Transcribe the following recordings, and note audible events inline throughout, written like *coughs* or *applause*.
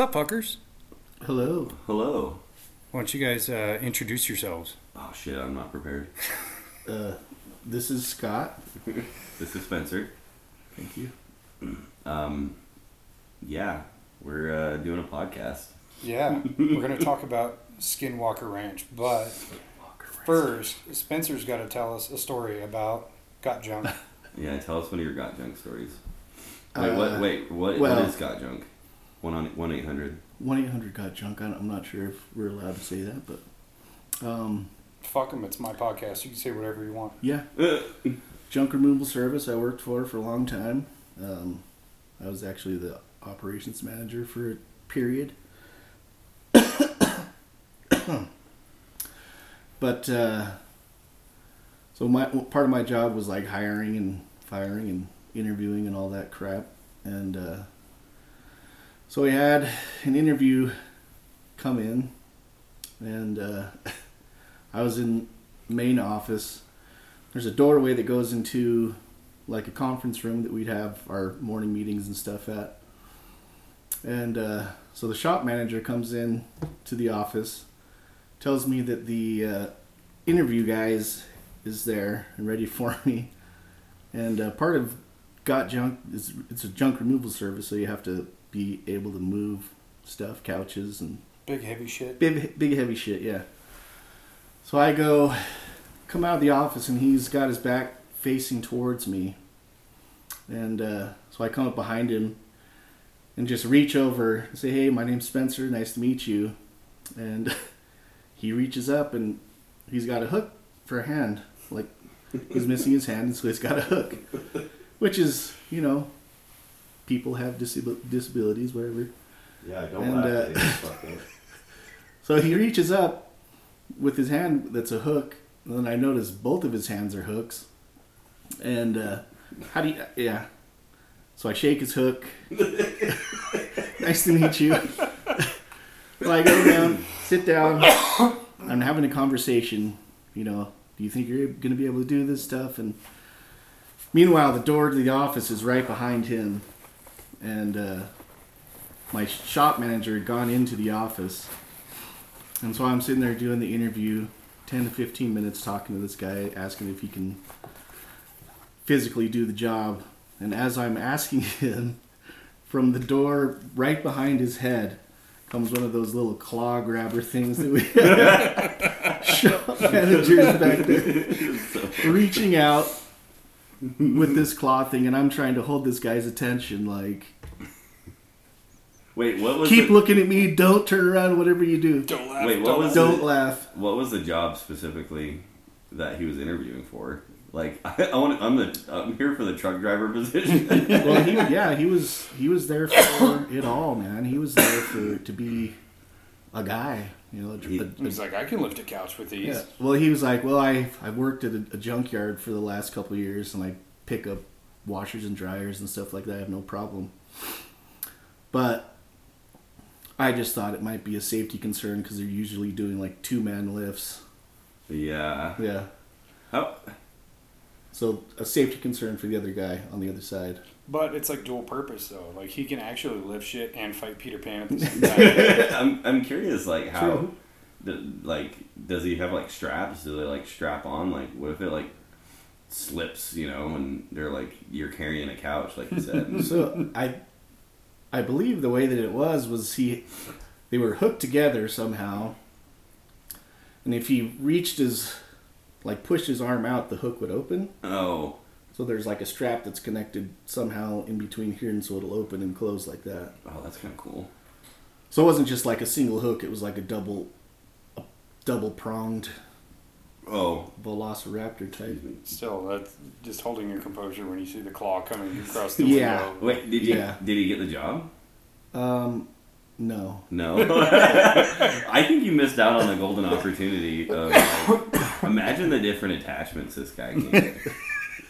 Sup, fuckers? Hello. Hello. Why don't you guys uh, introduce yourselves? Oh shit, I'm not prepared. *laughs* Uh, this is Scott. *laughs* This is Spencer. Thank you. Um, yeah, we're uh, doing a podcast. Yeah, we're going to talk about Skinwalker Ranch, but first, Spencer's got to tell us a story about Got Junk. *laughs* Yeah, tell us one of your got junk stories. Wait, Uh, what? Wait, what? well- what is got junk? One on one eight hundred. One eight hundred got junk. I don't- I'm not sure if we're allowed to say that, but um, Fuck them, it's my podcast. You can say whatever you want. yeah, junk removal service. I worked for for a long time. Um, I was actually the operations manager for a period. but uh, so my part of my job was like hiring and firing and interviewing and all that crap, and uh, so we had an interview come in, and uh, *laughs* I was in main office. There's a doorway that goes into like a conference room that we'd have our morning meetings and stuff at. And uh, so the shop manager comes in to the office, tells me that the uh, interview guys is there and ready *laughs* for me. And uh, part of Got Junk is it's a junk removal service, so you have to be able to move stuff, couches and Big heavy shit. big big heavy shit yeah. So i go come out of the office and he's got his back facing towards me. And uh, so i come up behind him and just reach over and say hey my name's spencer. Nice to meet you. And *laughs* he reaches up and he's got a hook for a hand. Like he's missing his hand so he's got a hook. Which is you know people have disab- disabilities whatever Yeah, don't And, laugh, uh, *laughs* So he reaches up with his hand that's a hook, and then I notice both of his hands are hooks. And uh, how do you? Yeah. So I shake his hook. *laughs* nice to meet you. *laughs* so I go down, sit down. I'm having a conversation. You know, do you think you're going to be able to do this stuff? And meanwhile, the door to the office is right behind him, and. Uh, my shop manager had gone into the office. And so I'm sitting there doing the interview, 10 to 15 minutes talking to this guy, asking if he can physically do the job. And as I'm asking *laughs* him, from the door right behind his head comes one of those little claw grabber things that we *laughs* have. *laughs* shop managers back there reaching out with this claw thing, and I'm trying to hold this guy's attention like Wait, what was keep the, looking at me. Don't turn around. Whatever you do, Don't laugh. Wait, what don't was don't laugh. what was the job specifically that he was interviewing for? Like, *laughs* I, I want. I'm the. I'm here for the truck driver position. *laughs* *laughs* Well, he yeah, he was he was there for it all, man. He was there for to be a guy, you know. He- a- He's like, I can lift a couch with these. yeah. Well, he was like, well, I I worked at a, a junkyard for the last couple of years, and I pick up washers and dryers and stuff like that. I have no problem. But I just thought it might be a safety concern because they're usually doing like two man lifts. yeah. Yeah. How? So a safety concern for the other guy on the other side. But it's like dual purpose, though. Like, he can actually lift shit and fight Peter Pan at the same *laughs* time. I'm. I'm curious. Like how. The- like, does he have like straps? Do they like strap on? Like, what if it like slips? You know, and they're like you're carrying a couch, like you said. So I, I believe the way that it was was he, they were hooked together somehow. And if he reached his, like pushed his arm out, the hook would open. oh. So there's like a strap that's connected somehow in between here, and so it'll open and close like that. Oh, that's kind of cool. So it wasn't just like a single hook; it was like a double, a double pronged Oh. Velociraptor type. Still, that's just holding your composure when you see the claw coming across the *laughs* Yeah. window. Wait, did you Yeah. did he get the job? Um, no. No. *laughs* *laughs* I think you missed out on the golden opportunity of like, *coughs* imagine the different attachments this guy can get.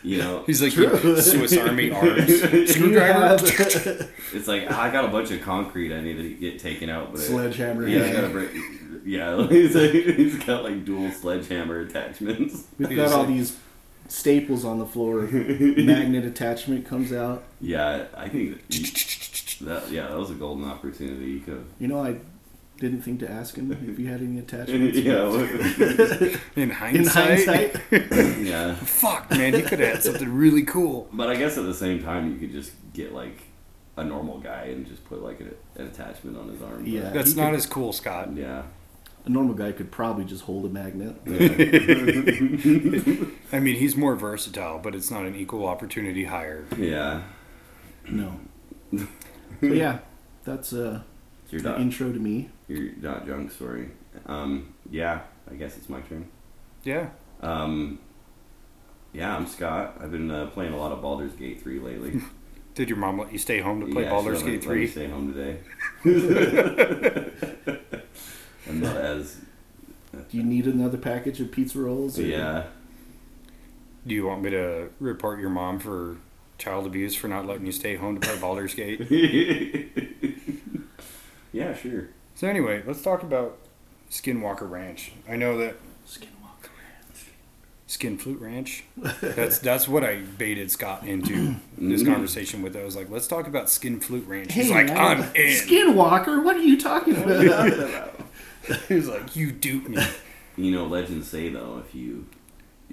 You know, He's like True. Swiss Army *laughs* arms. Screwdriver. have *laughs* it's like I got a bunch of concrete I need to get taken out, but sledgehammer. yeah, I gotta break. Yeah, *laughs* he's, like, he's got like dual sledgehammer attachments. We've got all like- these staples on the floor. Magnet attachment comes out. Yeah, I think. That yeah, that was a golden opportunity. You could. You know, I didn't think to ask him if he had any attachments. *laughs* yeah, *laughs* In hindsight. In hindsight, hindsight, *laughs* yeah. fuck, man, he could have had something really cool. But I guess at the same time, you could just get like a normal guy and just put like a, an attachment on his arm. Yeah. That's not could- as cool, Scott. Yeah. a normal guy could probably just hold a magnet. I mean, he's more versatile, but it's not an equal opportunity hire. Yeah. No. So yeah, that's uh, It's your the dot, intro to me. your Got Junk story. Um, yeah, I guess it's my turn. Yeah. Um, yeah, I'm Scott. I've been uh, playing a lot of Baldur's Gate 3 lately. *laughs* Did your mom let you stay home to play Yeah, she Baldur's let me- Gate let me 3? Stay home today. *laughs* I'm not as Do you need another package of pizza rolls? or- yeah. Do you want me to report your mom for child abuse for not letting you stay home to play Baldur's Gate? *laughs* yeah, sure. So anyway, let's talk about Skinwalker Ranch. I know that Skinwalker. Skin Flute Ranch. *laughs* That's that's what I baited Scott into *clears throat* this mm. conversation with. I was like, let's talk about Skin Flute Ranch. He's like, man, I'm in. Skinwalker. What are you talking about? *laughs* *laughs* He was like, you duped me. You know, legends say though, if you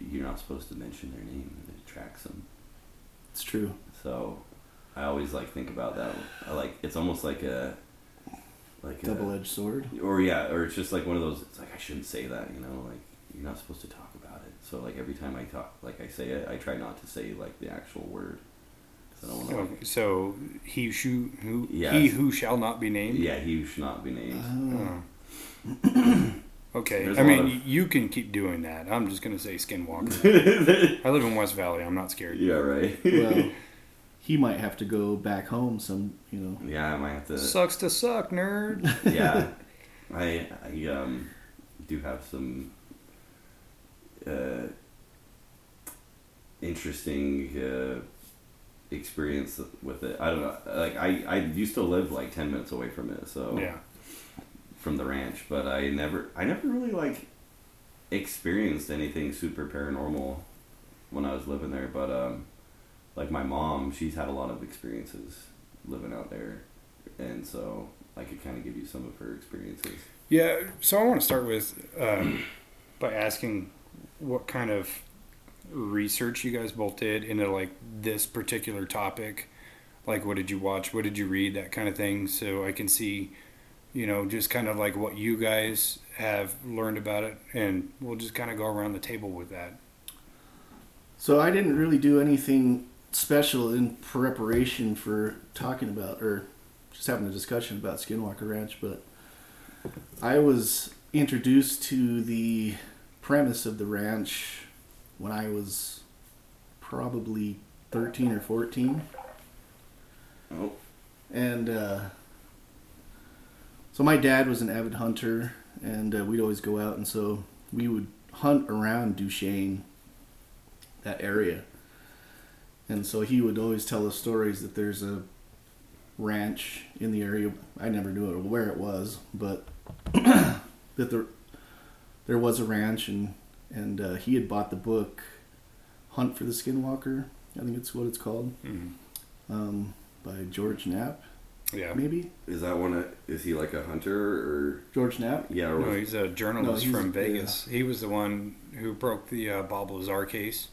you're not supposed to mention their name, it attracts them. it's true. So I always like think about that. I like it's almost like a like Double edged sword. or yeah, or it's just like one of those. It's like I shouldn't say that, you know, like you're not supposed to talk about it. So like every time I talk, like I say it, I try not to say like the actual word. I don't want Okay, so he who who Yes. he who shall not be named. Yeah, he should not be named. Oh. *coughs* Okay, There's I a lot mean of- you can keep doing that. I'm just gonna say Skinwalker. *laughs* I live in West Valley. I'm not scared. yeah, right. well, he might have to go back home. Some, you know. yeah, I might have to. Sucks to suck, nerd. *laughs* yeah, *laughs* I I um do have some uh interesting uh, experience with it. I don't know. Like I I used to live like ten minutes away from it, so Yeah. from the ranch, but I never I never really like experienced anything super paranormal when I was living there. But um, like my mom, she's had a lot of experiences living out there, and so I could kind of give you some of her experiences. Yeah, so I want to start with um, *clears throat* by asking what kind of research you guys both did into like this particular topic. Like, what did you watch? What did you read? That kind of thing. So I can see, you know, just kind of like what you guys have learned about it, and we'll just kind of go around the table with that. So I didn't really do anything special in preparation for talking about or just having a discussion about Skinwalker Ranch, but I was introduced to the premise of the ranch when I was probably 13 or 14. Oh, And uh, so my dad was an avid hunter, and uh, we'd always go out, and so we would hunt around Duchesne, that area. And so he would always tell us stories that there's a ranch in the area. I never knew it, where it was, but *clears throat* that there there was a ranch, and and uh, he had bought the book Hunt for the Skinwalker. I think it's what it's called Mhm. um, by George Knapp, Yeah. maybe is that one? A, is he like a hunter or George Knapp. yeah? Or No, he's a journalist No, he's- from Vegas. He was the one who broke the uh, Bob Lazar case.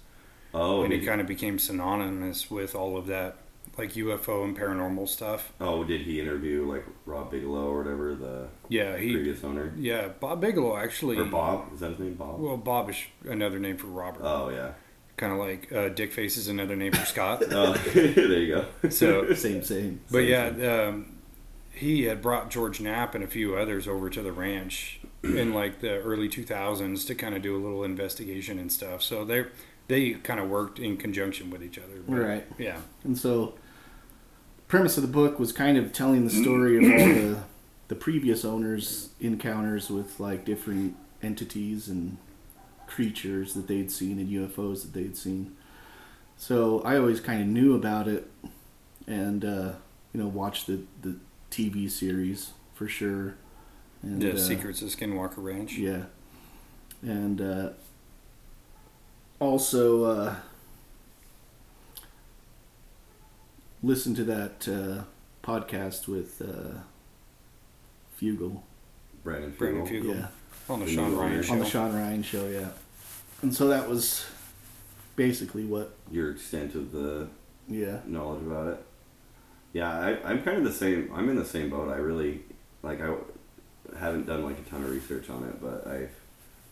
Oh, and did he he, kind of became synonymous with all of that, like UFO and paranormal stuff. oh, did he interview like Rob Bigelow or whatever the Yeah, he. previous owner Yeah, Bob Bigelow actually. or Bob? Is that his name? Bob. Well, Bob is another name for Robert. oh yeah. kind of like uh, Dick Face is another name for Scott. *laughs* Oh, *laughs* there you go. So, *laughs* Same, same. but Same yeah, um, he had brought George Knapp and a few others over to the ranch in like the early 2000s to kind of do a little investigation and stuff. So they they kind of worked in conjunction with each other. But, Right. Yeah. And so, premise of the book was kind of telling the story of all the the previous owners' encounters with like different entities and creatures that they'd seen and UFOs that they'd seen. So I always kind of knew about it, and uh, you know watched the the TV series for sure. And, The uh, Secrets of Skinwalker Ranch. Yeah. And uh, also uh, listen to that uh, podcast with uh, Fugal. Brandon Brandon Fugal. Fugal. Yeah, On the The Sean Ryan show. on the Sean Ryan show. Yeah, and so that was basically what. Your extent of the Yeah, knowledge about it. Yeah, I, I'm kind of the same. I'm in the same boat. I really like. I haven't done like a ton of research on it, but I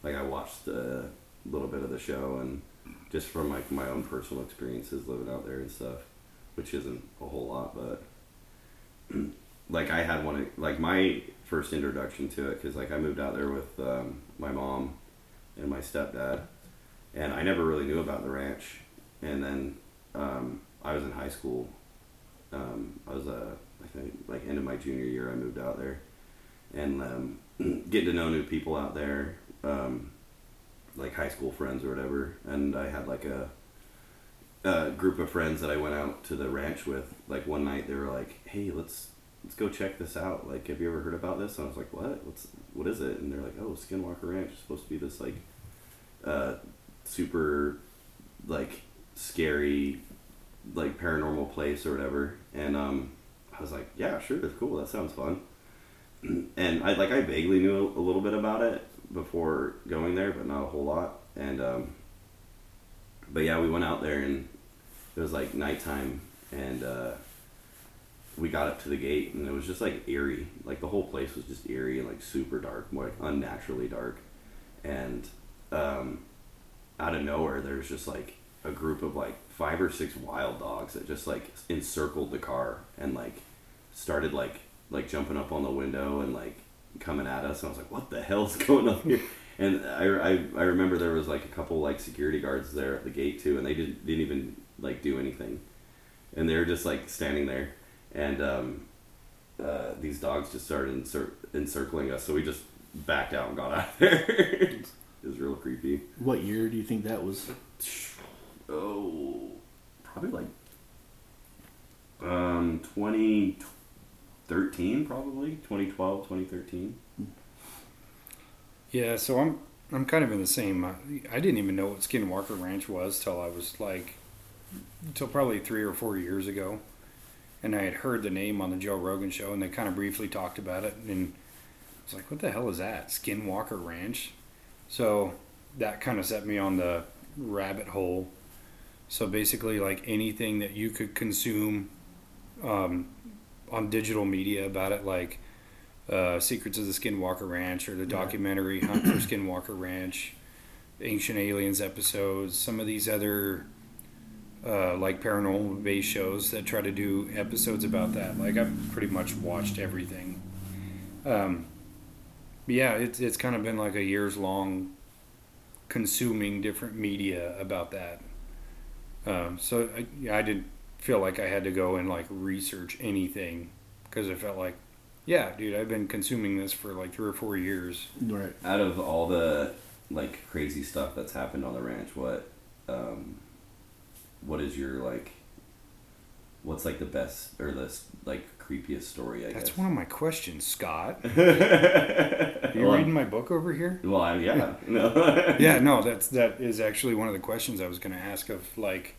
like I watched a little bit of the show and just from like my own personal experiences living out there and stuff, which isn't a whole lot, but *clears throat* like I had one like my first introduction to it because like I moved out there with um, my mom and my stepdad, and I never really knew about the ranch, and then um, I was in high school. Um, I was uh, I think like end of my junior year, I moved out there, and um, *clears throat* getting to know new people out there, um, like high school friends or whatever. And I had like a, a group of friends that I went out to the ranch with. Like one night, they were like, "Hey, let's let's go check this out. Like, have you ever heard about this?" And I was like, "What? What's what is it?" And they're like, "Oh, Skinwalker Ranch is supposed to be this like, uh, super, like scary." like paranormal place or whatever and um i was like yeah sure cool that sounds fun *clears throat* and i like i vaguely knew a little bit about it before going there but not a whole lot. And um but yeah we went out there and it was like nighttime and uh we got up to the gate and it was just like eerie. Like the whole place was just eerie and like super dark like unnaturally dark. And um out of nowhere there's just like a group of like five or six wild dogs that just like encircled the car and like started like like jumping up on the window and like coming at us and I was like what the hell's *laughs* going on here? And I, I, I remember there was like a couple like security guards there at the gate too and they didn't didn't even like do anything. And they were just like standing there and um, uh, these dogs just started encir- encircling us so we just backed out and got out of *laughs* there. It was real creepy. What year do you think that was? oh, probably like um 2013 probably 2012 2013 Yeah, so I'm I'm kind of in the same. uh, I didn't even know what Skinwalker Ranch was till I was like, till probably three or four years ago, and I had heard the name on the Joe Rogan show, and they kind of briefly talked about it, and I was like, "What the hell is that? Skinwalker Ranch?" So that kind of set me on the rabbit hole. So basically, like anything that you could consume um, on digital media about it, like uh, Secrets of the Skinwalker Ranch or the documentary Hunt for Skinwalker Ranch, Ancient Aliens episodes, some of these other uh, like paranormal based shows that try to do episodes about that. Like I've pretty much watched everything. Um, yeah, it's it's kind of been like a years long consuming different media about that. Um, so I, yeah, I didn't feel like I had to go and like research anything because I felt like, yeah, dude, I've been consuming this for like three or four years. Right. out of all the like crazy stuff that's happened on the ranch what um what is your like what's like the best or the like creepiest story i That's guess one of my questions, Scott. Are *laughs* Are you reading my book over here? well I, yeah no yeah, *laughs* no, that's that is actually one of the questions I was going to ask of like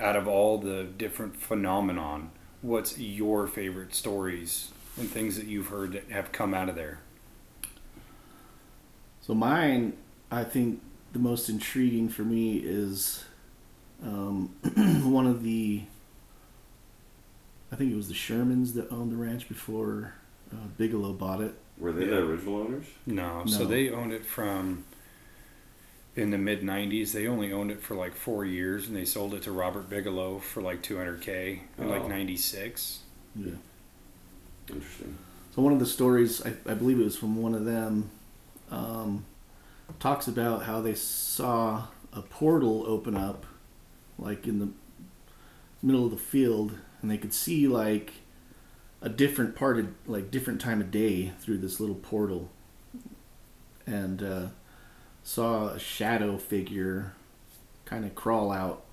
out of all the different phenomenon, what's your favorite stories and things that you've heard that have come out of there? So mine, I think the most intriguing for me is um, *clears throat* one of the. I think it was the Shermans that owned the ranch before uh, Bigelow bought it. were they the original owners No, so they owned it from in the mid 90s. They only owned it for like 4 years and they sold it to Robert Bigelow for like 200k in like Oh. 96. Yeah. interesting So one of the stories, I, I believe it was from one of them, um, talks about how they saw a portal open up, like in the middle of the field, and they could see like a different part of like different time of day through this little portal, and uh, saw a shadow figure kind of crawl out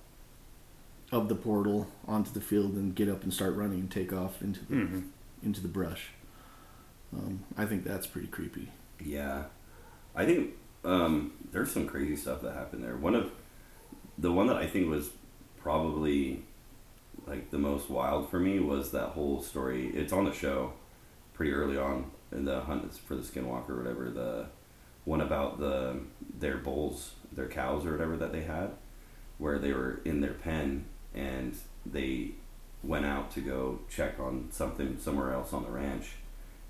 of the portal onto the field and get up and start running and take off into the hmm into the brush. Um, I think that's pretty creepy. Yeah, I think um, there's some crazy stuff that happened there. One of the one that I think was probably like the most wild for me was that whole story. It's on the show, pretty early on in the hunt for the Skinwalker or whatever. The one about the their bulls, their cows or whatever that they had, where they were in their pen and they went out to go check on something somewhere else on the ranch,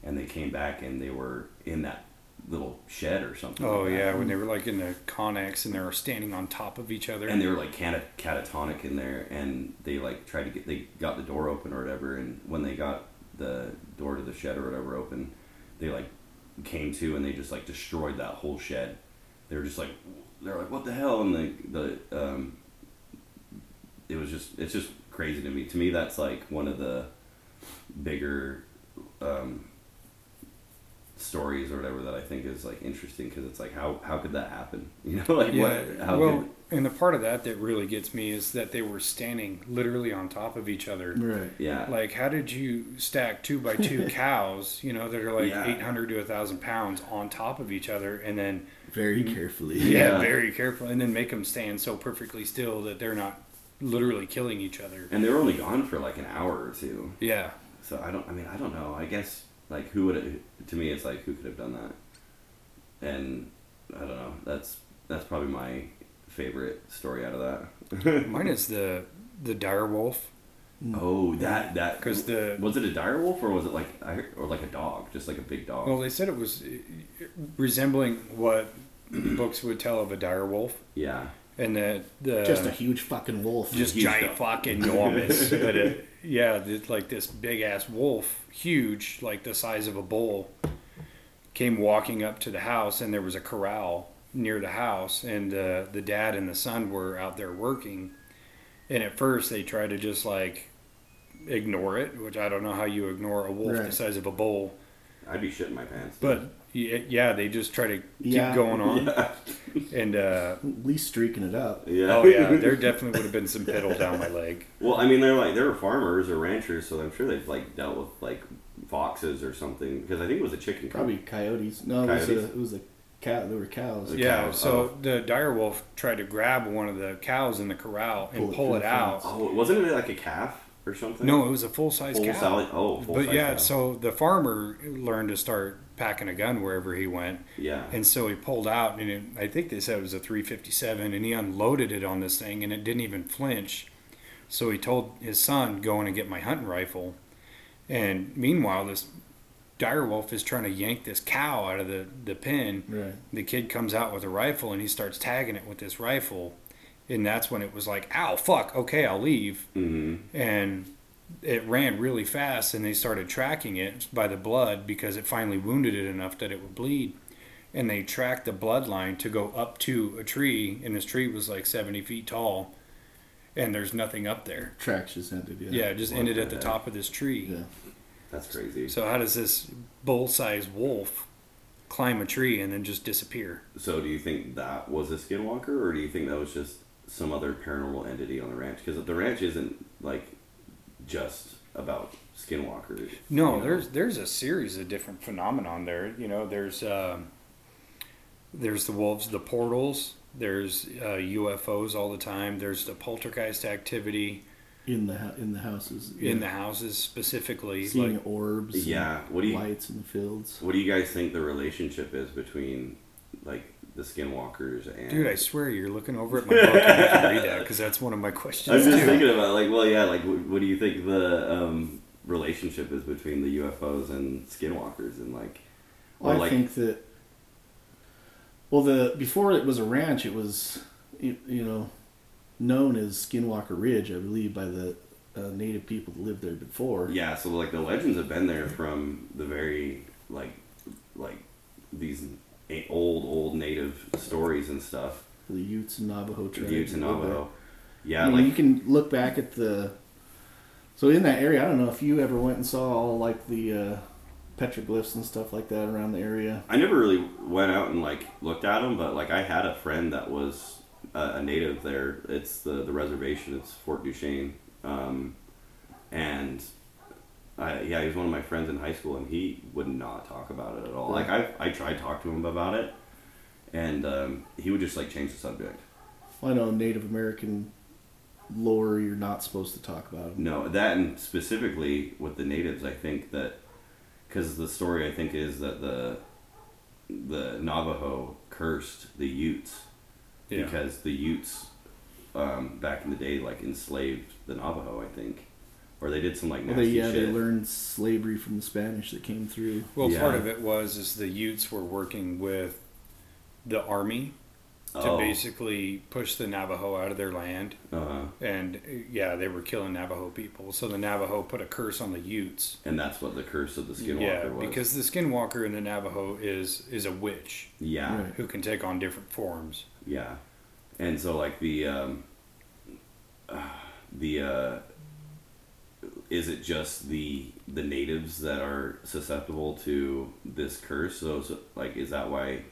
and they came back and they were in that little shed or something. Oh like that. yeah, when they were like in the Connex and they were standing on top of each other. and they were like cata- catatonic in there and they like tried to get they got the door open or whatever and when they got the door to the shed or whatever open they like came to and they just like destroyed that whole shed they were just like they're like what the hell and the the um it was just it's just crazy to me to me that's like one of the bigger um stories or whatever that I think is like interesting because it's like how how could that happen *laughs* you know like yeah, what how well, could and the part of that that really gets me is that they were standing literally on top of each other. Right. yeah Like, how did you stack two by two *laughs* cows, you know, that are like Yeah. 800 to 1,000 pounds on top of each other and then, Very carefully. yeah, Yeah. very carefully, and then make them stand so perfectly still that they're not literally killing each other? and they're only gone for like an hour or two Yeah. so i don't i mean i don't know i guess like who would have to me it's like who could have done that and i don't know that's that's probably my favorite story out of that *laughs* Mine is the the dire wolf oh that that because the was it a dire wolf or was it like I or like a dog just like a big dog well they said it was uh, resembling what books would tell of a dire wolf, yeah. And that the Just a huge fucking wolf. just Huge giant dog. fucking enormous *laughs* but it, yeah it's like this big ass wolf huge like the size of a bull came walking up to the house and there was a corral near the house and uh, the dad and the son were out there working. And at first they tried to just like ignore it which i don't know how you ignore a wolf the size of a bull. I'd be shitting my pants. But y- yeah they just try to keep Yeah. going on yeah and uh, At least streaking it up. yeah oh yeah *laughs* there definitely would have been some piddle down my leg Well, I mean, they're like they're farmers or ranchers, so I'm sure they've like dealt with like foxes or something. Because I think it was a chicken. coop. Probably coyotes. No, it was a, Coyotes? it was a cow. There were cows. The yeah, cows, so oh. the dire wolf tried to grab one of the cows in the corral and Pull it pull through it out. Oh, wasn't it like a calf or something? No, it was a full size full cow. size. Oh, full but size yeah, cow. so the farmer learned to start packing a gun wherever he went, yeah, and so he pulled out, and it, I think they said it was a 357, and he unloaded it on this thing, and it didn't even flinch. So he told his son, "Go in and get my hunting rifle," and meanwhile, this dire wolf is trying to yank this cow out of the the pen. Right. the kid comes out with a rifle and he starts tagging it with this rifle and that's when it was like ow fuck okay i'll leave hmm and it ran really fast and they started tracking it by the blood because it finally wounded it enough that it would bleed and they tracked the bloodline to go up to a tree and this tree was like 70 feet tall and there's nothing up there Tracks just ended. Yeah. yeah, it just ended at the heck? top of this tree Yeah. that's crazy. So, so how does this bull-sized wolf climb a tree and then just disappear So do you think that was a skinwalker, or do you think that was just some other paranormal entity on the ranch? Because the ranch isn't like just about skinwalkers. No, you know? there's there's a series of different phenomenon there. You know, there's um, there's the wolves, the portals. There's uh, UFOs all the time. There's the poltergeist activity In the in the houses. in the houses specifically. seeing like, orbs. Yeah. What do you lights in the fields. What do you guys think the relationship is between like the skinwalkers and? dude, I swear you're looking over at my book and you can read that because that's one of my questions. I was just too. thinking about like, well, yeah, like, what, what do you think the um, relationship is between the UFOs and skinwalkers, and like, or Well, I like, think that. Well, the before it was a ranch, it was you, you know known as Skinwalker Ridge, I believe, by the uh, native people that lived there before. yeah, so like the legends have been there from the very like, like these a- old old native stories and stuff. The Utes and Navajo The tribes. Utes and that lived there. Navajo. Yeah, I mean, like you can look back at the. So in that area, I don't know if you ever went and saw all like the uh, petroglyphs and stuff like that around the area. I never really went out and like looked at them, but like I had a friend that was a, a native there. It's the the reservation. It's Fort Duchesne, um, and I, yeah, he was one of my friends in high school, and he would not talk about it at all. Like I I tried to talk to him about it, and um, he would just like change the subject. Well, I know Native American lore you're not supposed to talk about. No, that and specifically with the natives, I think that because the story I think is that the the Navajo cursed the Utes Yeah. because the Utes um, back in the day like enslaved the Navajo, I think, or they did some like Well, they, yeah, shit. they learned slavery from the Spanish that came through. Well, Yeah. part of it was is the Utes were working with the army to oh, basically push the Navajo out of their land, uh, and yeah, they were killing Navajo people. So the Navajo put a curse on the Utes. and that's what the curse of the Skinwalker yeah, was. because the Skinwalker in the Navajo is is a witch yeah, Right. who can take on different forms. Yeah, and so like the um, uh, *sighs* the uh, is it just the the natives that are susceptible to this curse? So, so like, is that why?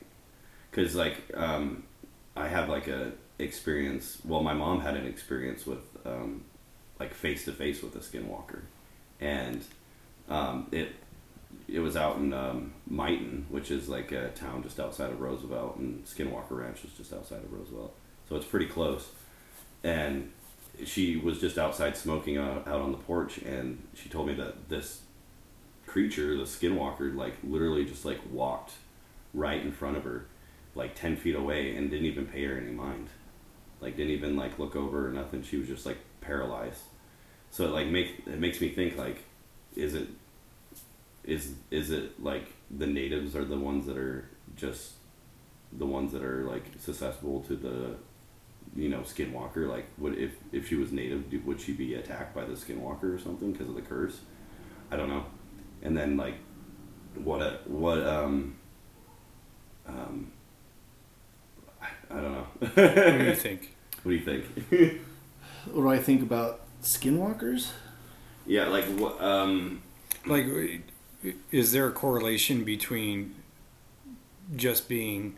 Because like um, I have like a experience. Well, my mom had an experience with um, like face to face with a skinwalker, and um, it it was out in um, Myton, which is like a town just outside of Roosevelt, and Skinwalker Ranch is just outside of Roosevelt, so it's pretty close. And she was just outside smoking out, out on the porch, and she told me that this creature, the Skinwalker, like literally just like walked right in front of her, like ten feet away, and didn't even pay her any mind, like didn't even like look over or nothing. She was just like paralyzed. So it like make it makes me think like, is it is is it like the natives are the ones that are just the ones that are like susceptible to the you know skinwalker like would if if she was native do, would she be attacked by the skinwalker or something because of the curse i don't know and then like what a what um um i, I don't know *laughs* What do you think? what do you think *laughs* What do I think about skinwalkers? yeah like what um Like, is there a correlation between just being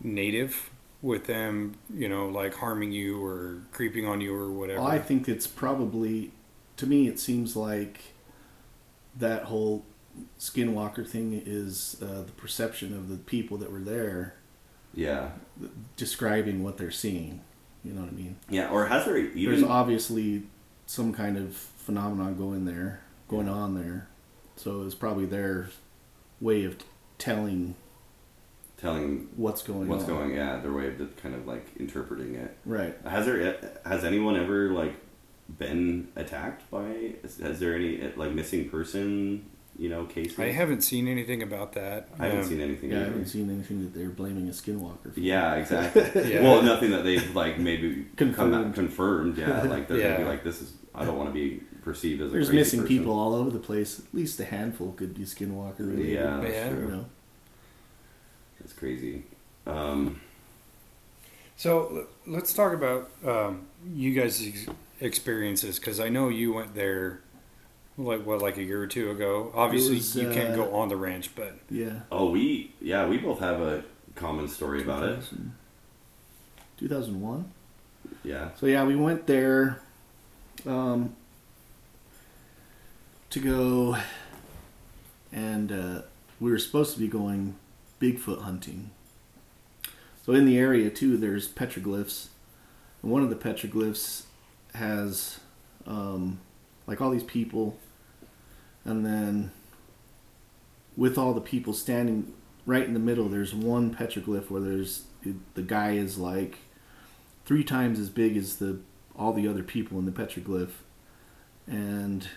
native with them, you know, like harming you or creeping on you or whatever? Well, I think it's probably, to me, it seems like that whole skinwalker thing is uh, the perception of the people that were there yeah describing what they're seeing. You know what I mean? yeah or has there even There's obviously some kind of phenomenon going there, going on there. So it's probably their way of telling telling what's going on. what's on. going yeah their way of just kind of like interpreting it Right. has there has anyone ever like been attacked by has there any like missing person you know cases I haven't seen anything about that. I haven't Um, seen anything Yeah, I haven't seen anything that they're blaming a skinwalker for. yeah *laughs* exactly *laughs* Yeah. well nothing that they've like maybe come out Confirmed. confirmed yeah *laughs* like they're gonna be like this is I don't want to be perceived as a There's crazy missing person. people all over the place. At least a handful could be skinwalker related. yeah that's Yeah. You true know. That's crazy um So let's talk about um, you guys' ex- experiences because I know you went there, like what, like a year or two ago. Obviously, was, you can't uh, go on the ranch, but Yeah. oh we yeah we both have a common story about it 2001. yeah So yeah, we went there um, to go, and uh, we were supposed to be going Bigfoot hunting. So in the area too, there's petroglyphs, and one of the petroglyphs has um, like all these people, and then with all the people standing right in the middle, there's one petroglyph where there's the guy is like three times as big as the all the other people in the petroglyph and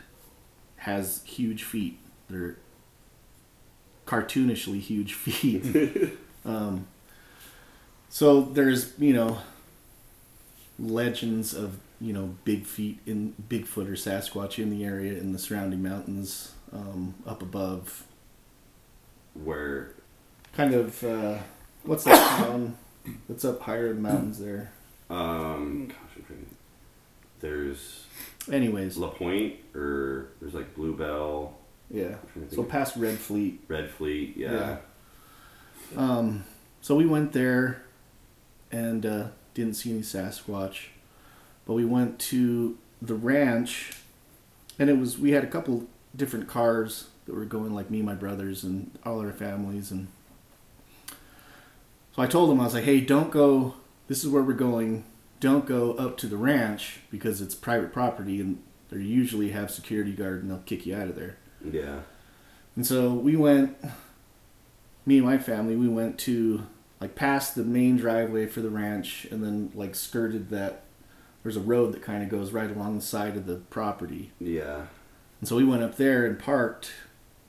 has huge feet. They're cartoonishly huge *laughs* feet *laughs* um, so there's you know legends of you know big feet in bigfoot or sasquatch in the area in the surrounding mountains um, up above. Where? Kind of uh, what's that *coughs* town that's up higher in the mountains there? Um gosh I'm there's anyways. LaPoint or there's like Bluebell yeah I'm trying to so past red fleet Red Fleet yeah. Yeah. Um, so we went there and uh, didn't see any Sasquatch, but we went to the ranch, and it was we had a couple different cars that were going, like me, my brothers, and all our families, and so I told them I was like, "Hey, don't go. This is where we're going. don't go up to the ranch because it's private property and they usually have security guard and they'll kick you out of there. Yeah. And so we went, me and my family, we went to like past the main driveway for the ranch and then like skirted that. There's a road that kind of goes right along the side of the property. Yeah. And so we went up there and parked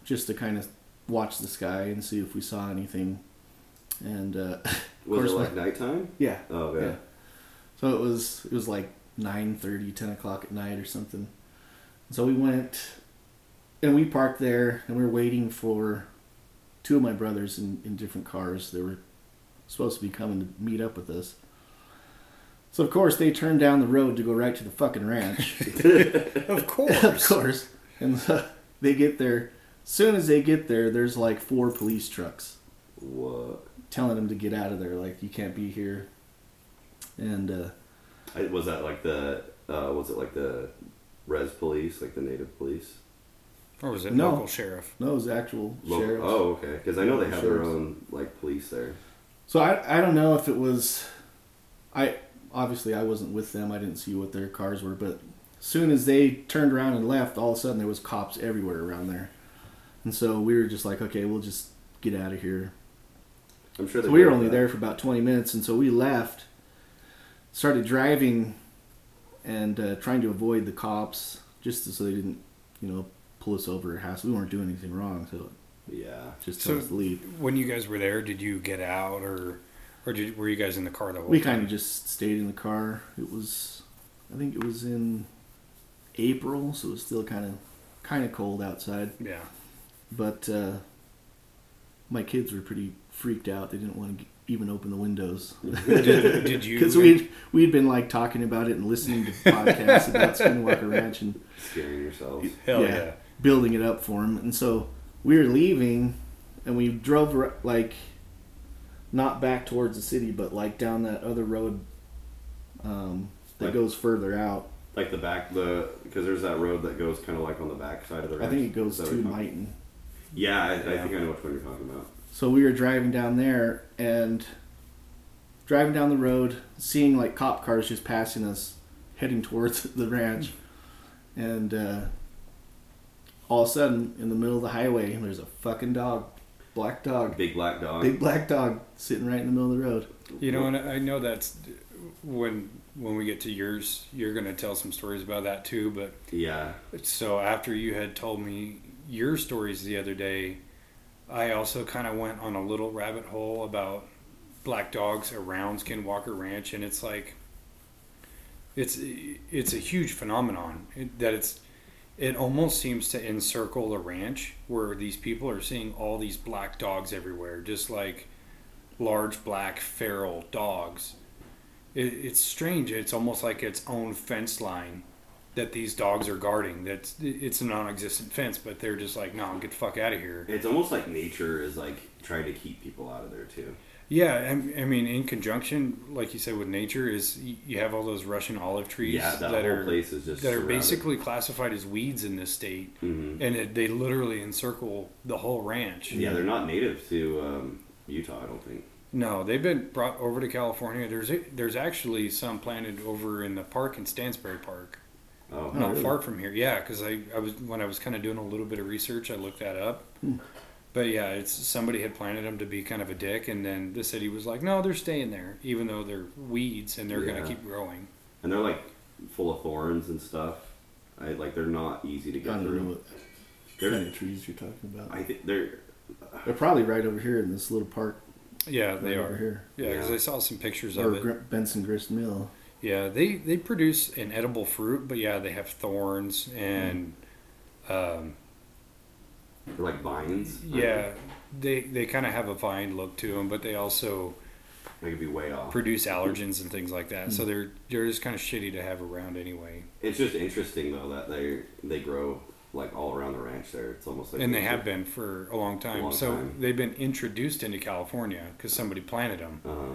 just to kind of watch the sky and see if we saw anything. And uh, *laughs* Was course it like my- nighttime? yeah, Oh, okay. yeah. So it was it was like 9:30, 10 o'clock at night or something. So we went and we parked there and we were waiting for two of my brothers in, in different cars. They were supposed to be coming to meet up with us. So of course they turned down the road to go right to the fucking ranch. *laughs* *laughs* Of course. of course. And uh, they get there. As soon as they get there, there's like four police trucks What? telling them to get out of there. Like you can't be here. And uh, I, was that like the? Uh, was it like the res police, like the native police? Or was it No. local sheriff? no, it was actual Lo- sheriffs. Oh, okay. Because I know they have their own like police there. So I I don't know if it was, I obviously I wasn't with them. I didn't see what their cars were, but as soon as they turned around and left, all of a sudden there was cops everywhere around there, and so we were just like, okay, we'll just get out of here. I'm sure. So we were only that. there for about twenty minutes, and so we left, started driving, and uh, trying to avoid the cops just so they didn't, you know, pull us over or house. We weren't doing anything wrong, so Yeah. just So- us to leave. When you guys were there, did you get out or or did, were you guys in the car the whole We time? kind of just stayed in the car. It was, I think it was in April, so it was still kind of kind of cold outside. Yeah. But uh, my kids were pretty freaked out. They didn't want to even open the windows *laughs* Did, did *laughs* you? because we'd we'd been like talking about it and listening to podcasts about *laughs* Skinwalker Ranch and Scaring yourselves. Hell yeah. yeah. Building it up for him. And so we were leaving, and we drove like not back towards the city, but like down that other road um, that Like- goes further out. Like the back, the because there's that road that goes kind of like on the back side of the. I ranch. think it goes to what Myton. Yeah, I, I Yeah. think I know which one you're talking about. So we were driving down there and driving down the road, seeing like cop cars just passing us, heading towards *laughs* the ranch, and uh, all of a sudden, in the middle of the highway, there's a fucking dog, black dog, Big black dog. big black dog, sitting right in the middle of the road. You know, and I know that's when when we get to yours, you're gonna tell some stories about that too. But Yeah. so after you had told me your stories the other day, I also kind of went on a little rabbit hole about black dogs around Skinwalker Ranch, and it's like it's it's a huge phenomenon that it's it almost seems to encircle the ranch where these people are seeing all these black dogs everywhere, just like large black feral dogs. It, it's strange. It's almost like its own fence line that these dogs are guarding. That's it's a non-existent fence, but they're just like, no, get the fuck out of here. It's almost like nature is like trying to keep people out of there too. Yeah, I, I mean, in conjunction, like you said, with nature, is you have all those Russian olive trees Yeah, that, that are place is just that are basically classified as weeds in this state, Mhm. and it, they literally encircle the whole ranch. Yeah, they're not native to um, Utah. I don't think. No, they've been brought over to California. There's there's actually some planted over in the park in Stansbury Park, Oh, Oh, not really? far from here. Yeah, because I, I was when I was kind of doing a little bit of research, I looked that up. But yeah, it's somebody had planted them to be kind of a dick, and then the city was like, no, they're staying there, even though they're weeds and they're Yeah. gonna keep growing. and they're like full of thorns and stuff. I like they're not easy to I get don't know through. what They're, kind of trees you're talking about. I think they're They're probably right over here in this little park. Yeah, Right they over are. here. Yeah, because Yeah. I saw some pictures Or of it. Gr- Benson Grist Mill. Yeah, they they produce an edible fruit, but yeah, they have thorns and. Um, they're like vines. Yeah, they they kind of have a vine look to them, but they also they? they could be way off. produce allergens and things like that. So they're they're just kind of shitty to have around anyway. It's just interesting though that they they grow like all around the ranch there. It's almost like And they have been for a long time. long so time. they've been introduced into California because somebody planted them. Uh,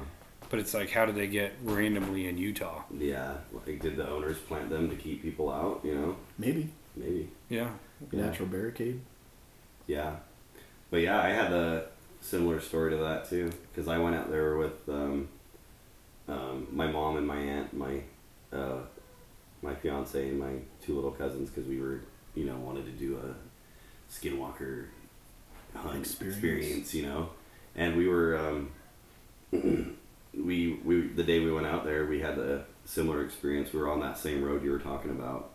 But it's like, how did they get randomly in Utah? yeah, like did the owners plant them to keep people out? You know, Maybe. maybe. Yeah, Yeah. Natural barricade. Yeah, but yeah, I had a similar story to that too because I went out there with um, um, my mom and my aunt, my uh, my fiance and my two little cousins because we were you know wanted to do a skinwalker hunt Experience. experience, you know, and we were um, *clears throat* we we the day we went out there we had a similar experience. We were on that same road you were talking about,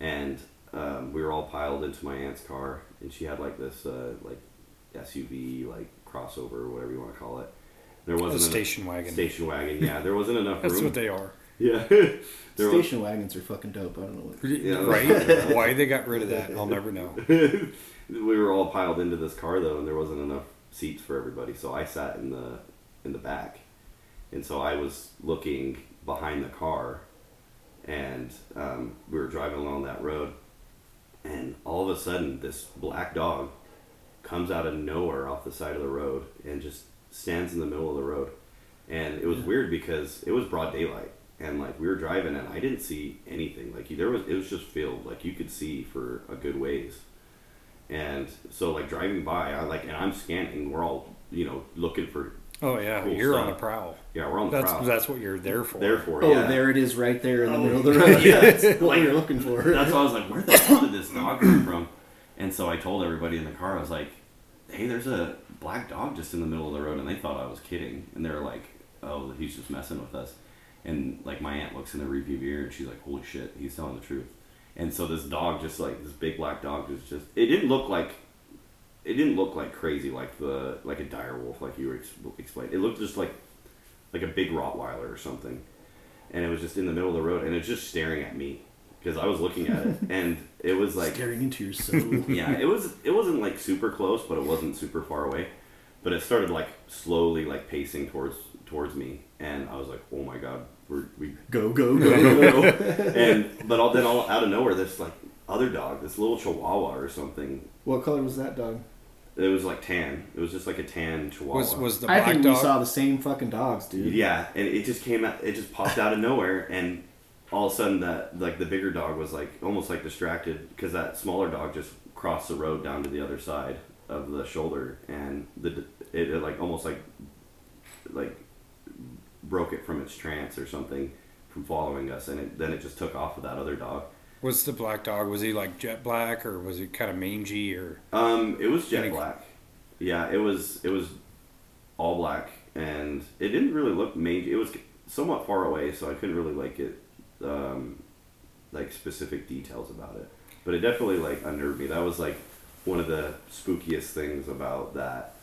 and um, we were all piled into my aunt's car, and she had like this uh, like SUV like crossover, whatever you want to call it. There wasn't enough- station wagon. Station wagon, yeah. There wasn't enough *laughs* That's room. what they are. yeah. *laughs* there was, Station wagons are fucking dope. I don't know what. Yeah. Right? *laughs* Why they got rid of that, I'll never know. we were all piled into this car though, and there wasn't enough seats for everybody. So I sat in the in the back, and so I was looking behind the car, and um, we were driving along that road, and all of a sudden this black dog comes out of nowhere off the side of the road and just stands in the middle of the road, and it was weird because it was broad daylight. And like we were driving, and I didn't see anything. Like there was, it was just filled. Like you could see for a good ways. And so, like driving by, I like, and I'm scanning. We're all, you know, looking for. Oh yeah, Cool you're on the prowl. Yeah, we're on the That's prowl. that's what you're there for. Therefore, Oh, yeah. there it is, right there in the Oh, middle of the road. *laughs* yeah. That's what Like- you're looking for. That's why I was like, where the hell *coughs* did this dog come from? And so I told everybody in the car, I was like, hey, there's a black dog just in the middle of the road, and they thought I was kidding, and they were like, oh, he's just messing with us. And like my aunt looks in the rearview mirror, and she's like, holy shit, he's telling the truth. And so this dog, just like this big black dog, was just. It didn't look like. It didn't look like crazy, like the like a dire wolf, like you were ex- explained. It looked just like, like a big Rottweiler or something, and it was just in the middle of the road, and it was just staring at me because I was looking at it, *laughs* and it was like Staring into your soul. *laughs* yeah, it was it wasn't like super close, but it wasn't super far away. But it started like slowly like pacing towards towards me, and I was like, oh my god, we're we Go, go, go, *laughs* go. and but all, then all out of nowhere, this like other dog, this little Chihuahua or something. What color was that dog? It was like tan. It was just like a tan Chihuahua. Was was the I black think dog? we saw the same fucking dogs, dude. Yeah, and it just came out. It just popped out of nowhere, and all of a sudden, that like the bigger dog was like almost like distracted because that smaller dog just crossed the road down to the other side of the shoulder, and the it, it like almost like like broke it from its trance or something from following us, and it, then it just took off with that other dog. Was the black dog? Was he like jet black or was he kind of mangy or? Um, it was jet Any- black. Yeah, it was it was all black, and it didn't really look mangy. It was somewhat far away, so I couldn't really like it, um, like specific details about it. But it definitely like unnerved me. That was like one of the spookiest things about that.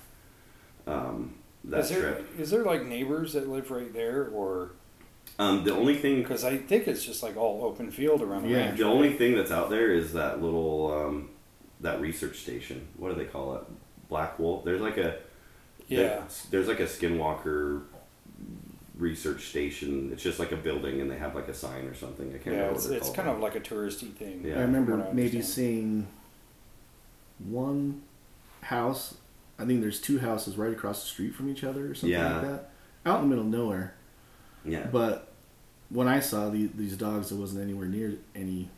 Um, that is there trip. is there like neighbors that live right there or? Um, the only thing Because I think it's just like all open field around the Yeah. ranch. The only thing that's out there is that little um, that research station. What do they call it? Black Wolf. There's like a Yeah. there- there's like a Skinwalker research station. It's just like a building, and they have like a sign or something. I can't Yeah, remember it's, what they're it's called. kind of like a touristy thing. Yeah. I remember I maybe seeing one house. I think there's two houses right across the street from each other or something Yeah. like that. Out in the middle of nowhere. Yeah. But when I saw the, these dogs, it wasn't anywhere near any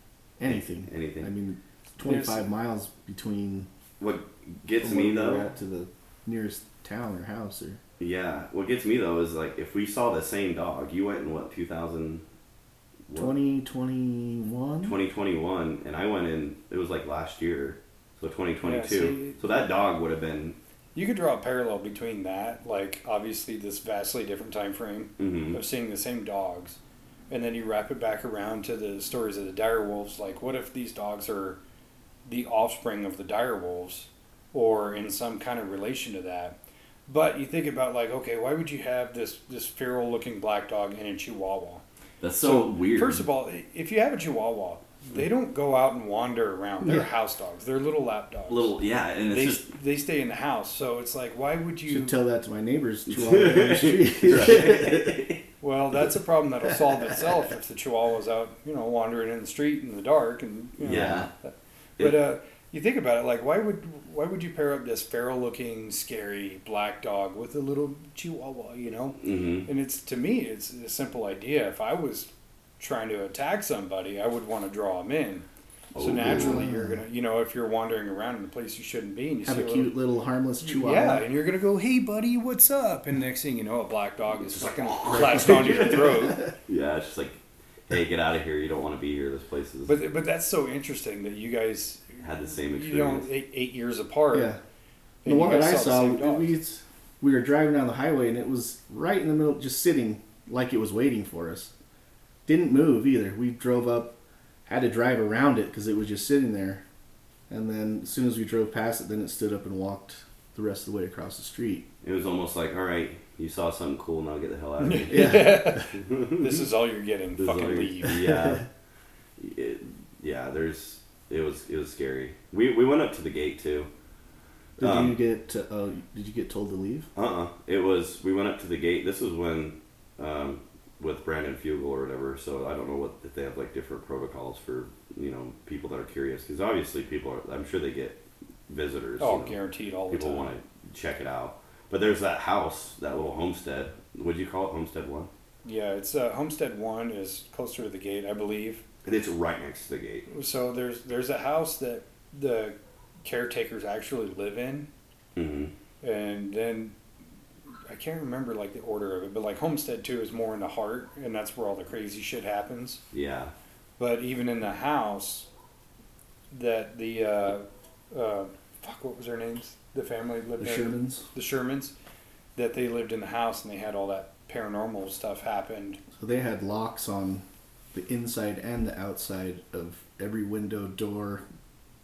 anything. Anything. I mean, 25 miles between what gets me where we were though, at to the nearest town or house or yeah. What gets me though is like if we saw the same dog, you went in what 2000. 2021 2021 and I went in it was like last year so 2022 Yeah, see- so that dog would have been You could draw a parallel between that, like obviously this vastly different time frame mhm. of seeing the same dogs, and then you wrap it back around to the stories of the dire wolves. Like, what if these dogs are the offspring of the dire wolves, or in some kind of relation to that? But you think about like, okay, why would you have this this feral looking black dog and a Chihuahua? that's so, weird First of all, if you have a Chihuahua, they don't go out and wander around. They're Yeah. house dogs. They're little lap dogs. little yeah and it's they just they stay in the house. So it's like, why would you? Should tell that to my neighbors *laughs* chihuahua down the street. Well, that's a problem that'll solve itself if the Chihuahua's out, you know, wandering in the street in the dark, and you know, Yeah. But uh, you think about it, like why would why would you pair up this feral-looking, scary black dog with a little Chihuahua? You know, hmm and it's to me, it's a simple idea. If I was trying to attack somebody, I would want to draw them in. So Oh, naturally, yeah. you're gonna, you know, if you're wandering around in a place you shouldn't be, and you Have see a cute little harmless chihuahua. yeah, and you're gonna go, "Hey, buddy, what's up?" And next thing you know, a black dog is fucking *laughs* latched onto your throat. *laughs* Yeah, it's just like, hey, get out of here. You don't want to be here. This place is But but that's so interesting that you guys, had the same experience. you know, experience. eight, eight years apart. Yeah. and The one that I saw, we, we were driving down the highway and it was right in the middle, just sitting like it was waiting for us. Didn't move either. We drove up, had to drive around it because it was just sitting there. And then as soon as we drove past it, then it stood up and walked the rest of the way across the street. It was almost like, all right, you saw something cool. Now get the hell out of here. Yeah. *laughs* *laughs* this is all you're getting. This Fucking all leave. Yeah, it, yeah. There's it was it was scary. We we went up to the gate too. Did Um, you get? To, uh, did you get told to leave? Uh uh It was we went up to the gate. This was when um, with Brandon Fugal or whatever. So I don't know what if they have like different protocols for you know people that are curious because obviously people are. I'm sure they get visitors. Oh, you know. guaranteed all the people want to check it out. But there's that house, that little homestead. Would you call it Homestead One? Yeah, it's uh, Homestead One is closer to the gate, I believe. And it's right next to the gate. So there's there's a house that the caretakers actually live in, Mm-hmm. and then I can't remember like the order of it, but like Homestead Two is more in the heart, and that's where all the crazy shit happens. Yeah. But even in the house, that the uh, uh, fuck, what was their names? The family lived The there. Shermans. The Shermans, that they lived in the house and they had all that paranormal stuff happened. So they had locks on the inside and the outside of every window, door,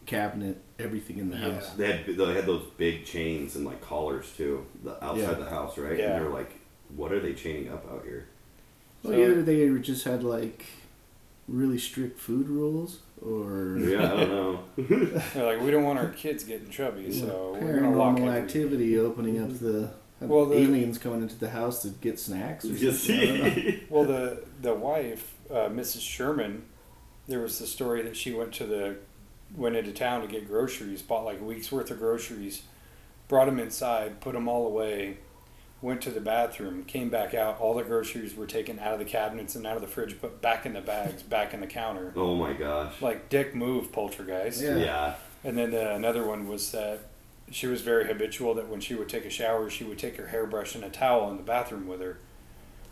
cabinet, everything in the Yeah. house. They had they had those big chains and like collars too, the outside Yeah. the house, right? Yeah. And they're like, what are they chaining up out here? Well, So- either they just had like really strict food rules, or Yeah, I don't know. *laughs* They're like, we don't want our kids getting chubby, so we're gonna paranormal lock every- activity opening up the, Well, the- aliens coming into the house to get snacks. Or You something. I don't know. see? *laughs* Well, the the wife, uh, Mrs. Sherman, there was the story that she went to the went into town to get groceries, bought like a week's worth of groceries, brought them inside, put them all away, went to the bathroom, came back out. All the groceries were taken out of the cabinets and out of the fridge, put back in the bags, back in the counter. Oh my gosh. Like dick move, poltergeist. Yeah. Yeah. And then uh, another one was that she was very habitual that when she would take a shower, she would take her hairbrush and a towel in the bathroom with her.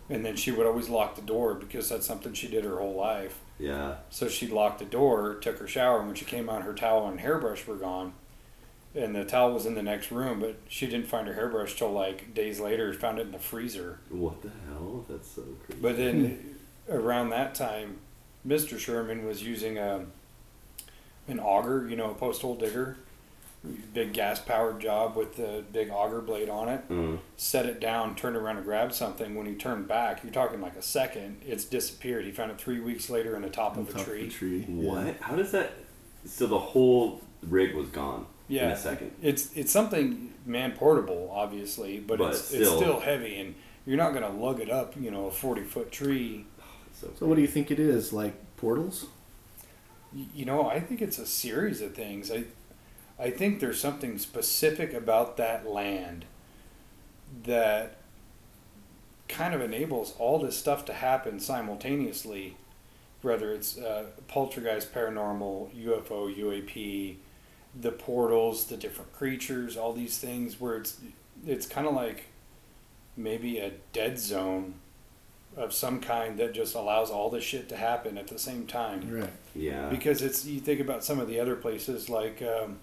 And then she would always lock the door because that's something she did her whole life. Yeah. So she locked the door, took her shower, and when she came out, her towel and hairbrush were gone. And the towel was in the next room, but she didn't find her hairbrush till like days later. Found it in the freezer. What the hell? That's so crazy. But then hmm. around that time, Mr. Sherman was using a an auger, you know, a post hole digger, big gas powered job with the big auger blade on it. Mm. Set it down, turned around and grabbed something. When he turned back, you're talking like a second. It's disappeared. He found it three weeks later in the top On of a tree. Of the tree. What? How does that? So the whole rig was gone in a second. it's it's something man portable, obviously, but, But it's it's still- still heavy, and you're not gonna lug it up, you know, a forty foot tree. *sighs* So, So what do you think it is? Like portals? You know, I think it's a series of things. I, I think there's something specific about that land that kind of enables all this stuff to happen simultaneously, whether it's uh, poltergeist, paranormal, UFO, UAP, the portals, the different creatures, all these things. Where it's it's kind of like maybe a dead zone of some kind that just allows all this shit to happen at the same time Right. yeah. because it's you think about some of the other places like um,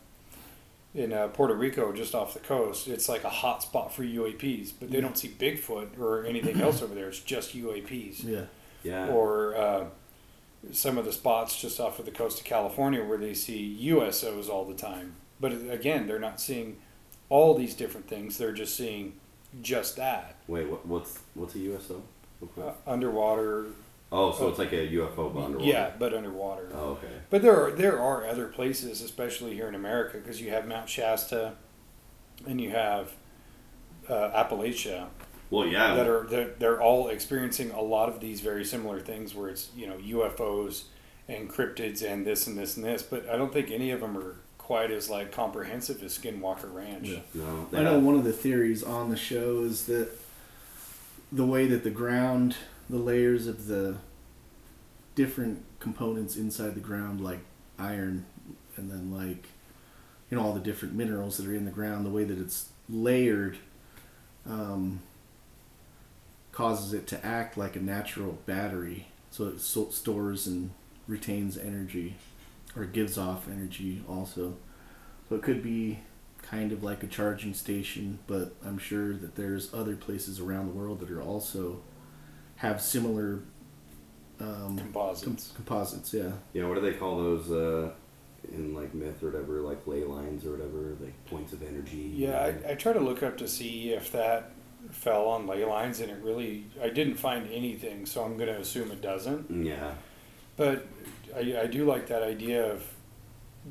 in uh, Puerto Rico, just off the coast, it's like a hot spot for UAPs, but they don't see Bigfoot or anything else over there. It's just UAPs. Yeah. yeah. Or uh, some of the spots just off of the coast of California where they see USOs all the time. But again, they're not seeing all these different things. They're just seeing just that Wait, what, what's what's a USO? Uh, underwater. Oh, so it's like a UFO but underwater. Yeah, but underwater. Oh, okay. But there are there are other places, especially here in America, because you have Mount Shasta, and you have uh, Appalachia, Well, yeah. that are they're, they're all experiencing a lot of these very similar things, where it's you know UFOs and cryptids and this and this and this. But I don't think any of them are quite as like comprehensive as Skinwalker Ranch. Yeah. no. I know one of the theories on the show is that the way that the ground, the layers of the different components inside the ground, like iron, and then like you know all the different minerals that are in the ground. The way that it's layered um, causes it to act like a natural battery, so it so- stores and retains energy, or gives off energy also. So it could be kind of like a charging station, but I'm sure that there's other places around the world that are also have similar um, Composites. com- composites. Yeah, Yeah, what do they call those uh, in like myth or whatever, like ley lines or whatever, like points of energy? Yeah, I, I try to look up to see if that fell on ley lines, and it really I didn't find anything, so I'm going to assume it doesn't. yeah, But I, I do like that idea of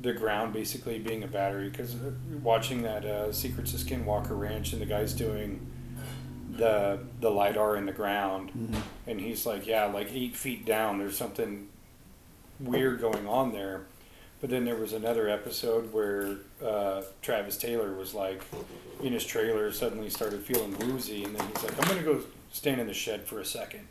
the ground basically being a battery because watching that uh, Secrets of Skinwalker Ranch and the guy's doing the the lidar in the ground, Mhm. and he's like, yeah, like eight feet down, there's something weird going on there. But then there was another episode where uh, Travis Taylor was like in his trailer, suddenly started feeling woozy, and then he's like, I'm gonna go stand in the shed for a second.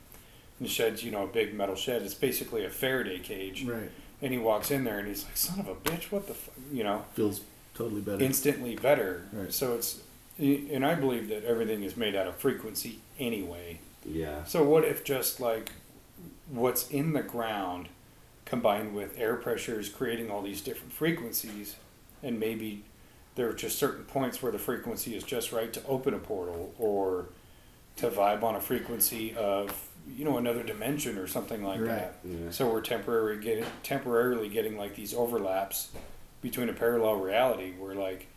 And the shed's, you know, a big metal shed. It's basically a Faraday cage. right. And he walks in there and he's like, son of a bitch, what the, you know, Feels totally better. instantly better. Right. So it's, and I believe that everything is made out of frequency anyway. yeah, So what if just like what's in the ground combined with air pressures creating all these different frequencies and maybe there are just certain points where the frequency is just right to open a portal or to vibe on a frequency of you know another dimension or something like Right. that. yeah. So we're temporarily getting temporarily getting like these overlaps between a parallel reality where like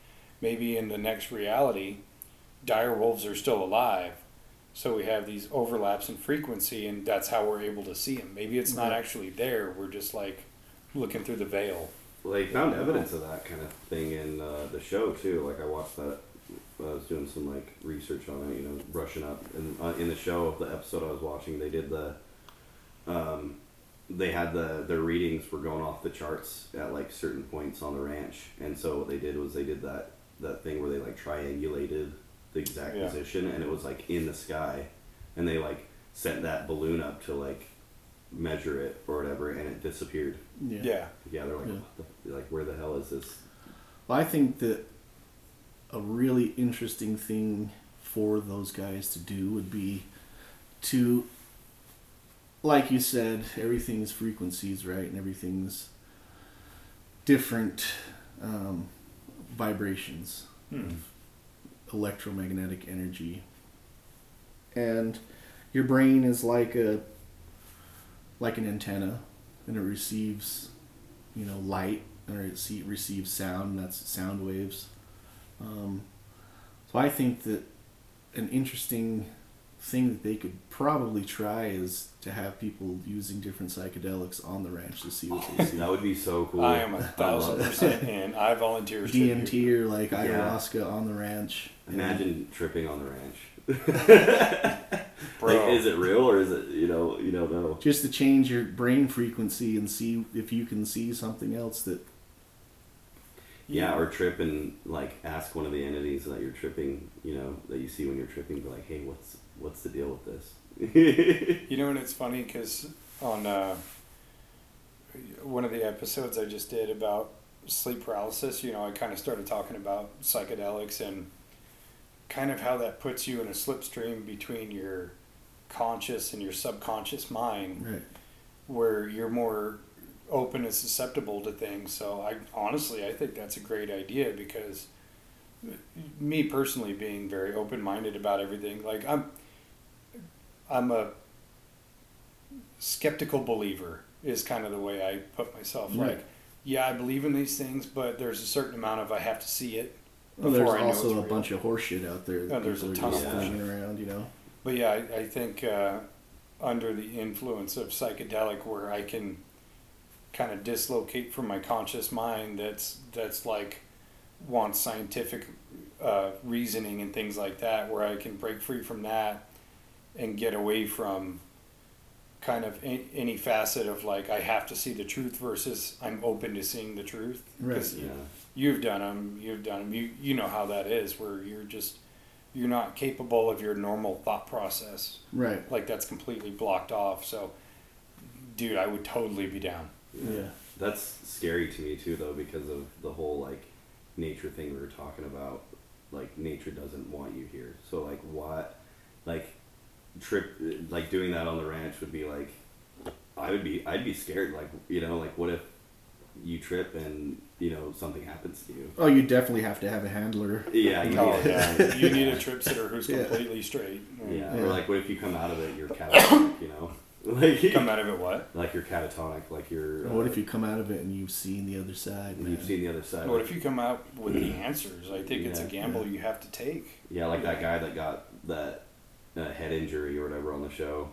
maybe in the next reality dire wolves are still alive. So we have these overlaps in frequency and that's how we're able to see them. Maybe it's not actually there. We're just like looking through the veil. Well, they found evidence of that kind of thing in uh, the show too. Like I watched that. I was doing some like research on it, you know, brushing up. And uh, in the show, the episode I was watching, they did the. Um, they had the their readings were going off the charts at like certain points on the ranch, and so what they did was they did that that thing where they like triangulated the exact Yeah. position, and it was like in the sky, and they like sent that balloon up to like measure it or whatever, and it disappeared. Yeah. Yeah. Yeah, they're like, Yeah. What the, like where the hell is this? Well, I think that a really interesting thing for those guys to do would be to, like you said, everything's frequencies, right? And everything's different um, vibrations, Hmm. electromagnetic energy. And your brain is like a like an antenna and it receives you know light or it see, receives sound and that's sound waves um, so i think that an interesting thing that they could probably try is to have people using different psychedelics on the ranch to see what they *laughs* see That would be so cool. I am a thousand percent in. I volunteer. dmt or like Yeah. ayahuasca on the ranch Imagine tripping on the ranch. *laughs* Bro. Like, is it real or is it you know you don't know? just to change your brain frequency and see if you can see something else that Yeah, or trip and like ask one of the entities that you're tripping, you know, that you see when you're tripping, be like, hey, what's what's the deal with this? *laughs* You know, and it's funny because on uh, one of the episodes I just did about sleep paralysis, you know, I kind of started talking about psychedelics and kind of how that puts you in a slipstream between your conscious and your subconscious mind, right where you're more open and susceptible to things. So I honestly, I think that's a great idea because me personally being very open-minded about everything, like I'm I'm a skeptical believer is kind of the way I put myself. Right. Like, yeah, I believe in these things, but there's a certain amount of I have to see it. well, there's I also a real. bunch of horseshit out there that Oh, there's a ton of flinging around you know But yeah, I, I think uh, under the influence of psychedelic, where I can kind of dislocate from my conscious mind, that's that's like wants scientific uh, reasoning and things like that, where I can break free from that and get away from kind of a, any facet of like I have to see the truth versus I'm open to seeing the truth. Right. 'Cause yeah. you've done them you've done them you you know how that is where you're just you're not capable of your normal thought process right like that's completely blocked off so dude i would totally be down yeah that's scary to me too, though, because of the whole like nature thing we were talking about. Like nature doesn't want you here, so like what, like trip, like doing that on the ranch would be like, I would be, I'd be scared. Like you know, like what if you trip and you know something happens to you? Oh, you definitely have to have a handler. Yeah, you Oh, need a- yeah. *laughs* You need a trip sitter who's Yeah. completely straight. Yeah, Yeah. or like what if you come out of it, you're catatonic, you know? *laughs* Like Come out of it what? like you're catatonic, like you're. What uh, if you come out of it and you've seen the other side? You've seen the other side. What if you come out with the answers? I think it's a Yeah. gamble you have to take. Yeah, like that guy that got that uh, head injury or whatever on the show.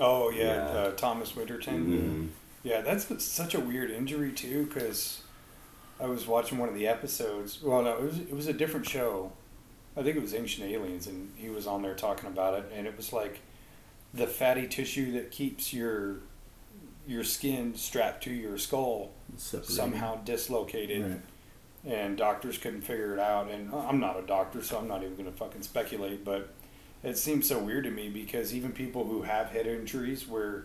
Oh yeah, Yeah. Uh, Thomas Winterton. Mhm. Yeah, that's such a weird injury too. Because I was watching one of the episodes. Well, no, it was it was a different show. I think it was Ancient Aliens, and he was on there talking about it, and it was like the fatty tissue that keeps your your skin strapped to your skull Separated. somehow dislocated, Right. and doctors couldn't figure it out. And I'm not a doctor, so I'm not even going to fucking speculate, but it seems so weird to me because even people who have head injuries where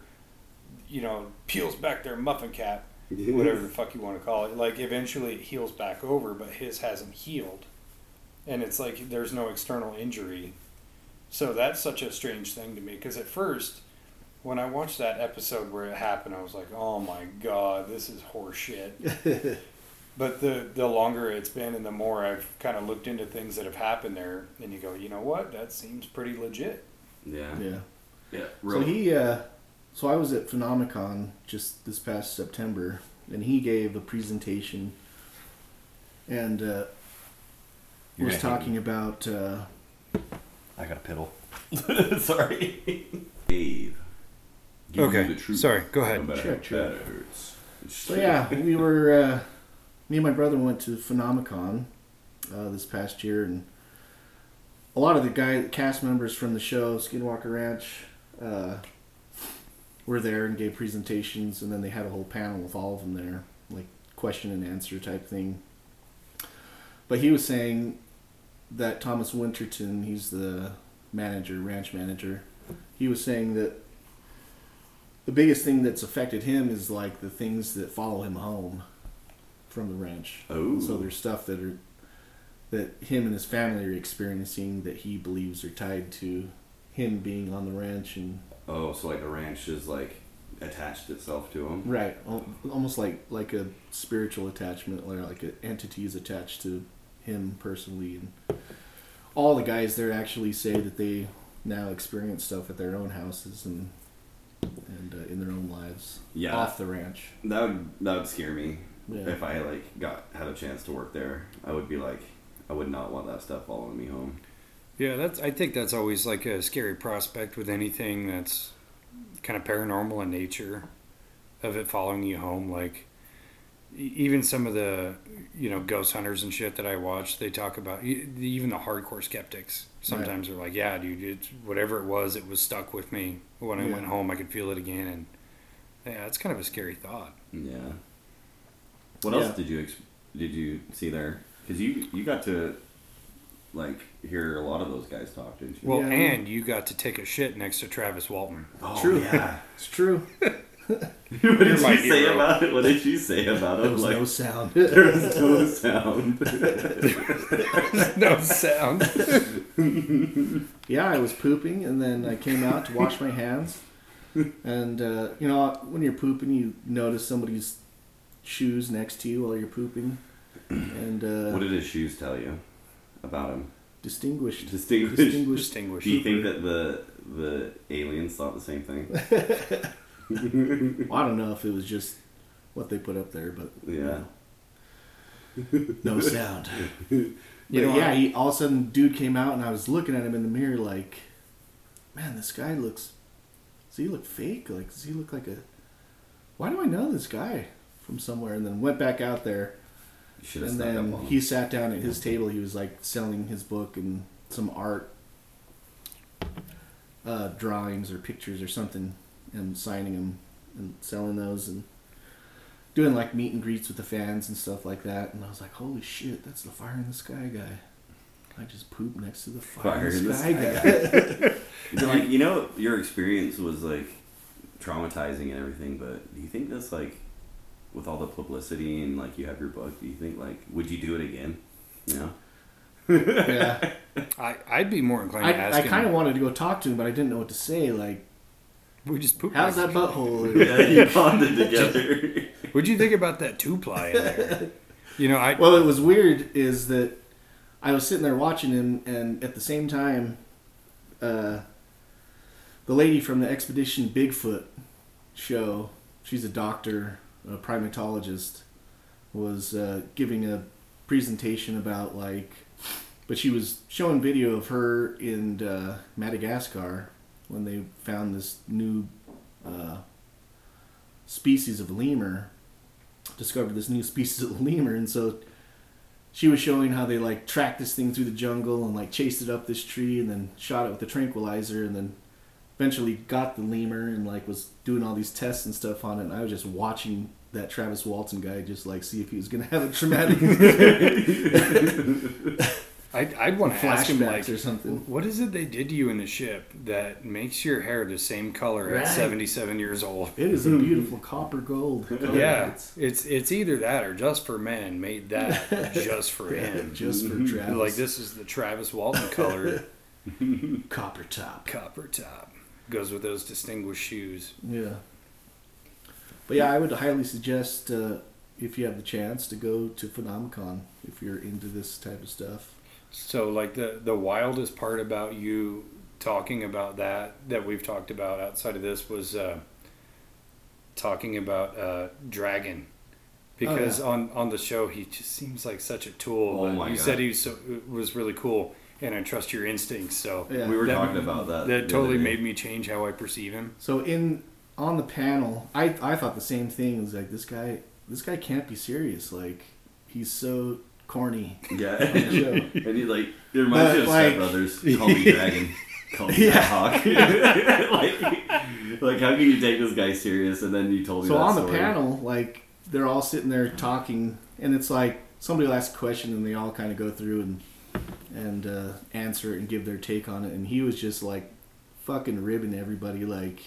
you know peels back their muffin cap *laughs* whatever the fuck you want to call it like eventually it heals back over but his hasn't healed. And it's like there's no external injury. So that's such a strange thing to me because at first when i watched that episode where it happened i was like oh my god this is horseshit *laughs* but the the longer it's been and the more i've kind of looked into things that have happened there and you go you know what that seems pretty legit Yeah. Yeah. Yeah. So he, uh, so I was at Phenomicon just this past September, and he gave a presentation, and uh, was gonna talking about. Uh, I got a piddle. *laughs* Sorry. Dave. give Okay, the truth sorry, go ahead. about Sure, how sure. bad it hurts. So yeah, we were. Uh, me and my brother went to Phenomicon uh, this past year, and a lot of the guy cast members from the show Skinwalker Ranch uh, were there and gave presentations, and then they had a whole panel with all of them there, like question and answer type thing. But he was saying that Thomas Winterton, he's the manager, ranch manager. He was saying that the biggest thing that's affected him is like the things that follow him home from the ranch. Oh. So there's stuff that are that him and his family are experiencing that he believes are tied to him being on the ranch and Oh, so like the ranch is like attached itself to him. right, almost like like a spiritual attachment, or like an entity is attached to him personally, and all the guys there actually say that they now experience stuff at their own houses and and uh, in their own lives Yeah. off the ranch. That would that would scare me. Yeah. If I like got had a chance to work there, I would be like, I would not want that stuff following me home. Yeah, that's. I think that's always like a scary prospect with anything that's kind of paranormal in nature, of it following you home. Like e- even some of the you know ghost hunters and shit that I watch, they talk about e- even the hardcore skeptics. Sometimes they're like, "Yeah, dude, it's, whatever it was, it was stuck with me. When I Yeah. went home, I could feel it again." And yeah, it's kind of a scary thought. Yeah. What Yeah. else did you ex- did you see there? Because you you got to like hear a lot of those guys talk, didn't you? Well, Yeah. and you got to take a shit next to Travis Walton. oh, True. Yeah. *laughs* It's true. *laughs* *laughs* what did You're you say hero. about it? What did you say about it? There it? was Like no sound. there was no sound. no sound. Yeah, I was pooping, and then I came out to wash my hands. And uh, you know, when you're pooping, you notice somebody's shoes next to you while you're pooping, *clears throat* and uh, what did his shoes tell you about him? distinguished, Distinguished. distinguished. Distinguished. Do you think that the the aliens thought the same thing? *laughs* Well, I don't know if it was just what they put up there, but Yeah. no sound. *laughs* You But know, yeah, I- he, all of a sudden, dude came out, and I was looking at him in the mirror, like, man, this guy looks. Does he look fake? Like, does he look like a? Why do I know this guy from somewhere? And then went back out there, should have and then up on him. he sat down at his table. He was like selling his book and some art uh, drawings or pictures or something, and signing them and selling those and doing like meet and greets with the fans and stuff like that. And I was like, holy shit, that's the fire in the sky guy. I just pooped next to the fire, in the sky, guy. *laughs* You're like, you know, your experience was like traumatizing and everything, but do you think this like with all the publicity and like you have your book, do you think like would you do it again? You know? *laughs* Yeah. *laughs* I, I'd be more inclined to I, ask I kind of wanted to go talk to him, but I didn't know what to say. Like, we just pooped. how's that butthole? *laughs* Yeah, you bonded together. What'd you think about that two ply in there? You know, I Well, it was weird is that I was sitting there watching him, and at the same time, uh, the lady from the Expedition Bigfoot show, she's a doctor, a primatologist, was uh, giving a presentation about like, but she was showing video of her in uh, Madagascar when they found this new uh, species of lemur discovered this new *laughs* species of lemur and so she was showing how they like tracked this thing through the jungle and like chased it up this tree and then shot it with a tranquilizer and then eventually got the lemur and like was doing all these tests and stuff on it and I was just watching that Travis Walton guy just like see if he was gonna have a traumatic *laughs* I'd, I'd want to ask him like, or something. what is it they did to you in the ship that makes your hair the same color at 77 years old? It is a *laughs* beautiful copper gold. *laughs* color. Yeah, It's it's it's either that or just for men made that just for him. just for Travis. Like this is the Travis Walton color copper top. copper top. Goes with those distinguished shoes. Yeah. But yeah, I would highly suggest uh, if you have the chance to go to Phenomicon if you're into this type of stuff. So like the the wildest part about you talking about that that we've talked about outside of this was uh, talking about uh, Dragon. Because yeah. on, on the show he just seems like such a tool. Oh but my you God. said he was, so, was really cool, and I trust your instincts. So Yeah. we were That- talking about that. that totally made me change how I perceive him. So in on the panel, I I thought the same thing. It was like this guy this guy can't be serious. Like he's so corny. Yeah. *laughs* and he like it reminds me of like- Step Brothers. Call me Dragon. *laughs* Call me Yeah. Hawk. *laughs* like, like how can you take this guy serious? And then you told me So on the panel, like they're all sitting there talking, and it's like somebody will ask a question, and they all kind of go through and and uh, answer it and give their take on it. And he was just like fucking ribbing everybody. Like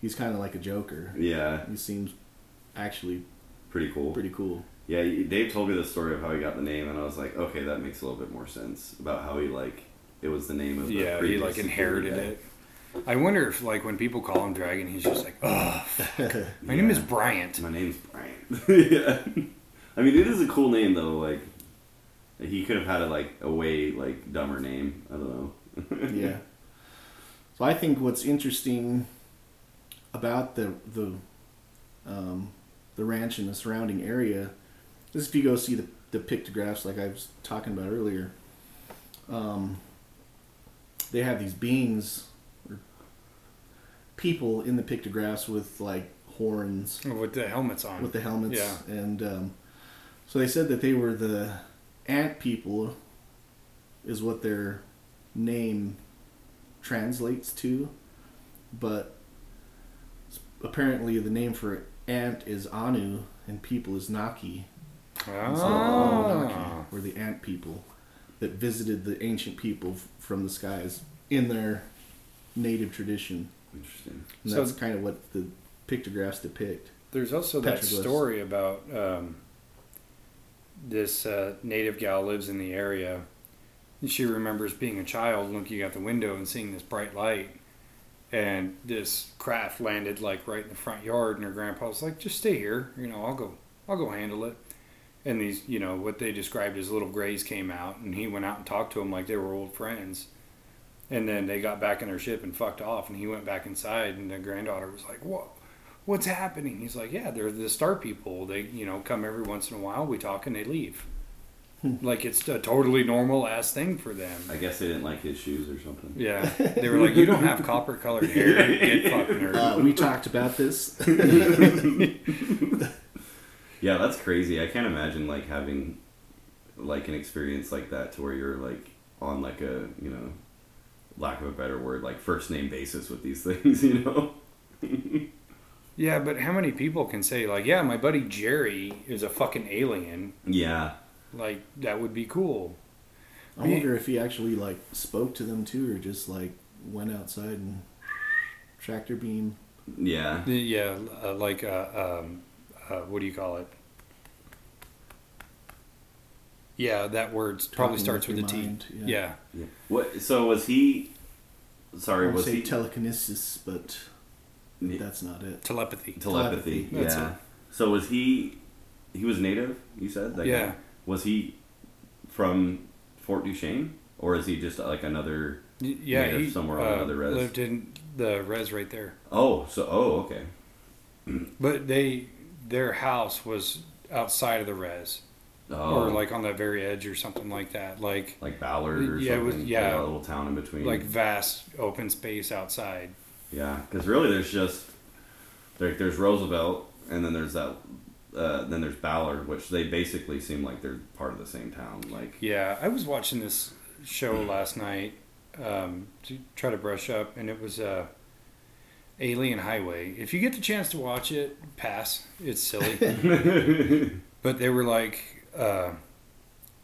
he's kind of like a joker. Yeah, He seems actually pretty cool. pretty cool. Yeah, Dave told me the story of how he got the name, and I was like, okay, that makes a little bit more sense about how he like it was the name of the Yeah, he like inherited security it. I wonder if like when people call him Dragon, he's just like, oh, *laughs* my name is Bryant. My name's Brian. *laughs* yeah, I mean it is a cool name though. Like he could have had a like a way like dumber name. I don't know. *laughs* yeah. So I think what's interesting about the the um, the ranch and the surrounding area is if you go see the the pictographs like I was talking about earlier. Um, they have these beings or people in the pictographs with like horns With the helmets on. with the helmets Yeah. and um, so they said that they were the ant people is what their name translates to but apparently the name for ant is anu and people is naki And so the Anunnaki Ah. were the ant people that visited the ancient people f- from the skies in their native tradition Interesting. and So- that's kind of what the pictographs depict There's also that Petroglyphs. story about um, this uh, native gal lives in the area. And she remembers being a child looking out the window and seeing this bright light. And this craft landed like right in the front yard, and her grandpa was like, "Just stay here, you know. I'll go, I'll go handle it." And these, you know, what they described as little grays came out, and he went out and talked to them like they were old friends. And then they got back in their ship and fucked off, and he went back inside, and the granddaughter was like, "Whoa, what's happening?" He's like, "Yeah, they're the star people. They, you know, come every once in a while. We talk and they leave. *laughs* like it's a totally normal ass thing for them." I guess they didn't like his shoes or something. Yeah, *laughs* they were like, "You don't have copper colored hair. *laughs* Get fucked, nerd." uh, we talked about this Yeah, that's crazy. I can't imagine like having like an experience like that to where you're like on like a you know lack of a better word like first name basis with these things. You know. yeah, but how many people can say like, "Yeah, my buddy Jerry is a fucking alien." Yeah. Like that would be cool. I wonder if he actually like spoke to them too, or just like went outside and tractor beam. Yeah. Yeah, uh, like uh, um, uh, what do you call it? Yeah, that word probably starts with with a your T. yeah. Yeah. Yeah. What? So was he? Sorry, I would was say he telekinesis, but that's not it. telepathy. telepathy? Telepathy, that's yeah. it. So was he? He was native. You said. That Yeah. Guy? Was he from Fort Duchesne, or is he just like another? Yeah, he somewhere on uh, another res. lived in the res right there. Oh, so oh, okay. But they their house was outside of the res, Oh, or like on that very edge or something like that, like like Ballard or Yeah, it was- something. yeah. a little town in between. like vast open space outside. Yeah, because really, there's just there, there's Roosevelt, and then there's that, uh, then there's Ballard, which they basically seem like they're part of the same town. Like, Yeah, I was watching this show last night um, to try to brush up, and it was uh, Alien Highway. If you get the chance to watch it, pass. It's silly. *laughs* but they were like, uh,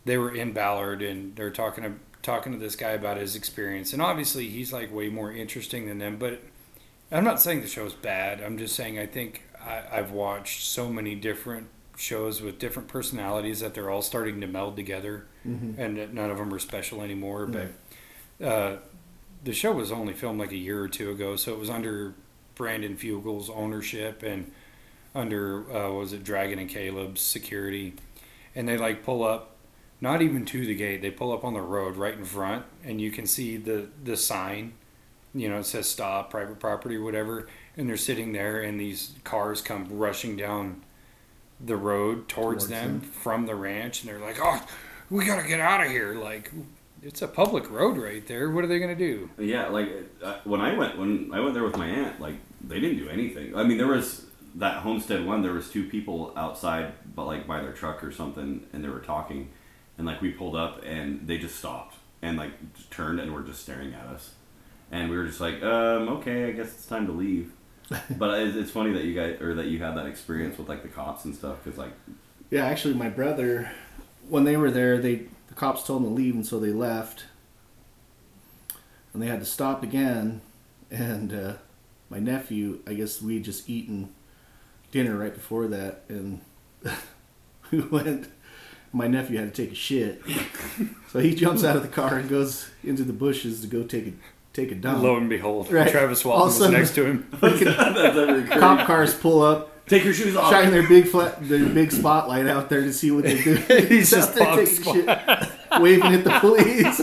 they were in Ballard, and they're talking to talking to this guy about his experience, and obviously he's like way more interesting than them. But I'm not saying the show is bad. I'm just saying I think I, I've watched so many different shows with different personalities that they're all starting to meld together Mm-hmm. and none of them are special anymore. But uh, the show was only filmed like a year or two ago, so it was under Brandon Fugal's ownership and under uh, was it Dragon and Caleb's security, and they like pull up, not even to the gate, they pull up on the road right in front, and you can see the the sign, you know, it says stop, private property, whatever, and they're sitting there, and these cars come rushing down the road towards, Towards them, them. from the ranch, and they're like, oh, we gotta get out of here, like. It's a public road right there. What are they gonna do? yeah, like uh, when I went when I went there with my aunt, like they didn't do anything. I mean, there was that homestead one. There was two people outside, but like by their truck or something, and they were talking, and like we pulled up, and they just stopped and like just turned and were just staring at us, and we were just like, um, okay, I guess it's time to leave. *laughs* but it's, it's funny that you guys or that you had that experience with like the cops and stuff because like Yeah, actually, my brother, when they were there, they the cops told them to leave, and so they left. And they had to stop again, and uh, my nephew, I guess we had just eaten dinner right before that, and *laughs* we went. My nephew had to take a shit, *laughs* so he jumps out of the car and goes into the bushes to go take a take a dump. Lo and behold, Right. Travis All of a Walton was next to him. *laughs* *laughs* Cop cars pull up, Take your shoes off. shine their big flat, their big spotlight out there to see what they do. *laughs* He's just there popped shit, waving at the police.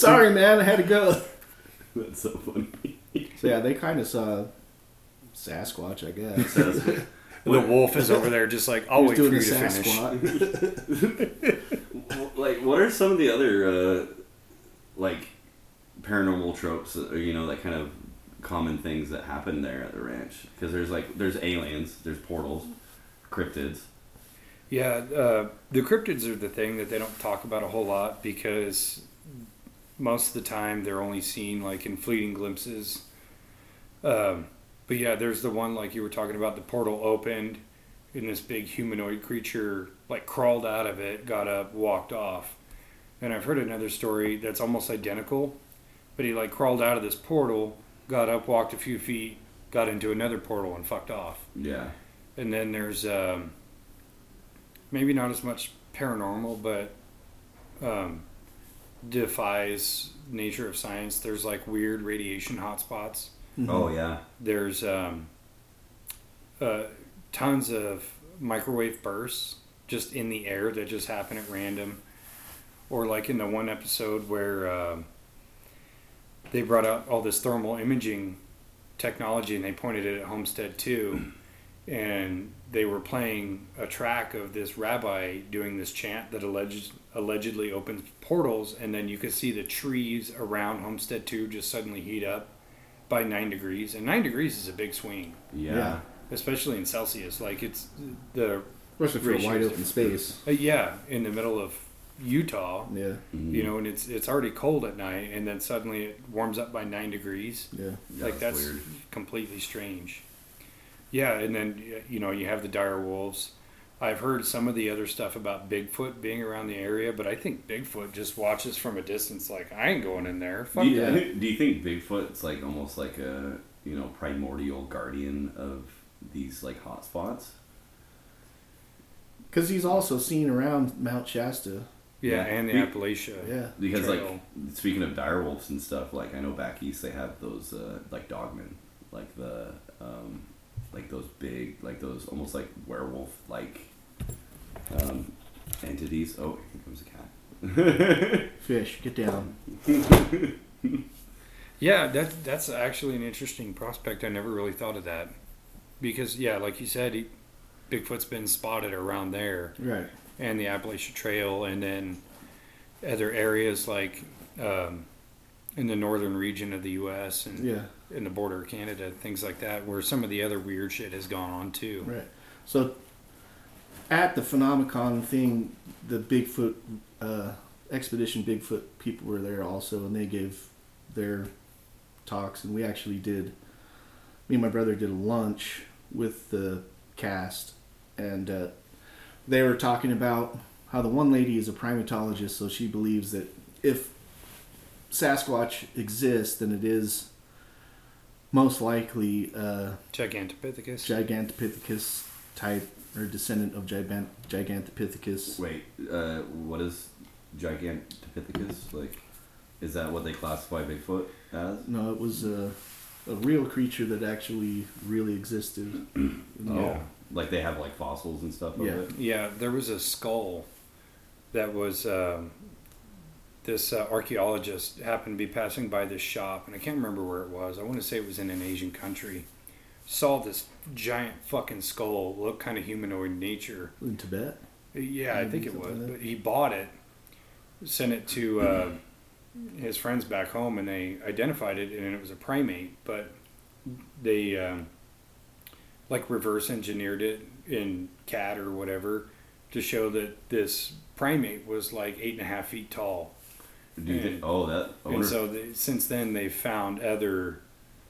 Sorry, man, I had to go. That's so funny. So yeah, they kind of saw Sasquatch, I guess. That's- The wolf is over there, just like I'll wait for you doing to the finish. Sasquatch. like what are some of the other uh, like paranormal tropes you know that kind of common things that happen there at the ranch because there's like there's aliens there's portals cryptids Yeah, uh, the cryptids are the thing that they don't talk about a whole lot because most of the time they're only seen like in fleeting glimpses. Um, but yeah, there's the one like you were talking about. The portal opened, and this big humanoid creature like crawled out of it, got up, walked off. And I've heard another story that's almost identical, but he like crawled out of this portal, got up, walked a few feet, got into another portal, and fucked off. yeah And then there's um, maybe not as much paranormal, but um, defies nature of science. There's like weird radiation hotspots. oh yeah There's um, uh, tons of microwave bursts just in the air that just happen at random. Or like in the one episode where um they brought out all this thermal imaging technology and they pointed it at Homestead 2 *clears throat* and they were playing a track of this rabbi doing this chant that alleged, allegedly opens portals and then you could see the trees around Homestead 2 just suddenly heat up by 9 degrees. And 9 degrees is a big swing. Yeah, Yeah. especially in Celsius. Like it's the Especially for a wide open space. uh, yeah in the middle of Utah Yeah, Mhm. you know and it's it's already cold at night and then suddenly it warms up by 9 degrees yeah. Yeah, like that's weird completely strange. Yeah, and then you know you have the dire wolves. I've heard some of the other stuff about Bigfoot being around the area, but I think Bigfoot just watches from a distance. Like I ain't going in there. do you, that. do you think Bigfoot's like almost like a you know primordial guardian of these like hot spots. Because he's also seen around Mount Shasta. Yeah, Yeah. and the We- Appalachia. Yeah. Because Trail. like speaking of dire wolves and stuff, like I know back east they have those uh, like dogmen, like the um, like those big like those almost like werewolf like um, entities. Oh, here comes a cat. *laughs* Fish, get down. *laughs* Yeah, that that's actually an interesting prospect. I never really thought of that because yeah, like you said, he, Bigfoot's been spotted around there Right. And the Appalachian Trail, and then other areas like um, in the northern region of the U.S. and Yeah. in the border of Canada, things like that, where some of the other weird shit has gone on too. Right. So at the Phenomicon thing, the Bigfoot uh, expedition Bigfoot people were there also, and they gave their talks, and we actually did. Me and my brother did a lunch with the cast, and uh, they were talking about how the one lady is a primatologist, so she believes that if Sasquatch exists, then it is most likely. Uh, Gigantopithecus. Gigantopithecus type or descendant of Gigant- Gigantopithecus. Wait, uh, what is Gigantopithecus like? Is that what they classify Bigfoot as? No, it was a, a real creature that actually really existed. *clears throat* Yeah. Like they have like fossils and stuff of Yeah. it. Yeah, there was a skull that was um, this uh, archaeologist happened to be passing by this shop, and I can't remember where it was. I want to say it was in an Asian country. Saw this giant fucking skull, looked kind of humanoid in nature. In Tibet. Yeah, I think it was. like. But he bought it, sent it to uh, his friends back home, and they identified it, and it was a primate. But they um, like reverse engineered it in CAD or whatever to show that this primate was like eight and a half feet tall. Do you think? And- Oh, that. I And so they, since then, they've found other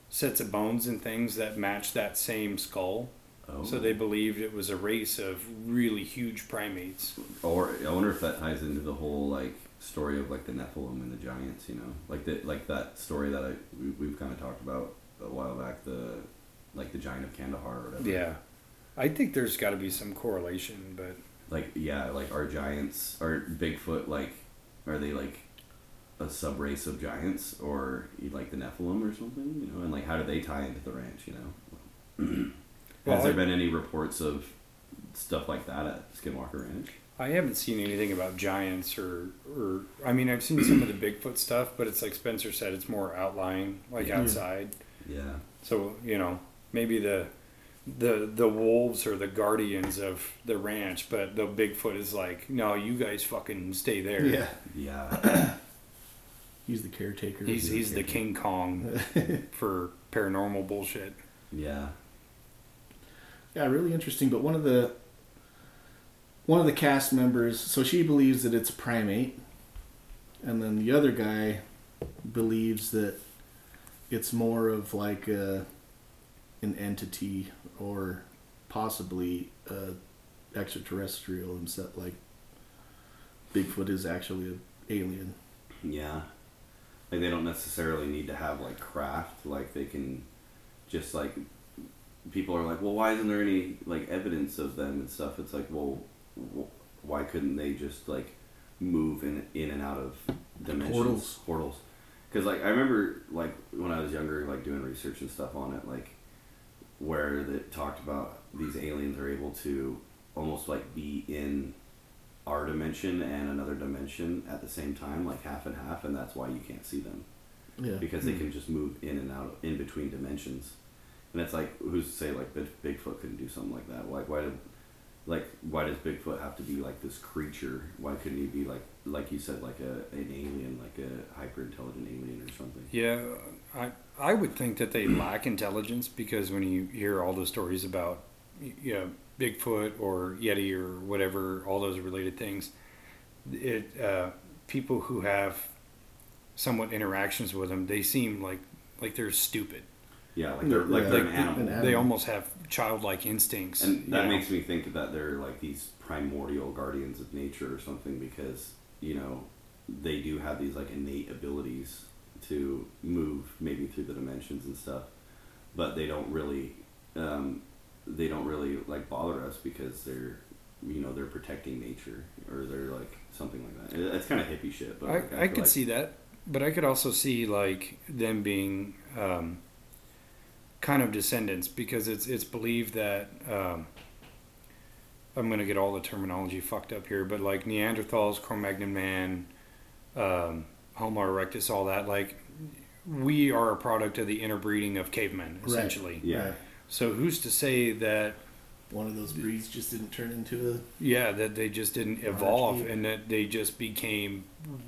sets of bones and things that match that same skull. oh. So they oh. believed it was a race of really huge primates. Or I wonder if that ties into the whole like story of like the Nephilim and the giants. You know, like the like that story that I we, we've kind of talked about a while back. The like the giant of Kandahar or whatever. Yeah. I think there's got to be some correlation, but Like yeah, like are giants are Bigfoot like are they like a sub race of giants or like the Nephilim or something? You know, and like how do they tie into the ranch? You know, *clears throat* Well, has there I- been any reports of stuff like that at Skinwalker Ranch? I haven't seen anything about giants or, or I mean, I've seen some of the *clears throat* Bigfoot stuff, but it's like Spencer said, it's more outlying, like Yeah. outside. Yeah. So, you know, maybe the the the wolves are the guardians of the ranch, but the Bigfoot is like, no, you guys fucking stay there. Yeah. Yeah. He's the caretaker. He's he's the King Kong *laughs* for paranormal bullshit. Yeah. Yeah, really interesting. But one of the one of the cast members, so she believes that it's a primate, and then the other guy believes that it's more of like a, an entity or possibly a extraterrestrial, and set like Bigfoot is actually an alien. Yeah. Like they don't necessarily need to have like craft. Like they can just like people are like, well, why isn't there any like evidence of them and stuff? It's like, well, wh- why couldn't they just like move in in and out of dimensions Portals. portals? Because like I remember like when I was younger, like doing research and stuff on it, like where it talked about these aliens are able to almost like be in our dimension and another dimension at the same time, like half and half, and that's why you can't see them Yeah. because they hmm. can just move in and out in between dimensions. And it's like, who's to say like Big- Bigfoot couldn't do something like that? Like why did, like why does Bigfoot have to be like this creature? Why couldn't he be like, like you said, like a an alien, like a hyper intelligent alien or something? Yeah, I I would think that they *clears throat* lack intelligence because when you hear all the stories about you know Bigfoot or Yeti or whatever, all those related things, it uh, people who have somewhat interactions with them, they seem like like they're stupid. Yeah, like they're like Yeah. they're Like, an animal. an They almost have childlike instincts. And you that know? makes me think that they're like these primordial guardians of nature or something because, you know, they do have these like innate abilities to move maybe through the dimensions and stuff, but they don't really, um, they don't really like bother us because they're you know they're protecting nature or they're like something like that. It's kind of hippie shit, but I, like, I feel could like- see that, but I could also see like them being um, kind of descendants because it's it's believed that um, I'm gonna get all the terminology fucked up here, but like Neanderthals, Cro-Magnon man, um, Homo erectus, all that like we are a product of the interbreeding of cavemen Right. essentially. Yeah. Right. So who's to say that One of those breeds just didn't turn into a yeah that they just didn't evolve and that they just became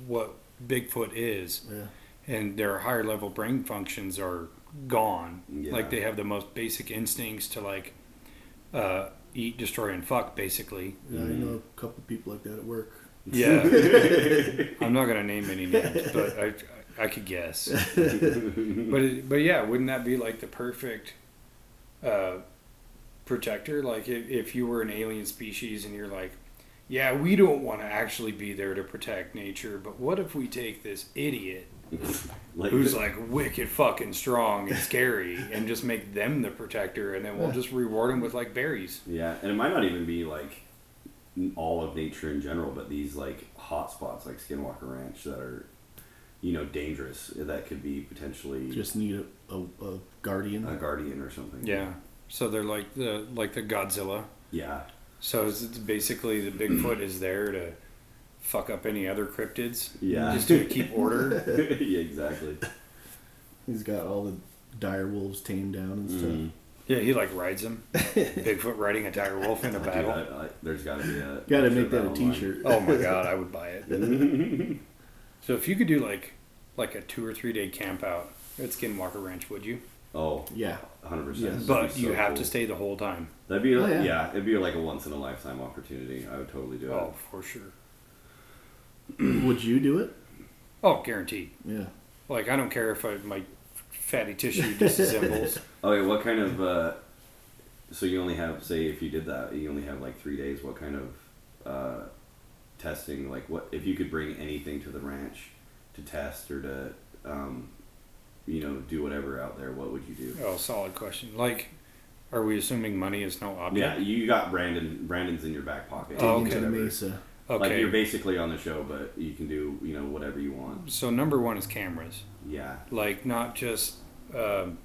what Bigfoot is. yeah. and their higher level brain functions are gone. Yeah. Like they have the most basic instincts to like uh, eat, destroy, and fuck, basically. Yeah, I know a couple people like that at work. Yeah. I'm not gonna name any names, but I I could guess. but it, but yeah, wouldn't that be like the perfect uh, protector? Like if, if you were an alien species and you're like. Yeah, we don't want to actually be there to protect nature, but what if we take this idiot like who's like wicked fucking strong and scary and just make them the protector and then we'll just reward them with like berries Yeah, and it might not even be like all of nature in general, but these like hot spots like Skinwalker Ranch that are, you know, dangerous. That could be potentially Just need a, a, a guardian. a guardian or something. yeah so they're like the like the godzilla Yeah. so it's, it's basically the bigfoot is there to fuck up any other cryptids Yeah. just to keep order *laughs* yeah, exactly. He's got all the dire wolves tamed down and stuff. Mhm. Yeah he like rides him. *laughs* bigfoot riding a tiger wolf in a Dude, battle I- I- there's got to be a. *laughs* Got to make that a online. T-shirt. oh my *laughs* god i would buy it so if you could do like like a two or three day camp out at skinwalker ranch would you Oh, Yeah, 100%. Yes. That'd but be you have cool. to stay the whole time That'd be, Oh, yeah. yeah. it'd be like a once in a lifetime opportunity. I would totally do it. oh for sure *clears throat* would you do it? oh guaranteed Yeah. Like I don't care if I, my fatty tissue disassembles. Okay, what kind of? Uh, so you only have, say, if you did that, you only have like three days. What kind of uh, testing? Like, what if you could bring anything to the ranch to test or to, um, you know, do whatever out there? What would you do? oh, solid question. Like, are we assuming money is no object? Yeah, you got Brandon. Brandon's in your back pocket. Oh, Dig into the Whatever. mesa. Like you're basically on the show, but you can do you know whatever you want. so number one is cameras. Yeah. Like not just. Um,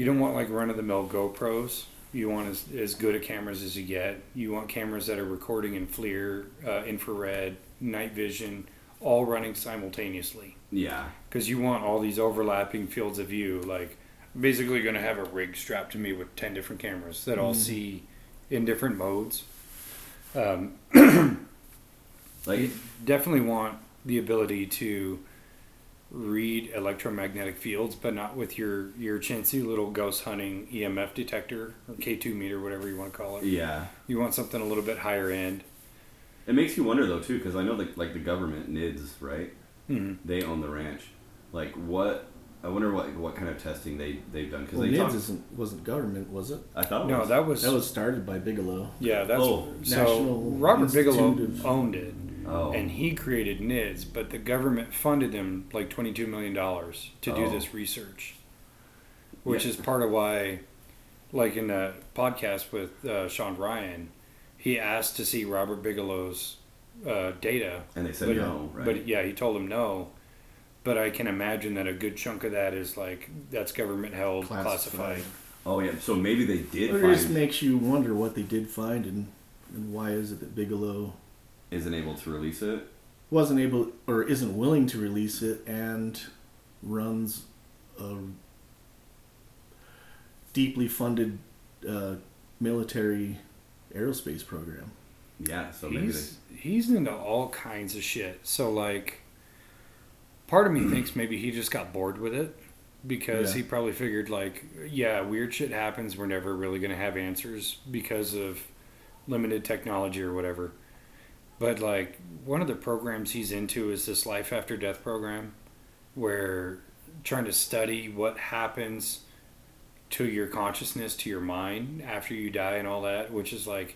you don't want like run of the mill GoPros. You want as, as good a cameras as you get. You want cameras that are recording in FLIR, uh, infrared, night vision, all running simultaneously. Yeah. because you want all these overlapping fields of view. Like, I'm basically going to have a rig strapped to me with 10 different cameras that all see in different modes. Um, Like you definitely want the ability to read electromagnetic fields, but not with your, your chintzy little ghost hunting EMF detector or K2 meter, whatever you want to call it. yeah. You want something a little bit higher end. It makes you wonder though too, because I know that like the government NIDS, right? Mhm. They own the ranch. Like what? I wonder what what kind of testing they they've done because Well, they NIDS talk, isn't wasn't government, was it? I thought it No, was. that was, That was started by Bigelow. yeah, that's Oh, so National Robert Institute Bigelow of- owned it. Oh and he created NIDS, but the government funded him like twenty-two million dollars to do Oh. this research, which Yeah. is part of why, like in the podcast with uh, Sean Ryan, he asked to see Robert Bigelow's uh, data, and they said but, no, right? but yeah, he told him no. But I can imagine that a good chunk of that is like that's government held, classified. oh yeah, so maybe they did It just makes you wonder what they did find and, and why is it that Bigelow isn't able to release it. wasn't able or isn't willing to release it and runs a deeply funded uh, military aerospace program. Yeah, so maybe he's he's into all kinds of shit. So like, part of me *clears throat* thinks maybe he just got bored with it because Yeah. he probably figured like, yeah, weird shit happens. We're never really gonna have answers because of limited technology or whatever. But like one of the programs he's into is this life after death program, where trying to study what happens to your consciousness, to your mind after you die, and all that, which is like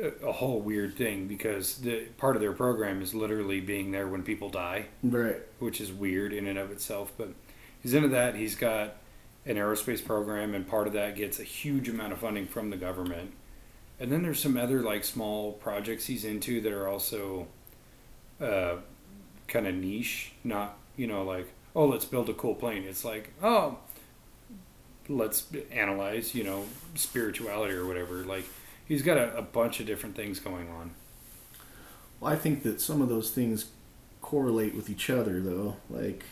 a, whole weird thing because the part of their program is literally being there when people die, Right. which is weird in and of itself. But he's into that. He's got an aerospace program, and part of that gets a huge amount of funding from the government. And then there's some other like small projects he's into that are also uh, kind of niche, not you know like oh let's build a cool plane. It's like oh let's analyze you know spirituality or whatever. Like he's got a, a bunch of different things going on. Well, I think that some of those things correlate with each other, though. Like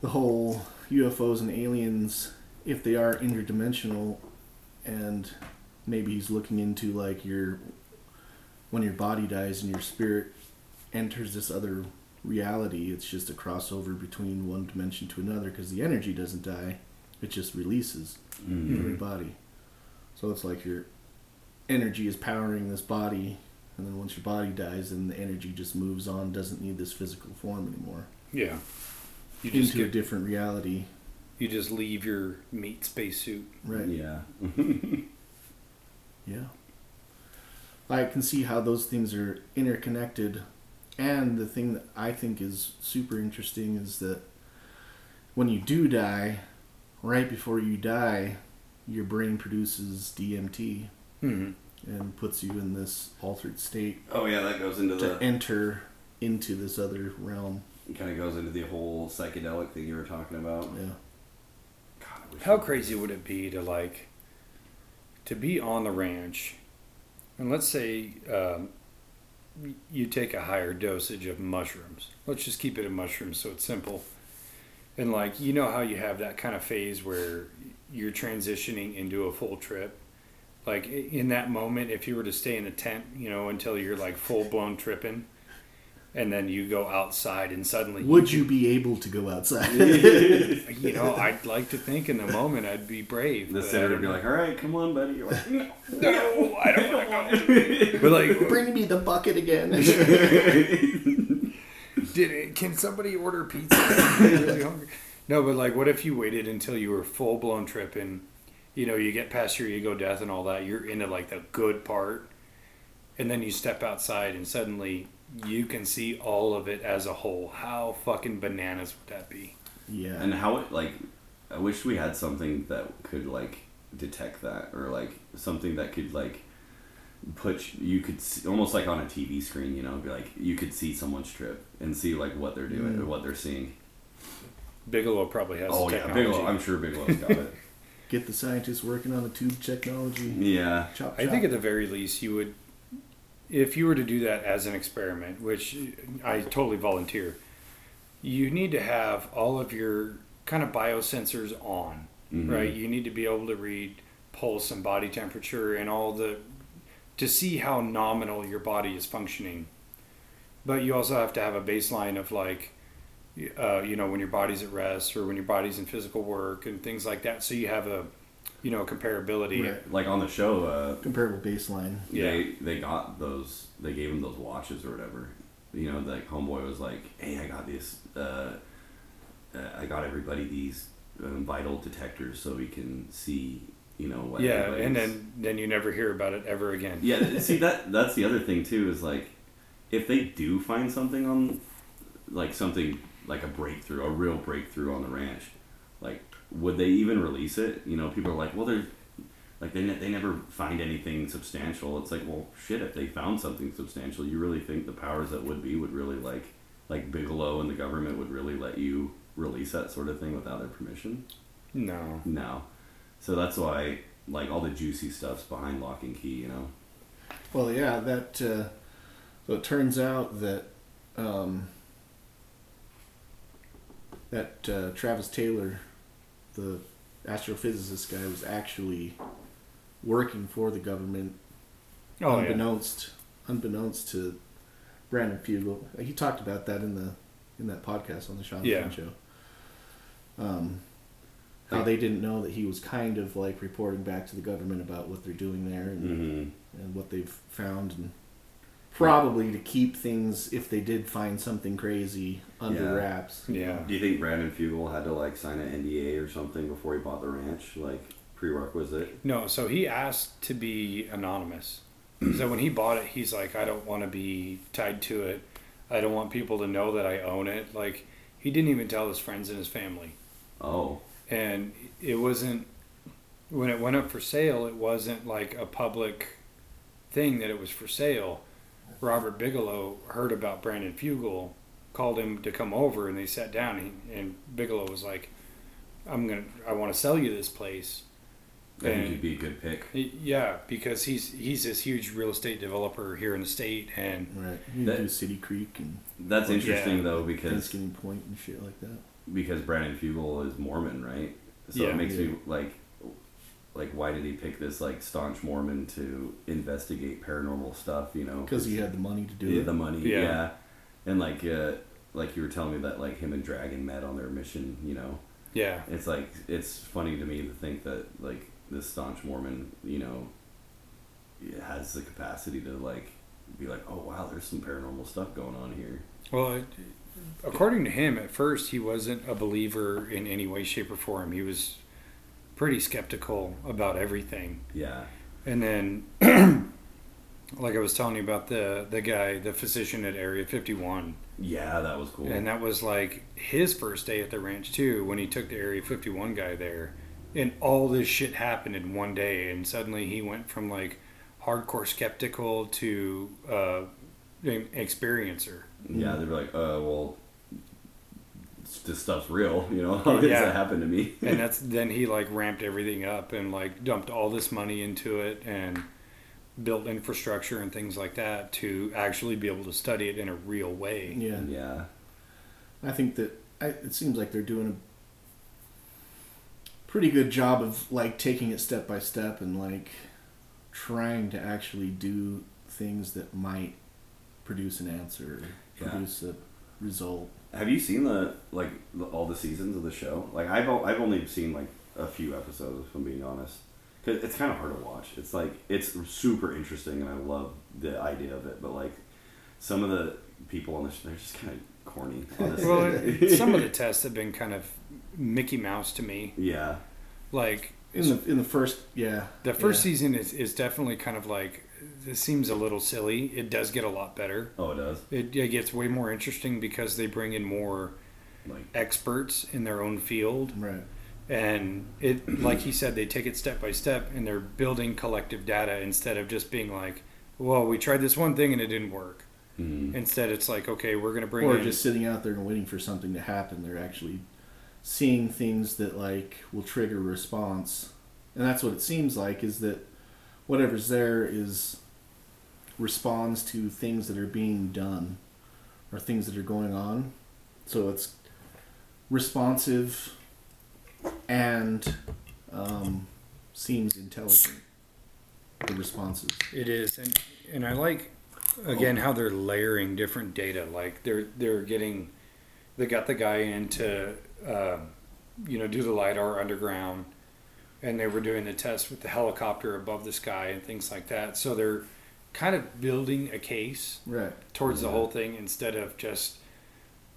the whole UFOs and aliens, if they are interdimensional, and maybe he's looking into like your when your body dies and your spirit enters this other reality. It's just a crossover between one dimension to another because the energy doesn't die; it just releases Mm. in your body. So it's like your energy is powering this body, and then once your body dies, then the energy just moves on, doesn't need this physical form anymore. Yeah, you just Into a different reality, you just leave your meat spacesuit. right? Yeah. *laughs* Yeah. I can see how those things are interconnected. And the thing that I think is super interesting is that when you do die, right before you die, your brain produces DMT hmm and puts you in this altered state oh yeah, that goes into to the enter into this other realm. It kind of goes into the whole psychedelic thing you were talking about. Yeah. God, How crazy would it be to like to be on the ranch, and let's say um, you take a higher dosage of mushrooms. Let's just keep it in mushrooms so it's simple. And like you know how you have that kind of phase where you're transitioning into a full trip. Like in that moment, if you were to stay in a tent, you know, until you're like full blown tripping, and then you go outside and suddenly Would you be able to go outside? *laughs* you *laughs* know, I'd like to think in the moment I'd be brave. The but senator would be like, "All right, come on, buddy." You're like, "No." *laughs* no, I don't want to go. But like, Bring me the bucket again. did it, can somebody order pizza? I'm really hungry. No, but like, what if you waited until you were full blown tripping? You know, you get past your ego death and all that. You're into like the good part, and then you step outside and suddenly you can see all of it as a whole. How fucking bananas would that be? yeah. And how it like, I wish we had something that could like detect that, or like something that could like put you could see, almost like on a TV screen, you know, be like you could see someone's trip and see like what they're doing or Mm. what they're seeing. Bigelow probably has oh the yeah. Bigelow. I'm sure Bigelow's got it. *laughs* Get the scientists working on the tube technology. Yeah. Chop, chop. I think at the very least you would, if you were to do that as an experiment, which I totally volunteer, you need to have all of your kind of biosensors on, Mhm. right? You need to be able to read pulse and body temperature and all the, to see how nominal your body is functioning. But you also have to have a baseline of like, uh, you know, when your body's at rest or when your body's in physical work and things like that. So you have a, you know, comparability. Right. Like on the show, uh, comparable baseline. Yeah. they they got those. They gave him those watches or whatever. You know, like homeboy was like, "Hey, I got this. Uh, uh, I got everybody these um, vital detectors so we can see. You know what? Yeah, and then then you never hear about it ever again. yeah. See *laughs* that that's the other thing too is like, if they do find something on, like something like a breakthrough, a real breakthrough on the ranch, like would they even release it? You know, people are like, well, they're like they, ne- they never find anything substantial. It's like, well, shit, if they found something substantial, you really think the powers that would be would really like, like Bigelow and the government would really let you release that sort of thing without their permission? No. No. So that's why, like, all the juicy stuff's behind lock and key, you know? Well, yeah, that. Uh, so it turns out that um, that uh, Travis Taylor, the astrophysicist guy, was actually working for the government, Oh yeah. unbeknownst unbeknownst to Brandon Fugal. He talked about that in the in that podcast on the Sean Yeah. Show. Um, how they didn't know that he was kind of like reporting back to the government about what they're doing there and Mm-hmm. and what they've found and probably to keep things if they did find something crazy under Yeah. wraps Yeah. Do you think Brandon Fugal had to, like, sign an NDA or something before he bought the ranch? Like, prerequisite? No, so he asked to be anonymous. so when he bought it, he's like, I don't want to be tied to it. I don't want people to know that I own it. Like he didn't even tell his friends and his family. Oh. and it wasn't when it went up for sale. It wasn't like a public thing that it was for sale. Robert Bigelow heard about Brandon Fugal, called him to come over, and they sat down. And, and Bigelow was like, "I'm gonna, I want to sell you this place." I think And- he'd be a good pick. He- Yeah, because he's he's this huge real estate developer here in the state, and Right. You That- do City Creek and That's Yeah. interesting though because Thanksgiving Point and shit like that. because Brandon Fugal is Mormon, right? So Yeah. it makes Yeah. me like like why did he pick this like staunch Mormon to investigate paranormal stuff? You know, Because he had the money to do yeah, it. the money, Yeah. yeah. and like uh, like you were telling me that like him and Dragon met on their mission. You know, yeah, it's like it's funny to me to think that like this staunch Mormon, you know, has the capacity to like be like, oh wow, there's some paranormal stuff going on here. Well, it, according to him, at first he wasn't a believer in any way, shape, or form. He was pretty skeptical about everything, Yeah, and then, *clears throat* like I was telling you about the the guy, the physician at Area Fifty One, yeah, that was cool. and that was like his first day at the ranch too. When he took the Area Fifty One guy there, and all this shit happened in one day, and suddenly he went from like hardcore skeptical to uh, an experiencer. Yeah, they'd be like, uh, well, this stuff's real, you know? *laughs* Oh, How does Yeah. that happen to me? and *laughs* that's then he like ramped everything up and like dumped all this money into it and built infrastructure and things like that to actually be able to study it in a real way. Yeah. yeah. I think that I, it seems like they're doing a pretty good job of like taking it step by step and like trying to actually do things that might produce an answer, Yeah. produce a result. Have you seen the, like, the, all the seasons of the show? Like, I've, o- I've only seen, like, a few episodes, if I'm being honest. Cause it's kind of hard to watch. It's like, it's super interesting and I love the idea of it, but, like, some of the people on the show, they're just kind of corny, *laughs* honestly. Well, some of the *laughs* tests have been kind of Mickey Mouse to me. yeah. Like In the in the first, yeah, the first yeah. season is, is definitely kind of like this seems a little silly. It does get a lot better. Oh, it does? It, it gets way more interesting because they bring in more Like, experts in their own field right. and it like he said they take it step by step and they're building collective data instead of just being like well we tried this one thing and it didn't work mhm. instead it's like okay we're going to bring or in just sitting out there and waiting for something to happen. They're actually seeing things that like will trigger a response, and that's what it seems like. Is that whatever's there is responds to things that are being done or things that are going on. So it's responsive and um, seems intelligent. The responses. it is and and I like again how they're layering different data like they're they're getting they got the guy in to uh, you know do the lidar underground and they were doing the test with the helicopter above the sky and things like that. So they're kind of building a case Right. towards the whole thing instead of just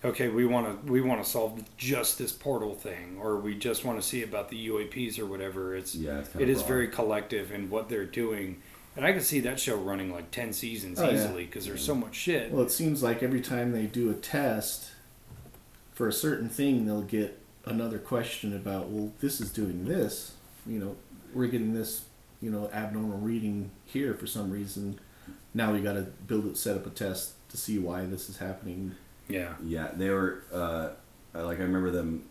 okay we want to we want to solve just this portal thing or we just want to see about the UAPs or whatever. It's Yeah, it's it is very collective in what they're doing. And I can see that show running like 10 seasons Oh, easily because there's so much shit. Well, it seems like every time they do a test for a certain thing, they'll get another question about, well, this is doing this. You know, we're getting this, you know, abnormal reading here for some reason. Now we got to build it, set up a test to see why this is happening. yeah Yeah, they were uh, like I remember them,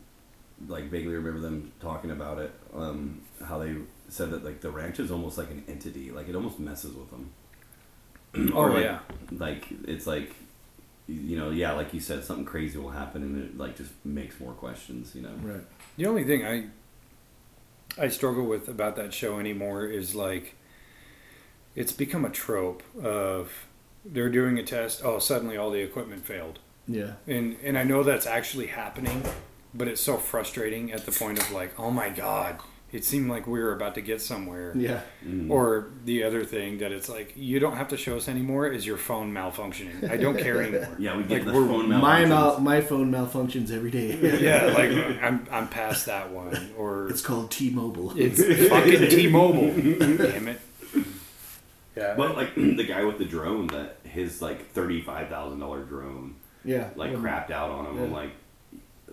like vaguely remember them talking about it. Um, how they said that like the ranch is almost like an entity, like it almost messes with them. *clears throat* oh Or, like, yeah Like it's like, you know, yeah, like you said, something crazy will happen, and it like just makes more questions. You know. Right. The only thing I I struggle with about that show anymore is like it's become a trope of they're doing a test, oh suddenly all the equipment failed. Yeah. And and I know that's actually happening, but it's so frustrating at the point of like, oh my god, it seemed like we were about to get somewhere. Yeah. Mm. Or the other thing that it's like you don't have to show us anymore is your phone malfunctioning. I don't care *laughs* anymore. yeah, we get like, the we're- phone My, malfunctions. mal- my phone malfunctions every day. *laughs* Yeah, like *laughs* I'm I'm past that one. Or It's called T-Mobile. It's fucking T-Mobile. Damn it. Yeah. But like *clears throat* the guy with the drone, that his like thirty five thousand dollar drone, yeah. like Um, crapped out on him, and like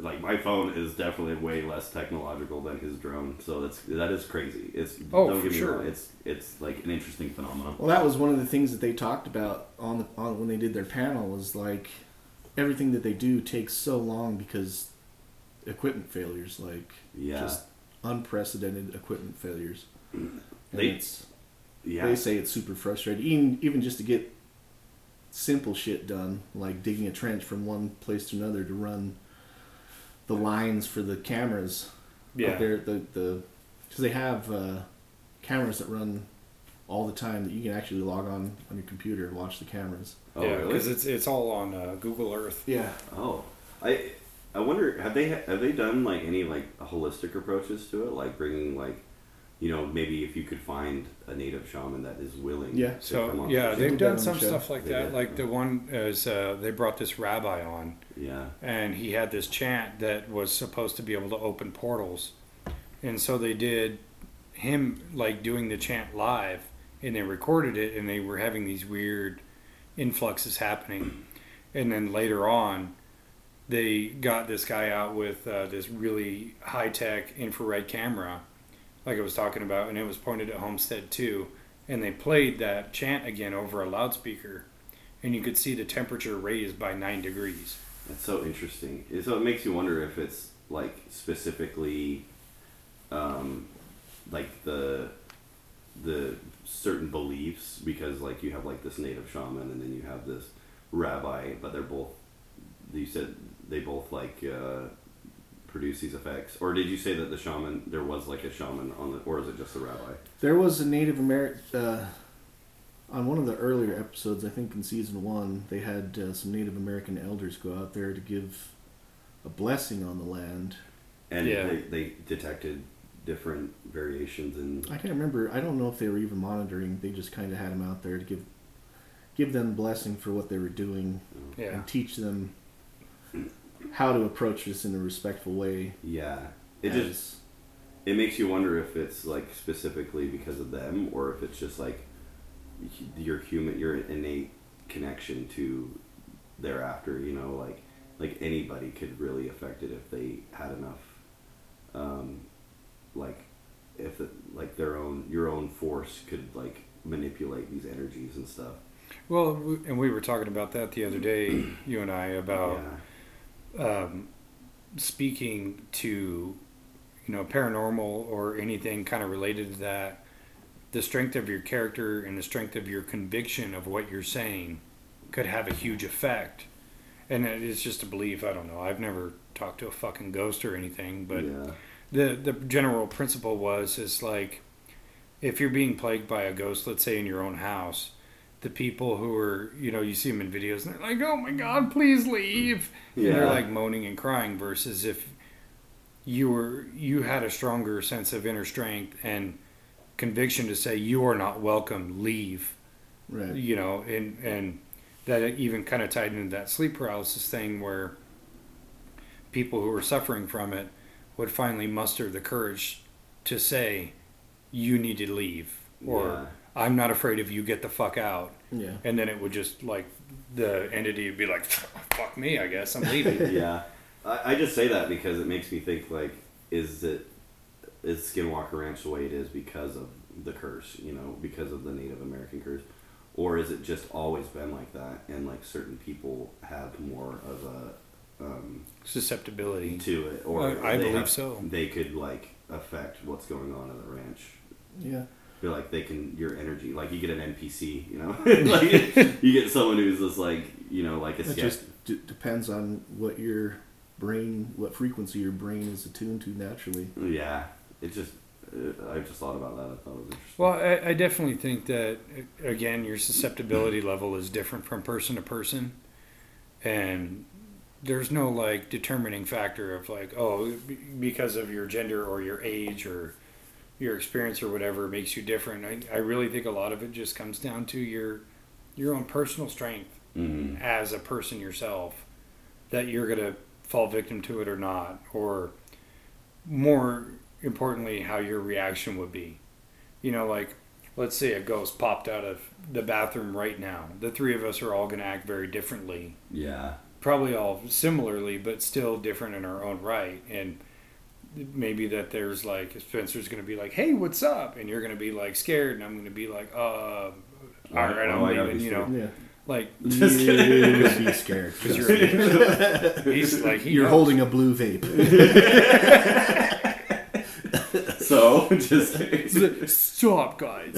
like my phone is definitely way less technological than his drone. So that's that is crazy. It's Oh, don't for get me sure. wrong. It's it's like an interesting phenomenon. Well, that was one of the things that they talked about on the on when they did their panel was like everything that they do takes so long because equipment failures, like Yeah. just unprecedented equipment failures. *clears throat* And They- it's, Yeah. they say it's super frustrating, even even just to get simple shit done, like digging a trench from one place to another to run the lines for the cameras Yeah. there. The the because they have uh, cameras that run all the time that you can actually log on on your computer and watch the cameras. oh, yeah, really? because it's it's all on uh, Google Earth. Yeah. Oh, I I wonder have they have they done like any like holistic approaches to it, like bringing like you know maybe if you could find a native shaman that is willing. Yeah. To come So on yeah, the they've done that on the some show. stuff like They that. did, Like the one is uh, they brought this rabbi on. Yeah. and he had this chant that was supposed to be able to open portals, and so they did him like doing the chant live, and they recorded it, and they were having these weird influxes happening, and then later on. They got this guy out with uh, this really high tech infrared camera, like I was talking about, and it was pointed at Homestead 2. And they played that chant again over a loudspeaker, and you could see the temperature raised by nine degrees. That's so interesting. So it makes you wonder if it's like specifically, um, like the the certain beliefs because like you have like this native shaman and then you have this rabbi, but they're both. You said they both like uh, produce these effects, or did you say that the shaman there was like a shaman on the, or is it just the rabbi? There was a Native American uh, on one of the earlier episodes. I think in season one, they had uh, some Native American elders go out there to give a blessing on the land. And Yeah. they, they detected different variations and I can't remember. I don't know if they were even monitoring. They just kind of had them out there to give give them blessing for what they were doing Yeah. and teach them how to approach this in a respectful way. yeah. It as- just it makes you wonder if it's like specifically because of them or if it's just like your human your innate connection to thereafter you know like like anybody could really affect it if they had enough um like if it, like their own your own force could like manipulate these energies and stuff Well, and we were talking about that the other day, you and I, about yeah um, speaking to, you know, paranormal or anything kind of related to that. The strength of your character and the strength of your conviction of what you're saying could have a huge effect. And it is just a belief. I don't know. I've never talked to a fucking ghost or anything, but yeah the the general principle was is like if you're being plagued by a ghost let's say in your own house the people who are you know you see them in videos and they're like oh my god please leave and they're like moaning and crying versus if you were you had a stronger sense of inner strength and conviction to say you are not welcome leave Right. you know and and that even kind of tied into that sleep paralysis thing where people who were suffering from it would finally muster the courage to say you need to leave or Yeah. I'm not afraid of you get the fuck out Yeah. and then it would just like the entity would be like *laughs* fuck me i guess i'm leaving *laughs* yeah, I, I just say that because it makes me think like, is it is Skinwalker Ranch the way it is because of the curse? You know, because of the Native American curse, or is it just always been like that? And like certain people have more of a um, susceptibility to it, or I- I believe have- so. They could like affect what's going on in the ranch. Yeah. Feel like they can your energy, like you get an NPC, you know, *laughs* like you get someone who's just like you know like a It skeptic. just d- depends on what your brain, what frequency your brain is attuned to naturally. Yeah, it just uh, I just thought about that. I thought it was interesting. Well, I, I definitely think that again, your susceptibility *clears throat* level is different from person to person, and there's no like determining factor of like, oh, because of your gender or your age or your experience or whatever makes you different. I, I really think a lot of it just comes down to your your own personal strength Mhm. as a person yourself that you're gonna fall victim to it or not, or more importantly, how your reaction would be. You know, like let's say a ghost popped out of the bathroom right now. The three of us are all gonna act very differently. Yeah, probably all similarly, but still different in our own right. And maybe that there's like Spencer's going to be like, "Hey, what's up?" and you're going to be like scared, and I'm going to be like, "Uh, all Why- right, I'm would I gotta leaving," you know, Yeah. like *laughs* Just yeah, be scared. *laughs* Cause you're, *laughs* he's like he You're knows. holding a blue vape. so just. Stop, guys.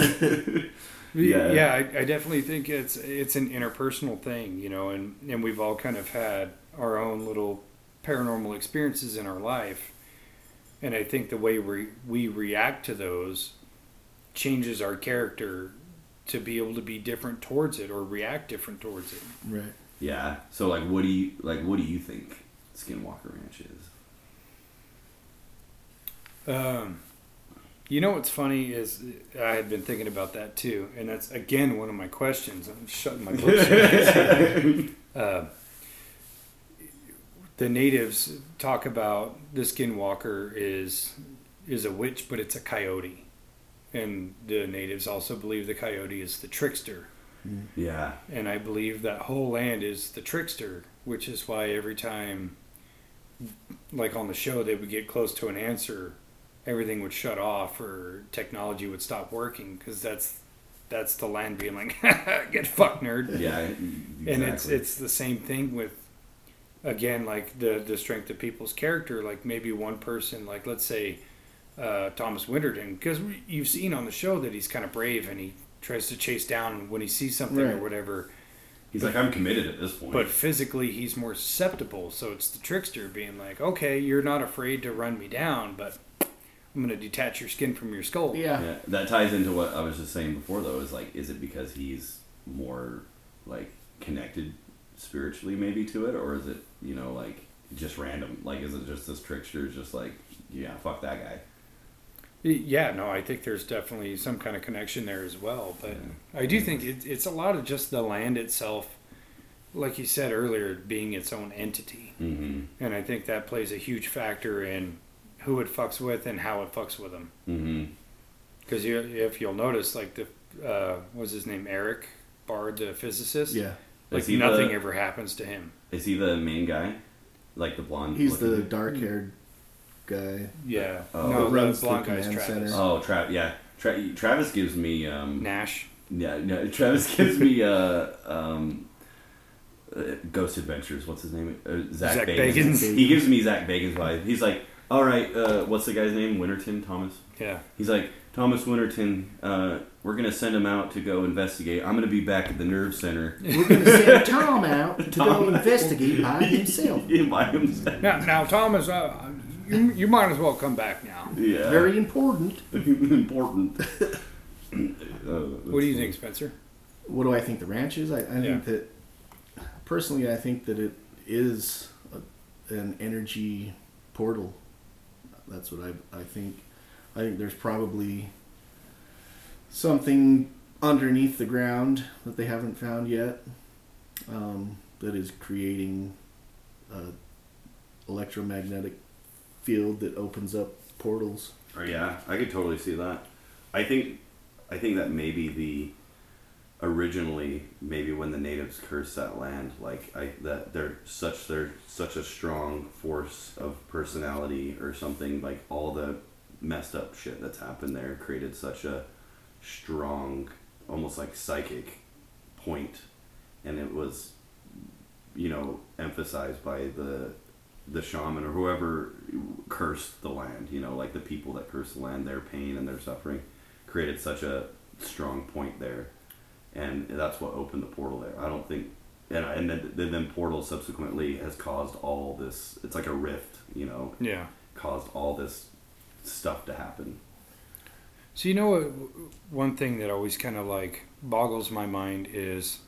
Yeah. yeah, I, I definitely think it's it's an interpersonal thing, you know, and and we've all kind of had our own little paranormal experiences in our life, and I think the way we we react to those changes our character to be able to be different towards it or react different towards it. right. Yeah. So like, what do you like? What do you think Skinwalker Ranch is? Um, you know what's funny is I had been thinking about that too, and that's again one of my questions. I'm shutting my books. uh, *laughs* the natives talk about the skinwalker is is a witch, but it's a coyote, and the natives also believe the coyote is the trickster. Yeah. And I believe that whole land is the trickster, which is why every time, like on the show, they would get close to an answer, everything would shut off or technology would stop working because that's that's the land being like, *laughs* get fucked, nerd. Yeah. Exactly. And it's it's the same thing with, again, like the the strength of people's character. Like maybe one person, like let's say, uh, Thomas Winterton, because you've seen on the show that he's kind of brave and he tries to chase down when he sees something or whatever. He's like, I'm committed at this point. But physically, he's more susceptible. So it's the trickster being like, okay, you're not afraid to run me down, but I'm going to detach your skin from your skull. Yeah. yeah, that ties into what I was just saying before, though. Is like, is it because he's more like connected spiritually, maybe to it, or is it you know like just random? Like, is it just this trickster? is Just like, yeah, fuck that guy. Yeah, no, I think there's definitely some kind of connection there as well. But I do think it, it's a lot of just the land itself, like you said earlier, being its own entity. Mm-hmm. And I think that plays a huge factor in who it fucks with and how it fucks with them. Mm-hmm. Because you, if you'll notice, like the, uh, what's his name, Erik Bard, the physicist, Yeah. like nothing the- ever happens to him. Is he the main guy? Like the blonde? He's the dark haired guy. Yeah, Oh. no, the runs the blonde guy's command Travis. center. Oh, Tra- yeah. Tra- Travis gives me um, Nash. Yeah, no, *laughs* Travis gives me uh, um, uh, Ghost Adventures. What's his name? Uh, Zach, Zach Bagans. Bagans. He gives me Zach Bagans vibe. He's like, all right, uh, what's the guy's name? Winterton Thomas. Yeah. He's like Thomas Winterton. Uh, we're gonna send him out to go investigate. I'm gonna be back at the nerve center. We're going to send *laughs* Tom out to Tom. go investigate by *laughs* himself. by himself. Now, now, Thomas, uh, you, you might as well come back now. Yeah, Very important. *laughs* important. Uh, What do you think, Spencer? What do I think the ranch is? I, I Yeah. think that personally, I think that it is a, an energy portal. That's what I I think. I think there's probably something underneath the ground that they haven't found yet um, that is creating electromagnetic field that opens up portals. Oh, yeah, I could totally see that. I think, I think that maybe the originally maybe when the natives cursed that land, like I that they're such they're such a strong force of personality or something. Like all the messed up shit that's happened there created such a strong, almost like psychic point, and it was, you know, emphasized by the the shaman or whoever cursed the land, you know, like the people that cursed the land, their pain and their suffering created such a strong point there. And that's what opened the portal there. I don't think, and, and then, then, then portal subsequently has caused all this, it's like a rift, you know, Yeah. caused all this stuff to happen. So you know? One thing that always kind of like boggles my mind is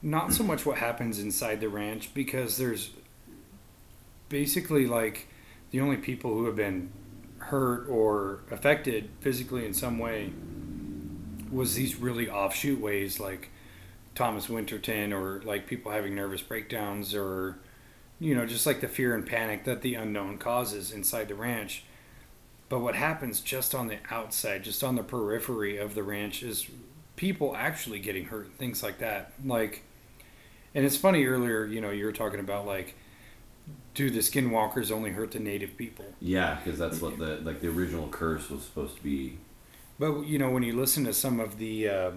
not so much what happens inside the ranch because there's basically like the only people who have been hurt or affected physically in some way was these really offshoot ways like Thomas Winterton or like people having nervous breakdowns or you know just like the fear and panic that the unknown causes inside the ranch but what happens just on the outside, just on the periphery of the ranch, is people actually getting hurt, things like that. Like, And it's funny earlier, you know, you were talking about like, do the skinwalkers only hurt the native people? Yeah, because that's what the like the original curse was supposed to be. But you know, when you listen to some of the uh,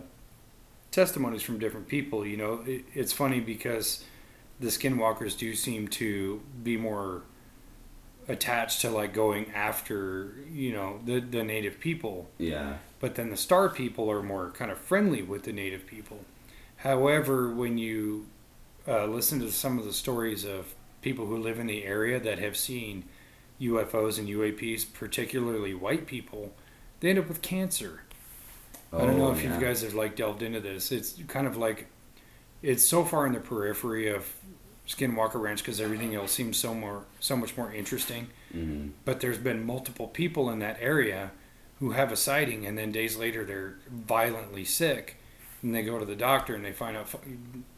testimonies from different people, you know, it, it's funny because the skinwalkers do seem to be more attached to like going after you know the the native people Yeah, but then the star people are more kind of friendly with the native people however when you uh, listen to some of the stories of people who live in the area that have seen ufos and uaps particularly white people they end up with cancer I don't know Oh, if yeah. you guys have like delved into this. It's kind of like it's so far in the periphery of Skinwalker Ranch because everything else seems so more so much more interesting. Mhm. But there's been multiple people in that area who have a sighting, and then days later they're violently sick, and they go to the doctor and they find out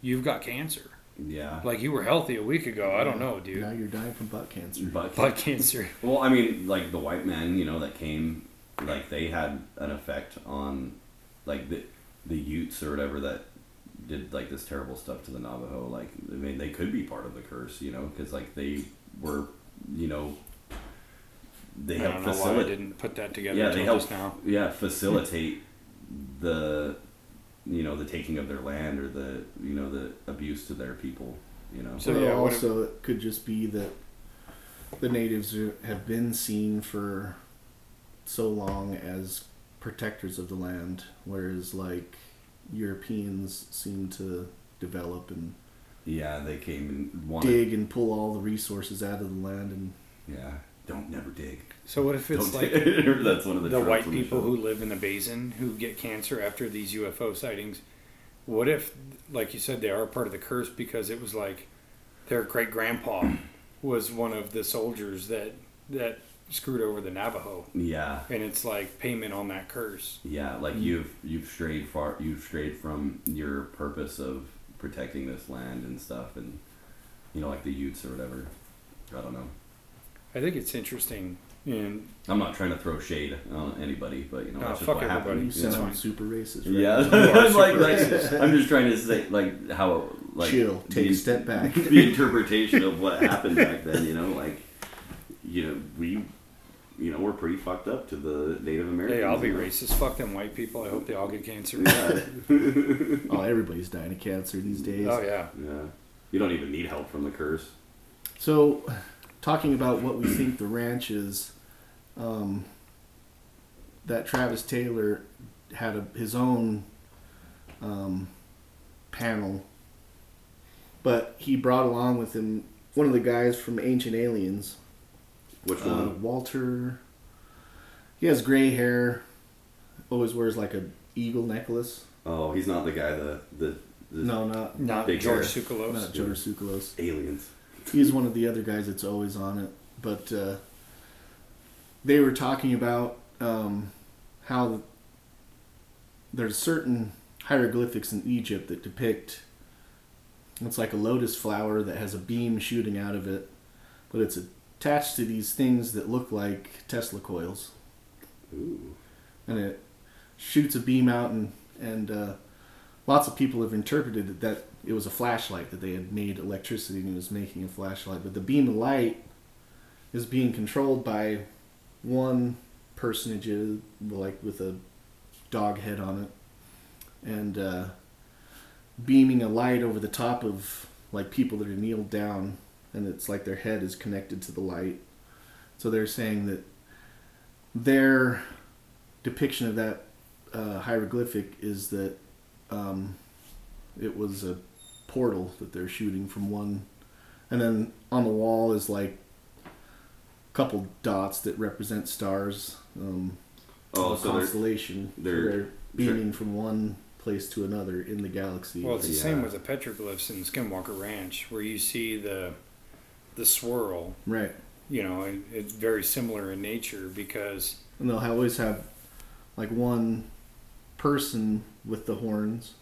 you've got cancer. Yeah, Like you were healthy a week ago. I don't know, dude. Now you're dying from butt cancer. but *laughs* Butt cancer. Well, I mean, like the white men, you know, that came, like they had an effect on, like the the Utes or whatever that did like this terrible stuff to the Navajo. Like, I mean, they could be part of the curse, you know, because like they were, you know, they I helped don't know why I facilitate. didn't put that together Yeah, they until helped. just now. Yeah, facilitate *laughs* the, you know, the taking of their land or the, you know, the abuse to their people. You know. So, yeah, also it could just be that the natives have been seen for so long as protectors of the land, whereas like Europeans seem to develop and yeah, they came and wanted. dig and pull all the resources out of the land and Yeah, don't never dig. So what if it's Don't like dig. *laughs* that's one of the the white people show. who live in the basin who get cancer after these UFO sightings. What if, like you said, they are part of the curse because it was like their great grandpa *clears throat* was one of the soldiers that that screwed over the Navajo, Yeah, and it's like payment on that curse. yeah. Like you've you've strayed far. You've strayed from your purpose of protecting this land and stuff, and you know, like the Utes or whatever. I don't know. I think it's interesting, and I'm not trying to throw shade on anybody, but you know, No, that's just what everybody. happened. you It's you know? sound fine. super racist. Right Yeah, now. I'm *laughs* like, super like racist. I'm just trying to say like how like Chill. Take the, a step back. *laughs* the interpretation of what happened back then. You know, like you know we, you know, we're pretty fucked up to the Native Americans. hey, I'll be racist. Fuck them white people. I hope they all get cancer. Yeah, *laughs* *laughs* oh, everybody's dying of cancer these days. Oh yeah. yeah. You don't even need help from the curse. So, talking about what we think the ranch is, um, that Travis Taylor had a, his own um, panel, but he brought along with him one of the guys from Ancient Aliens, Which uh, one? Walter. He has gray hair, always wears like a eagle necklace. Oh, he's not the guy. The the, the No, not Not Big George hair. Tsoukalos. not George Tsoukalos. aliens. he's one of the other guys that's always on it. But uh, they were talking about um, how there's certain hieroglyphics in Egypt that depict it's like a lotus flower that has a beam shooting out of it, but it's attached to these things that look like Tesla coils, Ooh. and it shoots a beam out, and and uh, lots of people have interpreted it that it was a flashlight that they had made electricity and it was making a flashlight, but the beam of light is being controlled by one personage, like with a dog head on it, and uh, beaming a light over the top of like people that are kneeled down, and it's like their head is connected to the light. So they're saying that their depiction of that uh, hieroglyphic is that um, it was a portal that they're shooting from one, and then on the wall is like a couple dots that represent stars. Um, Oh, of a they're constellation. They're- they're beaming from one place to another in the galaxy. Well, it's the Yeah. same with the petroglyphs in Skinwalker Ranch, where you see the the swirl. right, You know, and it's very similar in nature because and they'll always have like one person with the horns,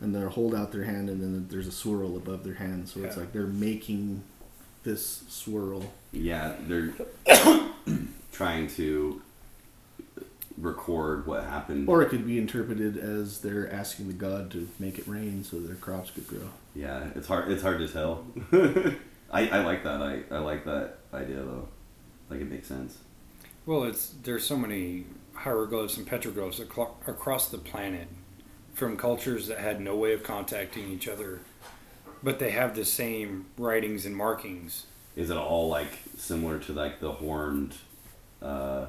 and they'll hold out their hand, and then there's a swirl above their hand. So it's like they're making this swirl. yeah they're *coughs* trying to record what happened. Or it could be interpreted as they're asking the god to make it rain so their crops could grow. yeah, it's hard. It's hard to tell. *laughs* I, I like that. I, I like that idea though. Like it makes sense. Well, it's there's so many hieroglyphs and petroglyphs aclo- across the planet from cultures that had no way of contacting each other, but they have the same writings and markings. Is it all like similar to like the horned, uh,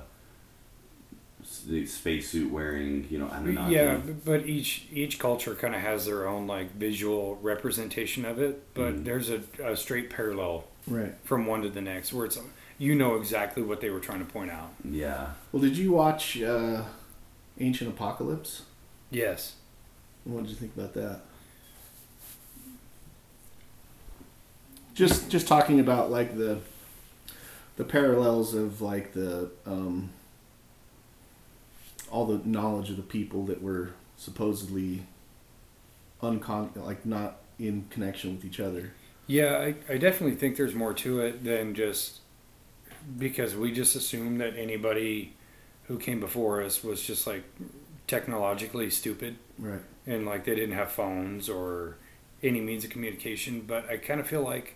the spacesuit wearing? You know, Anunnaki. Yeah, but each each culture kind of has their own like visual representation of it. But Mhm. there's a, a straight parallel Right. from one to the next, where it's you know exactly what they were trying to point out. Yeah. Well, did you watch uh, Ancient Apocalypse? Yes. What did you think about that? Just just talking about like the the parallels of like the um, all the knowledge of the people that were supposedly uncon like not in connection with each other. Yeah, I, I definitely think there's more to it than just because we just assume that anybody who came before us was just like technologically stupid Right. and like they didn't have phones or any means of communication. But I kind of feel like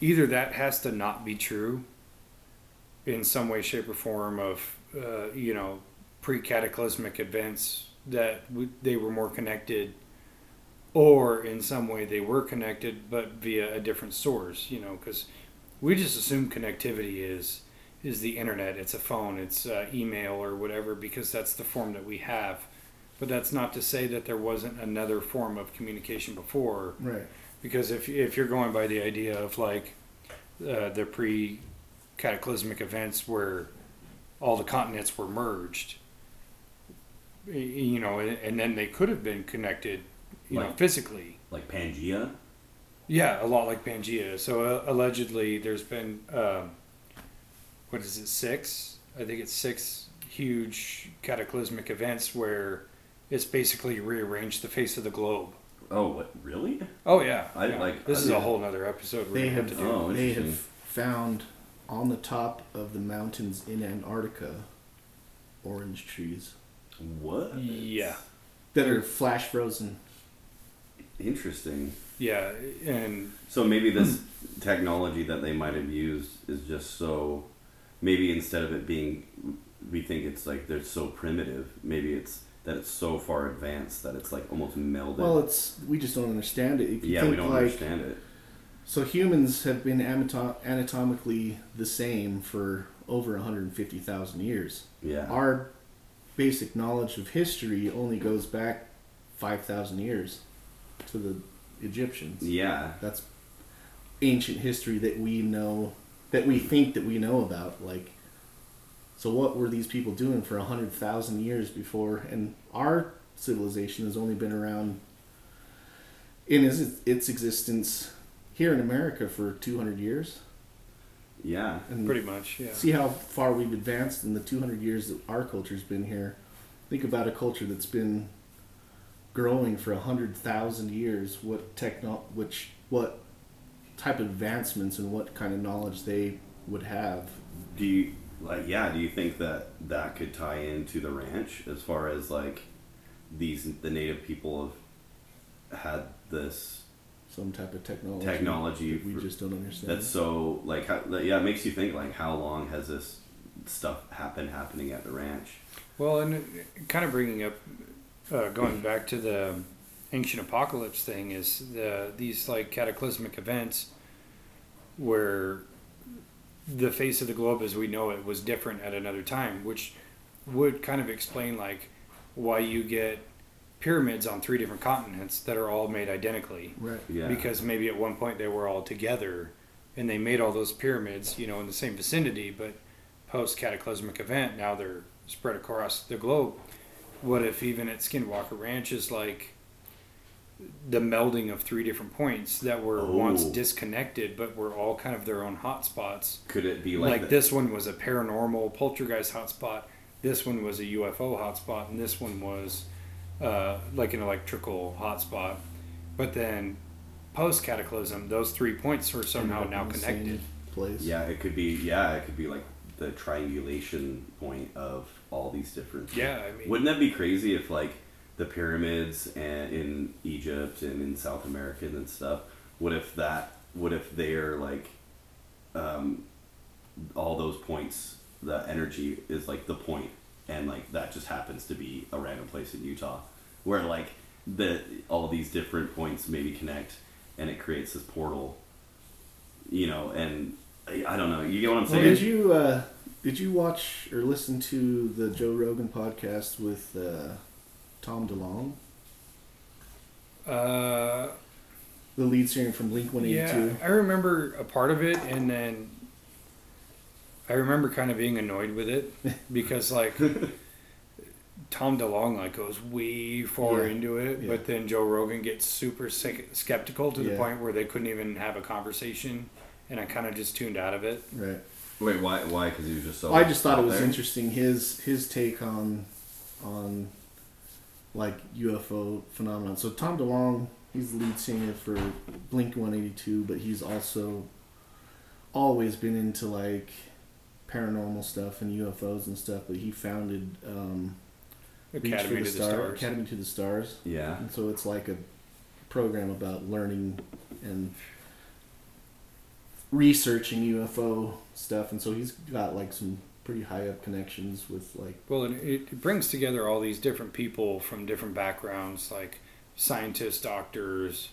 either that has to not be true in some way, shape, or form of, uh, you know, pre cataclysmic events that w- they were more connected, or in some way they were connected but via a different source, you know, because we just assume connectivity is is the internet. It's a phone it's uh, email or whatever because that's the form that we have. But that's not to say that there wasn't another form of communication before. Right. because if, if you're going by the idea of like uh, the pre cataclysmic events where all the continents were merged you know and, and then they could have been connected you know physically Like Pangea. yeah, a lot like Pangea. So uh, allegedly, there's been um, what is it? Six? I think it's six huge cataclysmic events where it's basically rearranged the face of the globe. Oh, what? Really? Oh yeah, I yeah. like- This I is a whole nother episode. We're They gonna have to do. Oh, they interesting. have found on the top of the mountains in Antarctica orange trees What? Yeah, that are flash frozen. Interesting. yeah, and So maybe this technology that they might have used is just so. Maybe instead of it being, we think it's like they're so primitive. Maybe it's that it's so far advanced that it's like almost melded. Well, it's we just don't understand it. If you yeah, think we don't like understand it. So, humans have been anato- anatomically the same for over 150,000 years. Yeah. Our basic knowledge of history only goes back 5,000 years to the Egyptians. yeah. That's ancient history that we know, that we think that we know about. Like, so what were these people doing for 100,000 years before? And our civilization has only been around in its, its existence here in America for 200 years. Yeah. And pretty much, yeah. see how far we've advanced in the 200 years that our culture's been here. Think about a culture that's been growing for 100,000 years. What techno which what type of advancements and what kind of knowledge they would have. Do you like? Yeah. Do you think that that could tie into the ranch as far as like these the native people have had this Some type of technology. Technology that we for- just don't understand. that's so like how, yeah it makes you think like how long has this stuff happened happening at the ranch Well, and kind of bringing up, uh, going *clears throat* back to the ancient apocalypse thing, is the these like cataclysmic events where the face of the globe as we know it was different at another time, which would kind of explain like why you get pyramids on three different continents that are all made identically right. yeah because maybe at one point they were all together and they made all those pyramids you know in the same vicinity but post cataclysmic event now they're spread across the globe what if even at skinwalker ranch is like the melding of three different points that were oh. once Oh. disconnected but were all kind of their own hotspots could it be like, like, that- this one was a paranormal poltergeist hotspot this one was a ufo hotspot and this one was uh, like an electrical hotspot but then post cataclysm those three points are somehow now connected Place. yeah it could be yeah it could be like the triangulation point of all these different. Yeah, I mean, Wouldn't that be crazy if like the pyramids and in Egypt and in South America and stuff? What if that? What if they're like, um, all those points? The energy is like the point, and like that just happens to be a random place in Utah, where like the all these different points maybe connect, and it creates this portal. You know, and I, I don't know. You get what I'm Well, saying? did you uh, did you watch or listen to the Joe Rogan podcast with uh, Tom DeLonge, uh, the lead singer from Blink 182 yeah, I remember a part of it, and then I remember kind of being annoyed with it *laughs* because like Tom DeLonge like goes way far Yeah, into it, yeah. but then Joe Rogan gets super sick, skeptical to the Yeah. point where they couldn't even have a conversation, and I kind of just tuned out of it. Right. Wait, why? Why? Because he was just so. I just thought it was there? interesting his his take on on like UFO phenomenon. So Tom DeLonge, he's the lead singer for Blink One Eighty Two, but he's also always been into like paranormal stuff and UFOs and stuff. But he founded um, Reach Academy for to the the Star- Stars. Academy to the Stars. Yeah. And so it's like a program about learning and researching UFO stuff. And so he's got like some pretty high up connections with like Well, it, it brings together all these different people from different backgrounds, like scientists, doctors,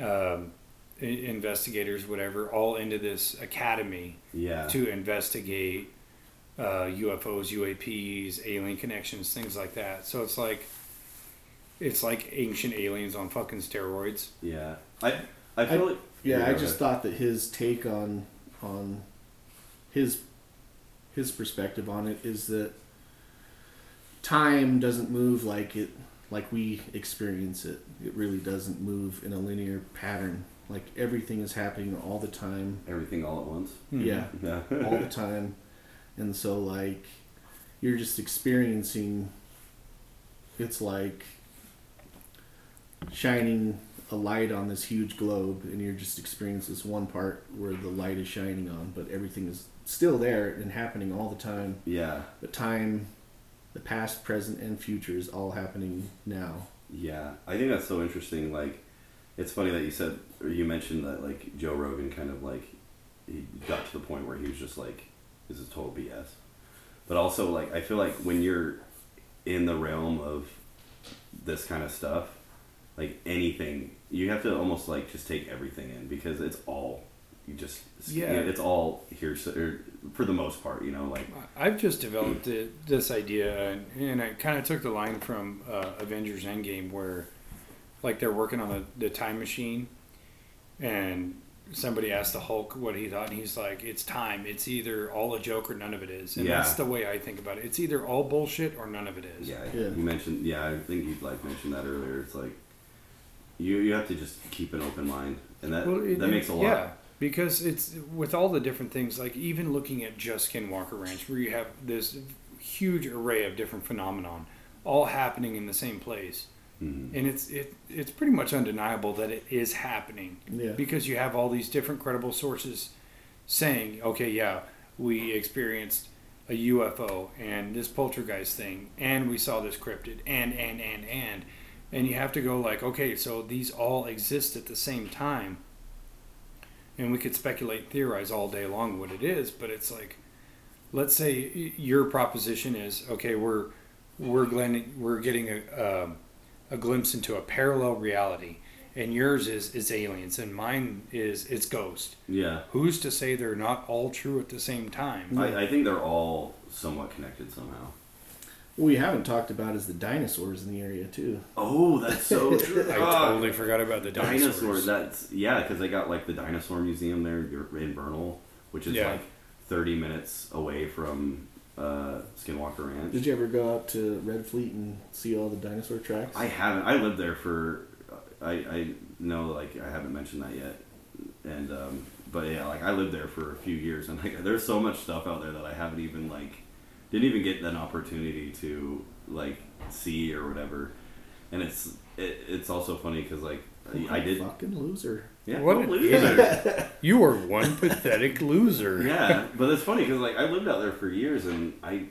um, i- investigators, whatever, all into this academy Yeah. to investigate uh, UFOs, UAPs, alien connections, things like that. So it's like it's like ancient aliens on fucking steroids. Yeah. I. I feel like. yeah. Yeah, I just ahead. thought that his take on on his his perspective on it is that time doesn't move like it like we experience it. It really doesn't move in a linear pattern. Like everything is happening all the time. everything all at once. Hmm. Yeah. Yeah. all the *laughs* time. And so like you're just experiencing it's like shining a light on this huge globe and you're just experiencing this one part where the light is shining on, but everything is still there and happening all the time. yeah. But time the past, present and future is all happening now. Yeah. I think that's so interesting. Like, it's funny that you said or you mentioned that like Joe Rogan kind of like he got to the point where he was just like, "This is total BS." But also like I feel like when you're in the realm of this kind of stuff, like anything, you have to almost like just take everything in because it's all you just Yeah. it's all here or for the most part, you know, like I've just developed it, this idea, and, and I kind of took the line from uh, Avengers Endgame, where like they're working on the, the time machine, and somebody asked the Hulk what he thought, and he's like, "It's time. It's either all a joke or none of it is." And Yeah. that's the way I think about it. It's either all bullshit or none of it is. Yeah, Yeah. you mentioned. Yeah, I think you like mentioned that earlier. It's like you you have to just keep an open mind, and that Well, it- that makes a lot. Yeah, because it's with all the different things, like even looking at just Skinwalker Ranch, where you have this huge array of different phenomenon, all happening in the same place, Mhm. and it's it it's pretty much undeniable that it is happening Yeah. because you have all these different credible sources saying, okay, yeah, we experienced a UFO and this poltergeist thing, and we saw this cryptid, and and and and, and you have to go like, okay, so these all exist at the same time, and we could speculate, theorize all day long what it is, but it's like, let's say your proposition is, okay, we're we're glen- we're getting a um, a glimpse into a parallel reality, and yours is is aliens, and mine is it's ghost. Yeah, Who's to say they're not all true at the same time? I, I think they're all somewhat connected somehow. What we haven't talked about is the dinosaurs in the area too. Oh, that's so *laughs* true. I Ah, totally forgot about the dinosaurs. dinosaurs. That's yeah, because they got like the dinosaur museum there in Vernal, which is Yeah. like thirty minutes away from uh, Skinwalker Ranch. Did you ever go out to Red Fleet and see all the dinosaur tracks? I haven't. I lived there for. I I know like I haven't mentioned that yet, and um, but yeah, like I lived there for a few years, and like there's so much stuff out there that I haven't even like didn't even get an opportunity to like see or whatever, and it's it, it's also funny because like I did. Fucking loser. Yeah, What don't an idiot. *laughs* You are one pathetic loser. *laughs* yeah, but it's funny because like I lived out there for years and I,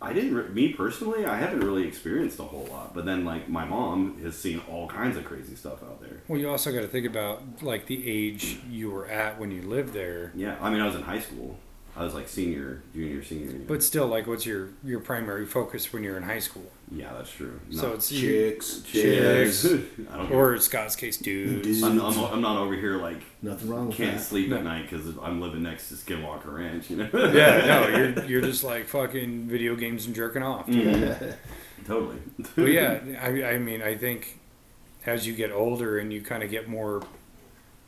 I didn't. Re- me personally, I haven't really experienced a whole lot. But then like my mom has seen all kinds of crazy stuff out there. Well, you also got to think about like the age you were at when you lived there. Yeah, I mean I was in high school. I was like senior, junior, senior. year. But still, like, what's your your primary focus when you're in high school? Yeah, that's true. So No. it's you, Chicks. chicks, *laughs* I don't. or in Scott's case, dudes. Dudes. I'm, I'm, I'm not over here like Nothing wrong with can't that. sleep No. at night because I'm living next to Skinwalker Ranch. You know. Yeah, no, *laughs* you're you're just like fucking video games and jerking off. Mm, *laughs* totally. But yeah, I I mean, I think as you get older and you kind of get more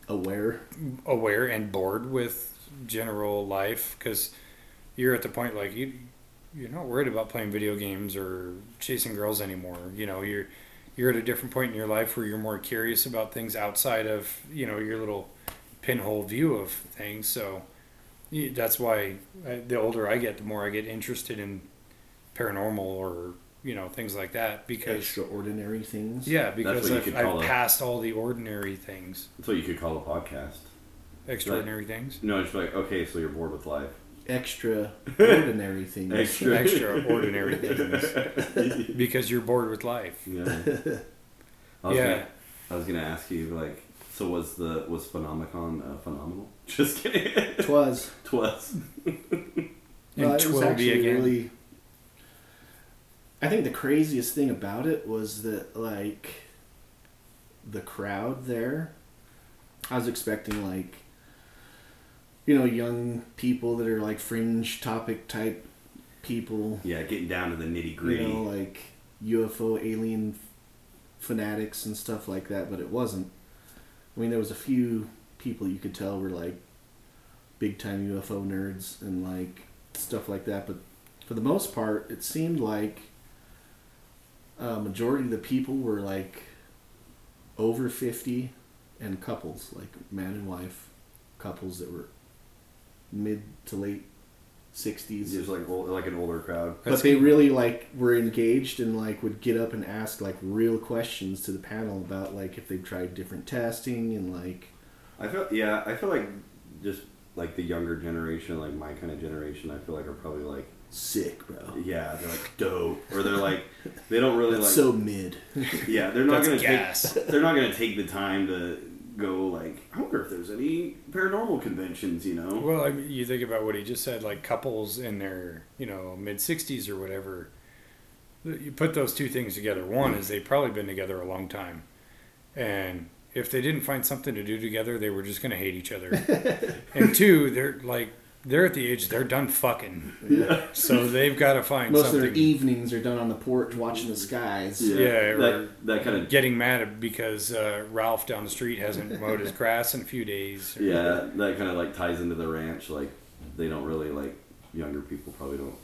Aware. aware and bored with general life because you're at the point like you you're not worried about playing video games or chasing girls anymore you know you're you're at a different point in your life where you're more curious about things outside of you know your little pinhole view of things so that's why I, the older i get the more i get interested in paranormal or you know things like that because Extraordinary things. yeah because I've, I've passed all the ordinary things That's what you could call a podcast. extraordinary things No, it's like okay, so you're bored with life. Extraordinary *laughs* things. Extra. extraordinary *laughs* things *laughs* because you're bored with life. Yeah. I was Yeah. Gonna, I was gonna ask you like, so was the was Phenomecon uh, phenomenal? Just kidding. Twas. Twas. And Well, it was actually again. really. I think the craziest thing about it was that like the crowd there. I was expecting like you know young people that are like fringe topic type people. Yeah, getting down to the nitty gritty. You know, like UFO alien fanatics and stuff like that, but it wasn't. I mean, there was a few people you could tell were like big time UFO nerds and like stuff like that, but for the most part, it seemed like a majority of the people were like over 50 and couples, like man and wife couples that were mid to late 60s Just like ol- like an older crowd. but they really like were engaged and like would get up and ask like real questions to the panel about like if they've tried different testing and like I feel yeah, I feel like just like the younger generation, like my kind of generation, I feel like are probably like sick, bro. yeah, they're like dope, or they're like they don't really That's like so mid. yeah, they're not That's gonna gas. take they're not gonna take the time to go like I wonder if there's any paranormal conventions, you know? Well, I mean, you think about what he just said, like couples in their, you know, mid 60s or whatever. You put those two things together. One is they've probably been together a long time. And if they didn't find something to do together, they were just going to hate each other. *laughs* and two, they're like, they're at the age they're done fucking. Yeah. So they've got to find Most of something. their evenings are done on the porch watching the skies. Yeah, Yeah, that that kind of Getting mad because uh, Ralph down the street hasn't mowed his grass in a few days. or- *laughs* yeah, that kind of like ties into the ranch. Like they don't really like younger people probably don't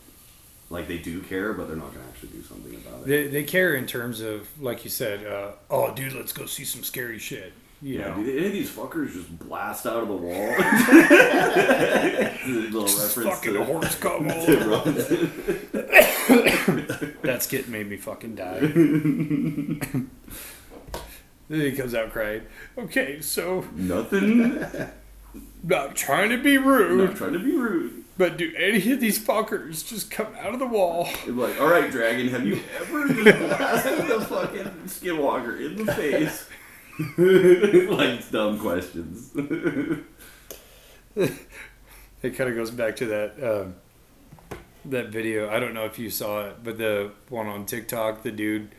like they do care, but they're not gonna actually do something about it. They, they care in terms of, like you said, uh, oh, dude, let's go see some scary shit. You yeah, know, do any of these fuckers just blast out of the wall? *laughs* little reference fucking to, horse come *laughs* to on. Robinson. that skit made me fucking die. *laughs* then he comes out crying. Okay, so Nothing. not trying to be rude, not trying to be rude. but do any of these fuckers just come out of the wall? I'm like, all right, Dragon, have you ever just blasted the fucking skinwalker in the face? *laughs* like dumb questions. *laughs* It kind of goes back to that um, that video. I don't know if you saw it, but the one on TikTok, the dude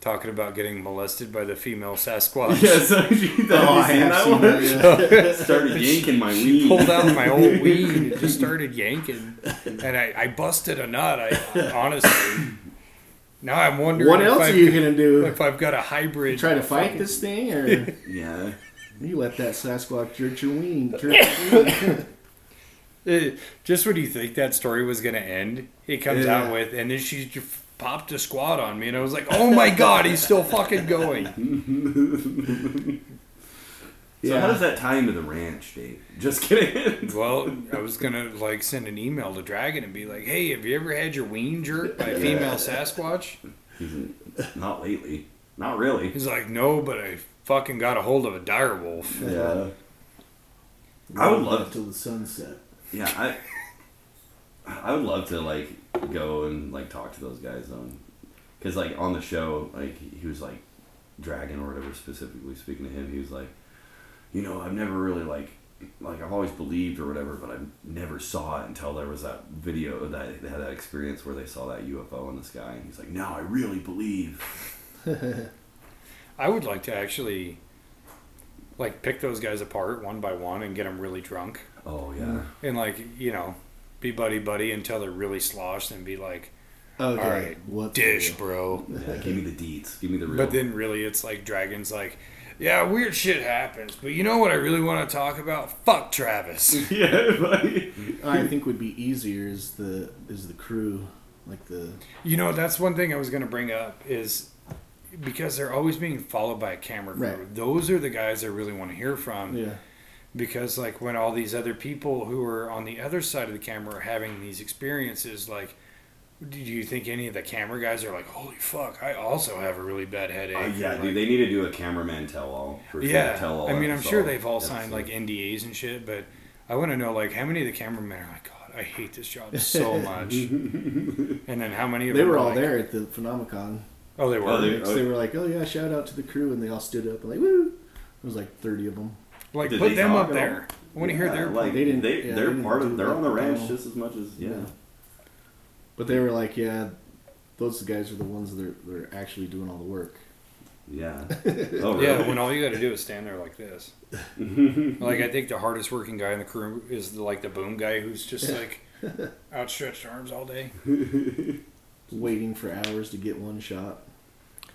talking about getting molested by the female Sasquatch. *laughs* yes, have you Oh, I that have seen one? that. Yeah. Started yanking my weed. pulled out my old weed and just started yanking, and I, I busted a nut. I honestly, now I'm wondering What else are you gonna do? if I've got a hybrid. you Try to fight fucking- this thing, or *laughs* Yeah. you let that Sasquatch jerk your ween? Jerk your ween. *laughs* Uh, just when you think that story was gonna end, he comes Yeah. out with, and then she just popped a squat on me, and I was like, oh my god, he's still fucking going. *laughs* So Yeah. how does that tie into the ranch, Dave? *laughs* Just kidding. Well, I was gonna like send an email to Dragon and be like, hey, have you ever had your ween jerked by a female Sasquatch? Not lately. Not really. He's like, no, but I fucking got a hold of a dire wolf. Yeah. I would love that till the sunset. Yeah, I I would love to like go and like talk to those guys on because like on the show like he was like Dragon or whatever specifically speaking to him he was like you know I've never really like like I've always believed or whatever but I never saw it until there was that video that they had that experience where they saw that UFO in the sky and he's like now I really believe. *laughs* I would like to actually like pick those guys apart one by one and get them really drunk. Oh yeah. And like you know be buddy buddy until they're really sloshed and be like Okay. all right what dish bro. Yeah give me the deets give me the real. but then really it's like dragons like yeah weird shit happens but you know what i really want to talk about fuck travis *laughs* yeah buddy. I think would be easier is the is the crew, like the you know that's one thing i was going to bring up is because they're always being followed by a camera crew Right. those are the guys i really want to hear from yeah. because like when all these other people who are on the other side of the camera are having these experiences like do you think any of the camera guys are like holy fuck i also have a really bad headache Uh, yeah, Or, dude, like- they need to do a cameraman tell all. For sure, yeah tell all i mean i'm sure they've all signed episode. like ndas and shit but i want to know like how many of the cameramen are like god i hate this job so *laughs* much and then how many of They them were are all like- there at the Phenomenon. oh they were Oh, they- So they were like, "Oh yeah, shout out to the crew," and they all stood up and like, "Woo!" It was like thirty of them. like Did put them up there i want to hear their like They didn't- They, yeah, they're they didn't part of. They're on the ranch just as much as yeah. Yeah. But they were like, "Yeah, those guys are the ones that are, that are actually doing all the work." Yeah. *laughs* Oh, really? Yeah, when all you got to do is stand there like this. *laughs* like I think the hardest working guy in the crew is the, like the boom guy who's just like *laughs* outstretched arms all day. Waiting for hours to get one shot.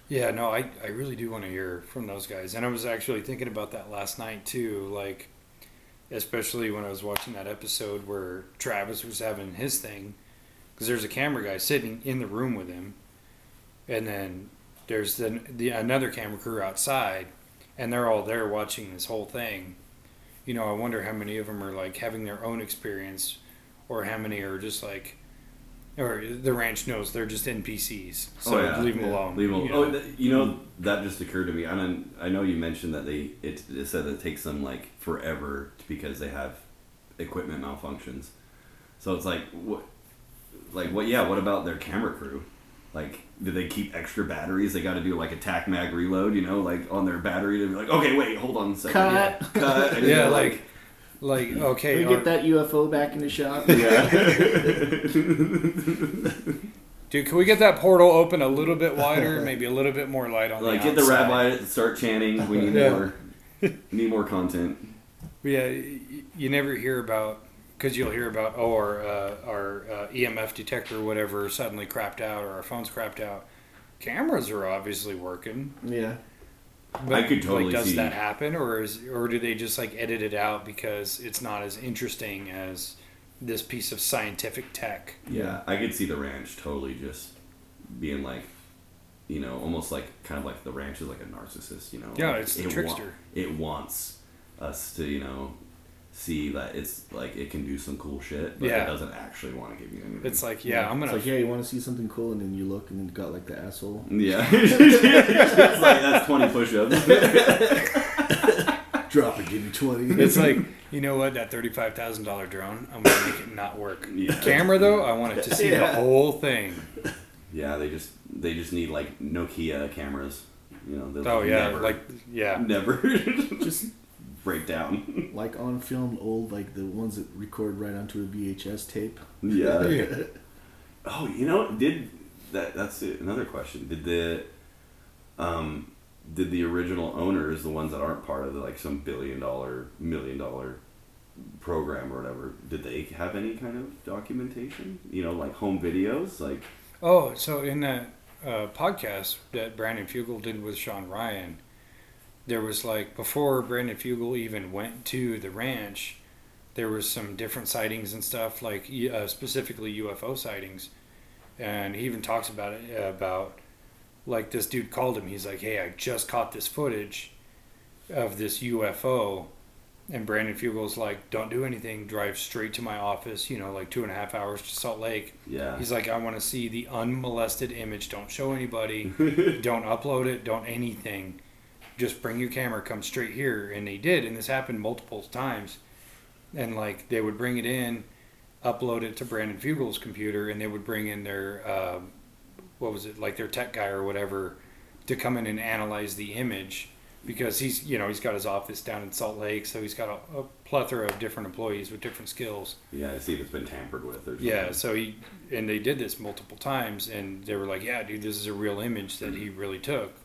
Yeah, no, I, I really do want to hear from those guys. And I was actually thinking about that last night too, like especially when I was watching that episode where Travis was having his thing because there's a camera guy sitting in the room with him and then there's the, the another camera crew outside and they're all there watching this whole thing. You know, I wonder how many of them are like having their own experience or how many are just like or the ranch knows they're just NPCs. Oh, so Oh, yeah. leave them Yeah. alone. Leave 'em- you Oh, know? th- you know that just occurred to me. I know, I know you mentioned that they it, it said it takes them like forever because they have equipment malfunctions. So it's like what, like what? Yeah. What about their camera crew? Like, do they keep extra batteries? They got to do like a tac mag reload, you know, like on their battery to be like, okay, wait, hold on a second, Cut. yeah, cut. And *laughs* Yeah, you're like, like okay, Can we get that UFO back in the shop? yeah. *laughs* *laughs* dude, can we get that portal open a little bit wider, maybe a little bit more light on like the get the rabbi to start chanting. We need Yeah. more. Need more content. Yeah, you never hear about because you'll hear about oh our uh, our uh, EMF detector or whatever suddenly crapped out or our phone's crapped out. Cameras are obviously working. yeah. But, I could totally like, does see- that happen, or is or do they just like edit it out because it's not as interesting as this piece of scientific tech? Yeah, I could see the ranch totally just being like, you know, almost like kind of like the ranch is like a narcissist, you know. Yeah, like it's the it wa- trickster. it wants us to, you know, see that it's like it can do some cool shit, but Yeah. it doesn't actually want to give you anything. It's like yeah, I'm gonna It's like, yeah, you want to see something cool, and then you look, and then you got like the asshole. yeah, *laughs* *laughs* it's like that's twenty push-ups. *laughs* Drop it, give me twenty. It's like, you know what? That thirty-five thousand dollar drone, I'm gonna make it not work. Yeah. Camera though, I want it to see the whole thing. yeah, they just they just need like Nokia cameras, you know. they'll Oh yeah, never, like yeah, never just break down. *laughs* like on film, old like the ones that record right onto a VHS tape. Yeah. *laughs* Yeah. Oh, you know, did that? That's it. another question. Did the, um, did the original owners, the ones that aren't part of the, like some billion dollar, million dollar program or whatever, did they have any kind of documentation? You know, like home videos, like Oh, so in that uh, podcast that Brandon Fugal did with Sean Ryan, there was like before Brandon Fugal even went to the ranch, there was some different sightings and stuff, like uh, specifically UFO sightings, and he even talks about it about like this dude called him. He's like, "Hey, I just caught this footage of this UFO." And Brandon Fugal's like, "Don't do anything. Drive straight to my office. You know, like two and a half hours to Salt Lake." yeah, He's like, I want to see the unmolested image. Don't show anybody. *laughs* don't upload it. Don't anything. Just bring your camera, come straight here, and they did, and this happened multiple times, and like they would bring it in, upload it to Brandon Fugal's computer, and they would bring in their uh, what was it like their tech guy or whatever to come in and analyze the image because he's you know he's got his office down in Salt Lake, so he's got a, a plethora of different employees with different skills. Yeah, see if it's been tampered with or something. Yeah, so he and they did this multiple times, and they were like, "Yeah, dude, this is a real image that he really took."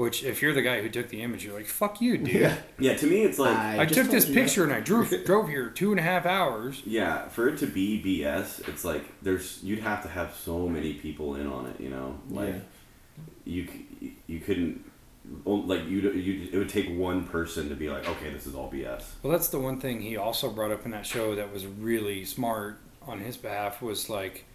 Which, if you're the guy who took the image, you're like, "Fuck you, dude! Yeah. Yeah, to me, it's like I, just took this you that. picture and I drove *laughs* drove here two and a half hours." Yeah, for it to be BS, it's like there's you'd have to have so many people in on it, you know. Like Yeah. you you couldn't like you you it would take one person to be like, okay, this is all BS. Well, that's the one thing he also brought up in that show that was really smart on his behalf was like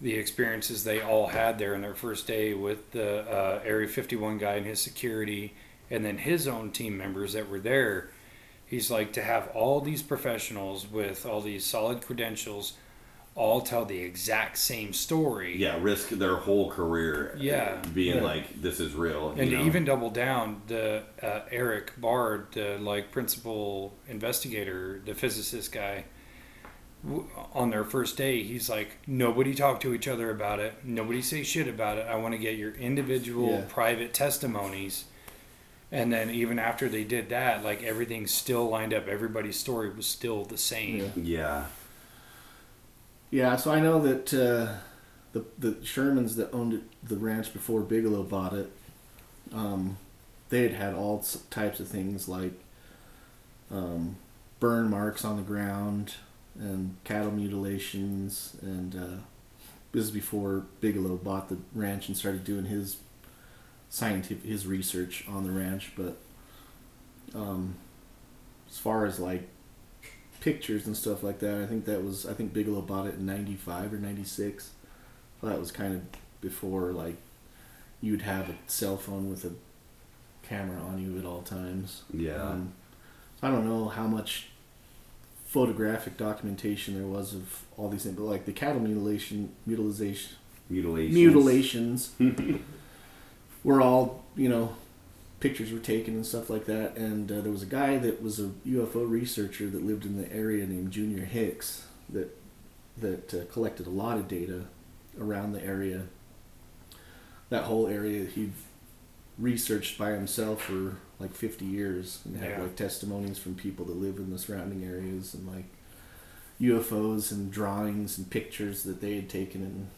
the experiences they all had there in their first day with the uh, Area 51 guy and his security, and then his own team members that were there. He's like to have all these professionals with all these solid credentials all tell the exact same story. Yeah, risk their whole career. Yeah. being Yeah. like this is real. and you to even double down the uh, Erik Bard the like principal investigator the physicist guy on their first day he's like nobody talk to each other about it. Nobody say shit about it. I want to get your individual Yeah. private testimonies. And then even after they did that like everything still lined up. Everybody's story was still the same. Yeah. yeah, Yeah, so I know that uh, the the Shermans that owned it, the ranch before Bigelow bought it, um, they had had all types of things like um, burn marks on the ground and cattle mutilations, and uh, this is before Bigelow bought the ranch and started doing his scientific his research on the ranch. But um, as far as like pictures and stuff like that. I think that was I think Bigelow bought it in '95 or '96. That was kind of before like you'd have a cell phone with a camera on you at all times. yeah. Um, I don't know how much photographic documentation there was of all these things, but like the cattle mutilation, mutilization, Mutilations. mutilations *laughs* were all you know pictures were taken and stuff like that and uh, there was a guy that was a ufo researcher that lived in the area named junior hicks that that uh, collected a lot of data around the area that whole area he researched by himself for like 50 years and had Yeah. like testimonies from people that live in the surrounding areas and like UFOs and drawings and pictures that they had taken and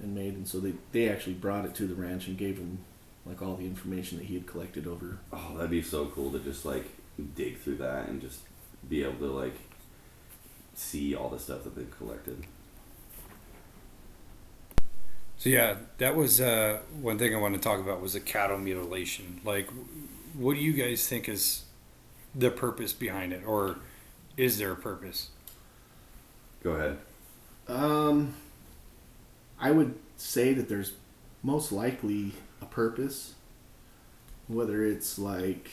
and made and so they they actually brought it to the ranch and gave him like all the information that he had collected over Oh, that'd be so cool to just like dig through that and just be able to like see all the stuff that they've collected. So yeah, that was uh, one thing I wanted to talk about was the cattle mutilation. Like, what do you guys think is the purpose behind it, or is there a purpose? Go ahead. um I would say that there's most likely a purpose whether it's like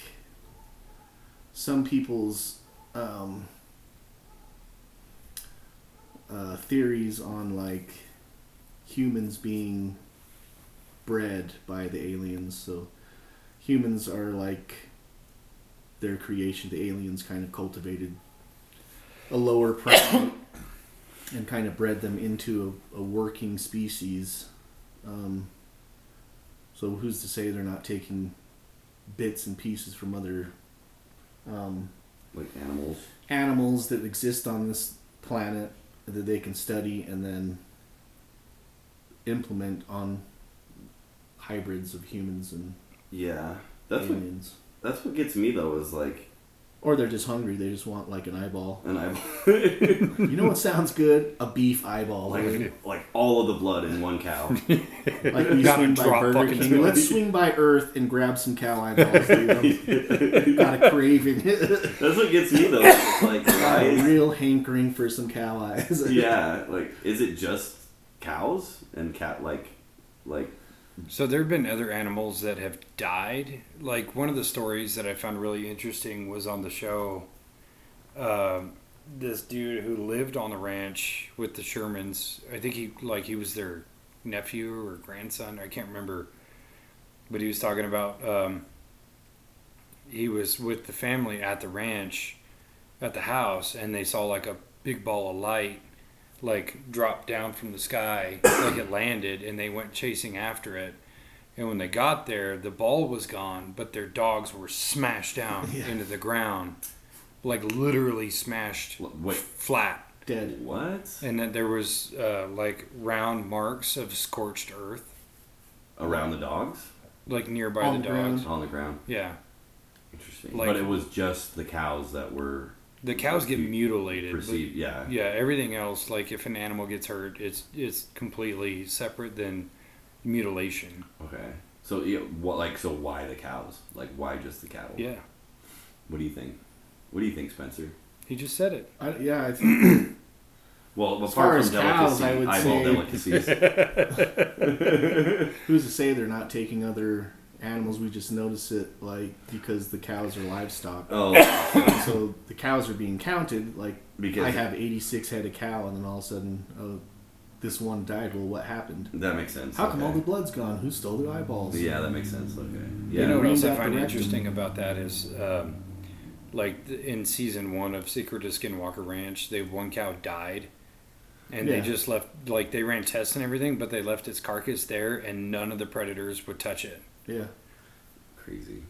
some people's um uh, theories on like humans being bred by the aliens so humans are like their creation the aliens kind of cultivated a lower primate *coughs* and kind of bred them into a, a working species um, so who's to say they're not taking bits and pieces from other um, Like animals. animals that exist on this planet that they can study and then implement on hybrids of humans and Yeah. That's what that's what gets me though is like Or they're just hungry. They just want like an eyeball. and I *laughs* You know what sounds good? A beef eyeball. like like all of the blood in one cow. *laughs* Like *laughs* you Gotta swing by drop Burger buckets King. Let's swing by Earth and grab some cow eyeballs. Dude. Got a craving. That's what gets me though. It's like Got why a is, real hankering for some cow eyes. yeah, like is it just cows and cat like like So there have been other animals that have died. Like one of the stories that I found really interesting was on the show. Um, this dude who lived on the ranch with the Shermans. I think he like he was their nephew or grandson. I can't remember, but he was talking about um, he was with the family at the ranch, at the house, and they saw like a big ball of light, like dropped down from the sky, *coughs* like it landed, and they went chasing after it. And when they got there, the ball was gone, but their dogs were smashed down *laughs* Yeah. into the ground, like literally smashed Wait, flat. Dead. what? And then there was uh, like round marks of scorched earth, Around the dogs? like nearby On the the ground. dogs. On the ground? Yeah, Interesting. Like- but it was just the cows that were the cows get You mutilated. but- perceived. Yeah. Yeah, everything else, like if an animal gets hurt, it's it's completely separate than mutilation. Okay. So yeah, what like so why the cows? Like why just the cattle? Yeah, What do you think? What do you think, Spencer? he just said it. I, yeah, I *clears throat* think Well, As apart far from as cows, I would eyeball say- delicacies. *laughs* *laughs* who's to say they're not taking other animals? We just notice it like because the cows are livestock. oh, so the cows are being counted. Like because I have 86 head of cow, and then all of a sudden, oh, this one died. Well, what happened? that makes sense. How come all the blood's gone? Who stole the eyeballs? Yeah, that makes sense. Okay. Yeah. You know what Read else I that find direction. interesting about that is, um, like in season one of Secret of Skinwalker Ranch, they one cow died, and they just left like they ran tests and everything, but they left its carcass there, and none of the predators would touch it. Yeah. Crazy.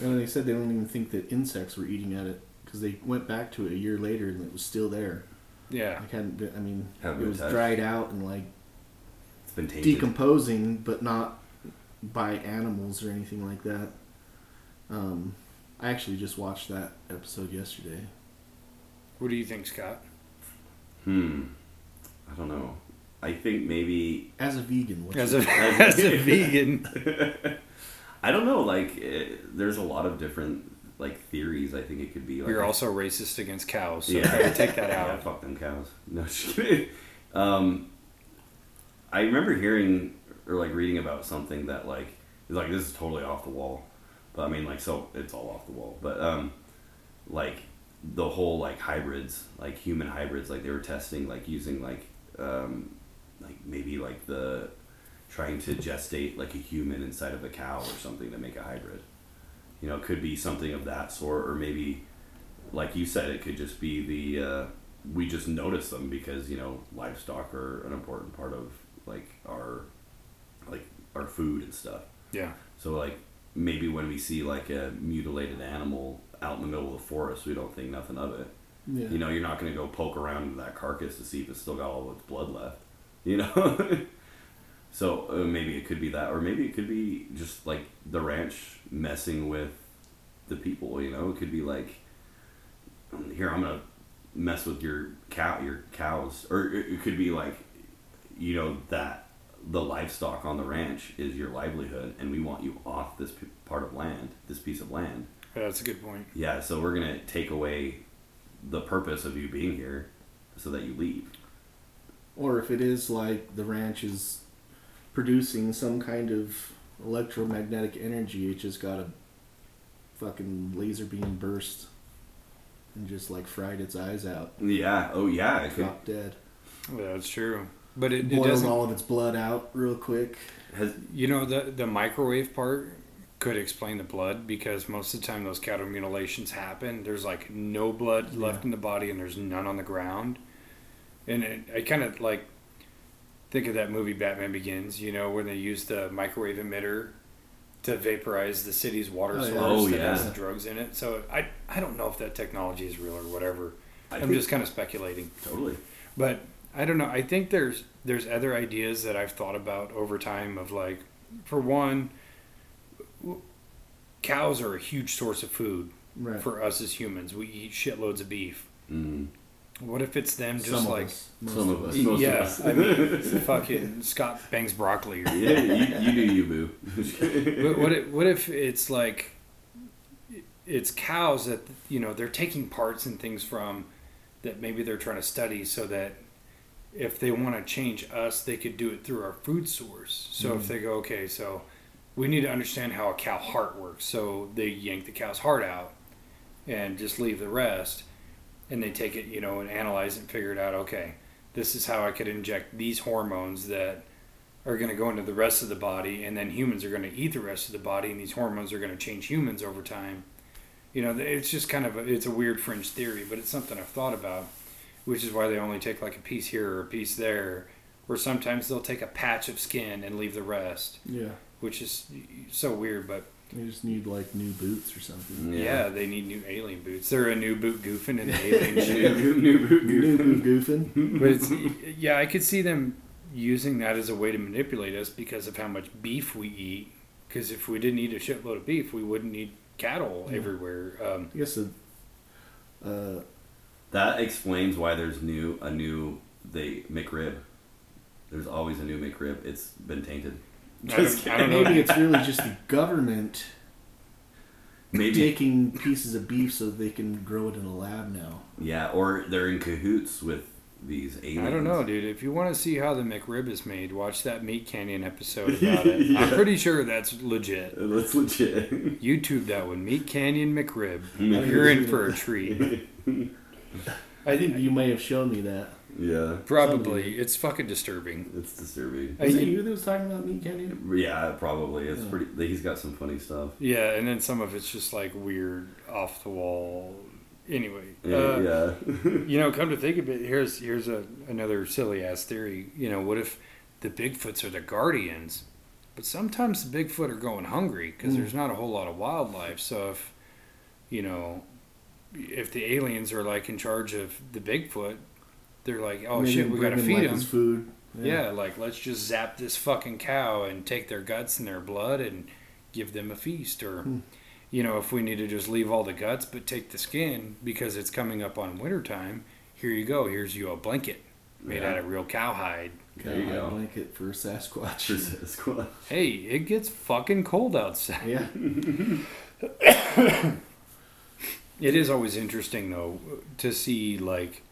And they said they don't even think that insects were eating at it because they went back to it a year later and it was still there. Yeah, Like hadn't been. I mean, Haven't it was touched. dried out and like It's been tainted. decomposing, but not by animals or anything like that. Um, I actually just watched that episode yesterday. what do you think, Scott? Hmm. I don't know. I think maybe As a vegan, what's As your- a *laughs* as a vegan, *laughs* I don't know. Like, eh, there's a lot of different like theories. I think it could be. Like, you're also racist against cows, so Yeah. try to take that *laughs* Yeah, out. fuck them cows. No, just kidding. Um, I remember hearing or like reading about something that like is like this is totally off the wall, but I mean like so it's all off the wall. But um, like the whole like hybrids, like human hybrids, like they were testing like using like um, like maybe like the trying to gestate like a human inside of a cow or something to make a hybrid. You know, it could be something of that sort, or maybe like you said, it could just be the uh, we just notice them because you know livestock are an important part of like our like our food and stuff. Yeah, So like maybe when we see like a mutilated animal out in the middle of the forest, we don't think nothing of it. yeah. You know, you're not going to go poke around into that carcass to see if it's still got all of its blood left. You know. *laughs* so uh, maybe it could be that, or maybe it could be just like the ranch messing with the people. You know, it could be like, here I'm gonna mess with your cow, your cows, or it it could be like, you know that the livestock on the ranch is your livelihood, and we want you off this p- part of land, this piece of land. Yeah, that's a good point. Yeah, so we're gonna take away the purpose of you being here, so that you leave. Or if it is like the ranch is producing some kind of electromagnetic energy, it just got a fucking laser beam burst and just like fried its eyes out, Yeah. Oh yeah. It could, dropped dead. Yeah, that's true. But it, it Boiled doesn't. all of its blood out real quick. has You know the the microwave part could explain the blood because most of the time those cattle mutilations happen. There's like no blood left Yeah. in the body and there's none on the ground. And it, I kind of like think of that movie Batman Begins. You know when they use the microwave emitter to vaporize the city's water Oh, source yeah. Oh, that has the drugs in it. So I I don't know if that technology is real or whatever. I I'm think- just kind of speculating. totally. But I don't know. I think there's there's other ideas that I've thought about over time of like, for one, cows are a huge source of food Right. for us as humans. We eat shitloads of beef. Mm. What if it's them just Some like, us. Most Some of of us. us. Most of yeah, us. I mean, *laughs* fucking Scott bangs broccoli. Or, Yeah, you, you do you, boo. *laughs* but what if, what if it's like, it's cows that you know they're taking parts and things from that maybe they're trying to study so that if they want to change us, they could do it through our food source. So if mm-hmm. they go, okay, so we need to understand how a cow heart works. So they yank the cow's heart out and just leave the rest. And they take it, you know, and analyze it and figure it out. Okay, this is how I could inject these hormones that are going to go into the rest of the body, and then humans are going to eat the rest of the body, and these hormones are going to change humans over time. You know, it's just kind of a, it's a weird fringe theory, but it's something I've thought about, which is why they only take like a piece here or a piece there, or sometimes they'll take a patch of skin and leave the rest, Yeah. which is so weird. But They just need like new boots or something. yeah, they need new alien boots. They're a new boot goofing in the *laughs* alien shit. new, new boot New boot goofing. But it's yeah, I could see them using that as a way to manipulate us because of how much beef we eat. Because if we didn't eat a shitload of beef, we wouldn't need cattle Yeah. everywhere. Um, I guess the uh, That explains why there's new a new they McRib. There's always a new McRib. It's been tainted. I don't, I don't know. maybe it's *laughs* really just the government Maybe taking pieces of beef so they can grow it in a lab now. yeah, or they're in cahoots with these aliens. I don't know, dude. If you want to see how the McRib is made, watch that Meat Canyon episode *laughs* about it. I'm pretty sure that's legit. *laughs* That's legit. YouTube that one, Meat Canyon McRib. McRib. You're in for a treat. I think you may have shown me that. Yeah, Probably, it's fucking disturbing. it's disturbing. I- Is it you that was talking about meat canyon? Yeah, probably. It's Yeah. pretty. He's got some funny stuff. Yeah, and then some of it's just like weird, off the wall. Anyway, Yeah, uh, yeah. *laughs* you know, come to think of it, here's here's a another silly ass theory. You know, what if the Bigfoots are the guardians, but sometimes the Bigfoot are going hungry because Mm. there's not a whole lot of wildlife. So if you know, if the aliens are like in charge of the Bigfoot, they're like, oh Maybe shit, we gotta feed like, them. food. Yeah. like let's just zap this fucking cow and take their guts and their blood and give them a feast. Or, Hmm. you know, if we need to just leave all the guts but take the skin because it's coming up on wintertime, here you go. Here's you a blanket made Yeah. out of real cowhide. There you Got a go. blanket for Sasquatch. For Sasquatch. Hey, it gets fucking cold outside. yeah. *coughs* It is always interesting though to see like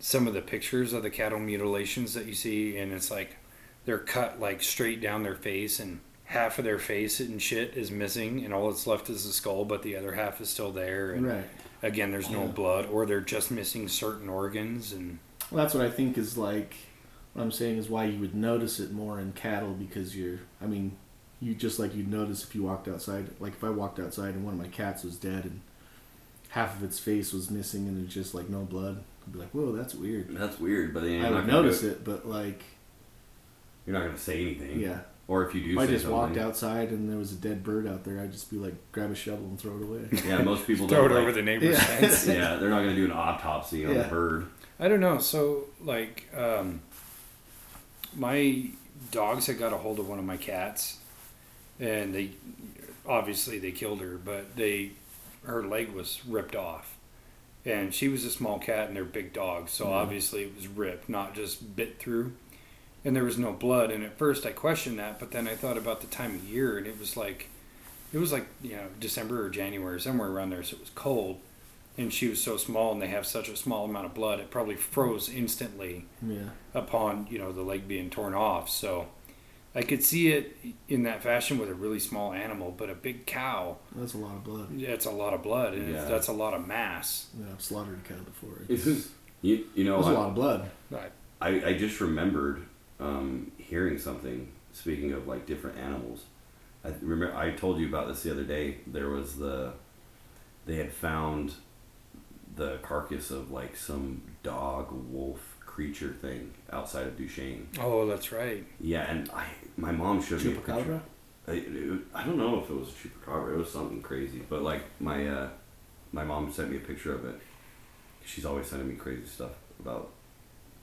some of the pictures of the cattle mutilations that you see, and it's like they're cut like straight down their face, and half of their face and shit is missing, and all that's left is the skull, but the other half is still there. And Right. again, there's no Yeah. blood, or they're just missing certain organs, and Well, that's what I think is like. What I'm saying is why you would notice it more in cattle because you're. I mean, you just like you'd notice if you walked outside. Like if I walked outside and one of my cats was dead and half of its face was missing and it's just like no blood, I'd be like, "Whoa, that's weird." That's weird, but then you're I not would notice it, but like, You're not gonna say anything. yeah. Or if you do If I just something. walked outside and there was a dead bird out there, I'd just be like, grab a shovel and throw it away. *laughs* Yeah, most people *laughs* throw it don't. over like- the *laughs* neighbor's Yeah. fence. yeah, they're not gonna do an autopsy on Yeah. the bird. I don't know. So, like, um, my dogs had got a hold of one of my cats, and they obviously they killed her, but they her leg was ripped off, and she was a small cat and they're big dogs, so Mhm. obviously it was ripped, not just bit through, and there was no blood. And at first I questioned that, but then I thought about the time of year, and it was like, it was like you know December or January, somewhere around there, so it was cold. And she was so small, and they have such a small amount of blood, it probably froze instantly yeah. upon you know the leg being torn off. So I could see it in that fashion with a really small animal, but a big cow, That's a lot of blood. Yeah, it's a lot of blood, and Yeah. that's a lot of mass. Yeah, I've slaughtered a cow before. It's just you. You know, That's a I- lot of blood. But I, I just remembered um, hearing something. Speaking of like different animals, I remember I told you about this the other day. There was the they had found the carcass of like some dog wolf creature thing outside of Duchesne. oh, that's right. Yeah, and I my mom showed me a picture. Chupacabra? I, it, I don't know if it was a chupacabra. It was something crazy. But like my uh, my mom sent me a picture of it. She's always sending me crazy stuff about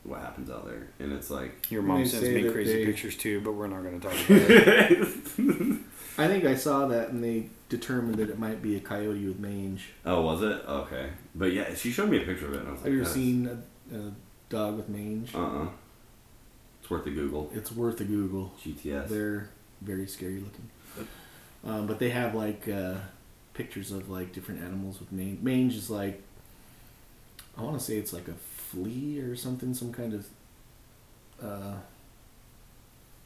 what happens out there, and it's like Your mom sends me crazy they- pictures too, but we're not going to talk about it. *laughs* I think I saw that and they determined that it might be a coyote with mange. oh, was it okay? But yeah, she showed me a picture of it, and I was like, Have you ever seen a, a dog with mange? Uh-uh. It's worth a Google. It's worth a Google. GTS. They're very scary looking. Um, but they have like uh, pictures of like different animals with mange. Mange is like, I want to say it's like a flea or something, some kind of uh,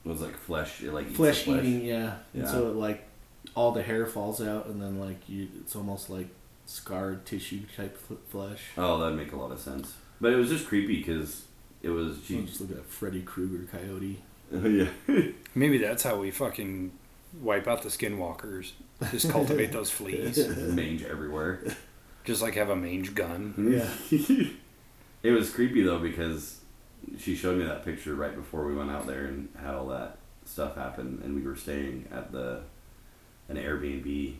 It was like flesh, it like flesh flesh. eating. Yeah. and Yeah. so it like all the hair falls out, and then like you, it's almost like scarred tissue type flesh. Oh, that'd make a lot of sense. But it was just creepy because it was So she. just look at Freddy Krueger coyote. *laughs* yeah. Maybe that's how we fucking wipe out the skinwalkers, just cultivate those fleas, *laughs* mange everywhere. just like have a mange gun. *laughs* Yeah. It was creepy though because she showed me that picture right before we went out there and had all that stuff happen, and we were staying at the an Airbnb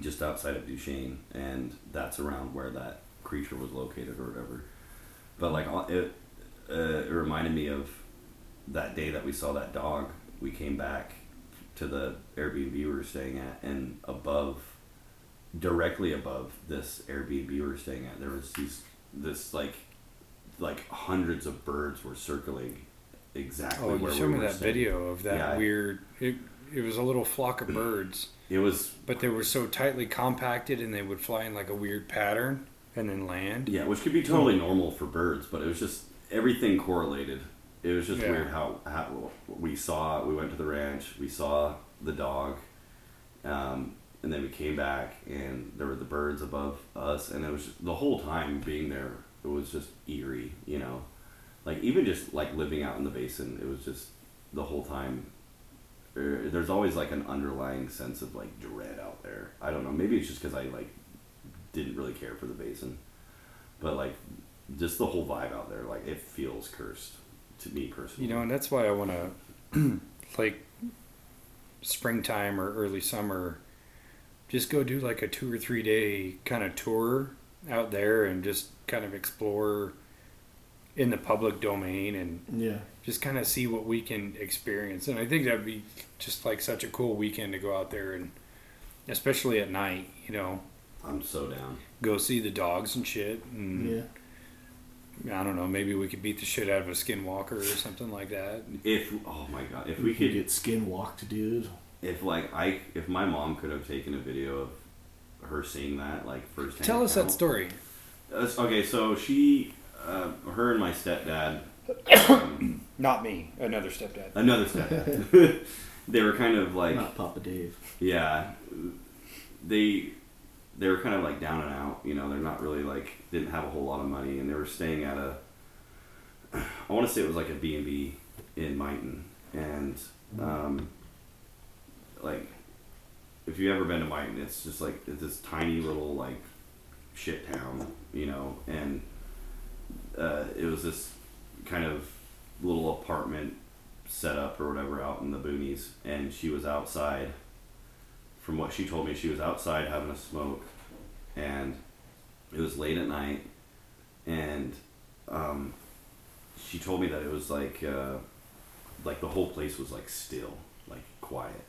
just outside of Duchesne, and that's around where that creature was located or whatever. But like it, uh, it reminded me of that day that we saw that dog. We came back to the Airbnb we were staying at, and above, directly above this Airbnb we were staying at, there was these this like like hundreds of birds were circling exactly Oh, you where showed we me that staying. video of that Yeah, weird. It, it was a little flock of *clears throat* birds, It was but they were so tightly compacted, and they would fly in like a weird pattern and then land. Yeah, which could be totally normal for birds, but it was just everything correlated. It was just Yeah. weird how, how we saw. We went to the ranch. We saw the dog, um, and then we came back, and there were the birds above us, and it was the whole time being there. It was just eerie, you know, like even just like living out in the basin. It was just the whole time. er, There's always like an underlying sense of like dread out there. I don't know. Maybe it's just because I like didn't really care for the basin, but like just the whole vibe out there, like it feels cursed to me personally. You know, and that's why I want *clears throat* to, like, springtime or early summer, just go do like a two or three day kind of tour out there and just kind of explore in the public domain and Yeah. just kind of see what we can experience. And I think that'd be just like such a cool weekend to go out there and, especially at night, you know, I'm so down. go see the dogs and shit. And Yeah. I don't know, maybe we could beat the shit out of a skinwalker or something like that. If oh my god, if We we could could, get skinwalked, dude. if like I, if my mom could have taken a video of her seeing that like firsthand. Tell us that story. Uh, okay, so she, uh, her and my stepdad, um, *coughs* Not me, another stepdad. another stepdad, *laughs* *laughs* they were kind of like Not Papa Dave. Yeah, they they were kind of like down and out. You know, they're not really like didn't have a whole lot of money, and they were staying at a. *sighs* I want to say it was like a B and B in Myton, and um, like if you've ever been to Myton, it's just like it's this tiny little like shit town, you know, and uh, it was this kind of little apartment set up or whatever out in the boonies, and she was outside. From what she told me, she was outside having a smoke, and it was late at night, and um, she told me that it was like uh, like the whole place was like still, like quiet,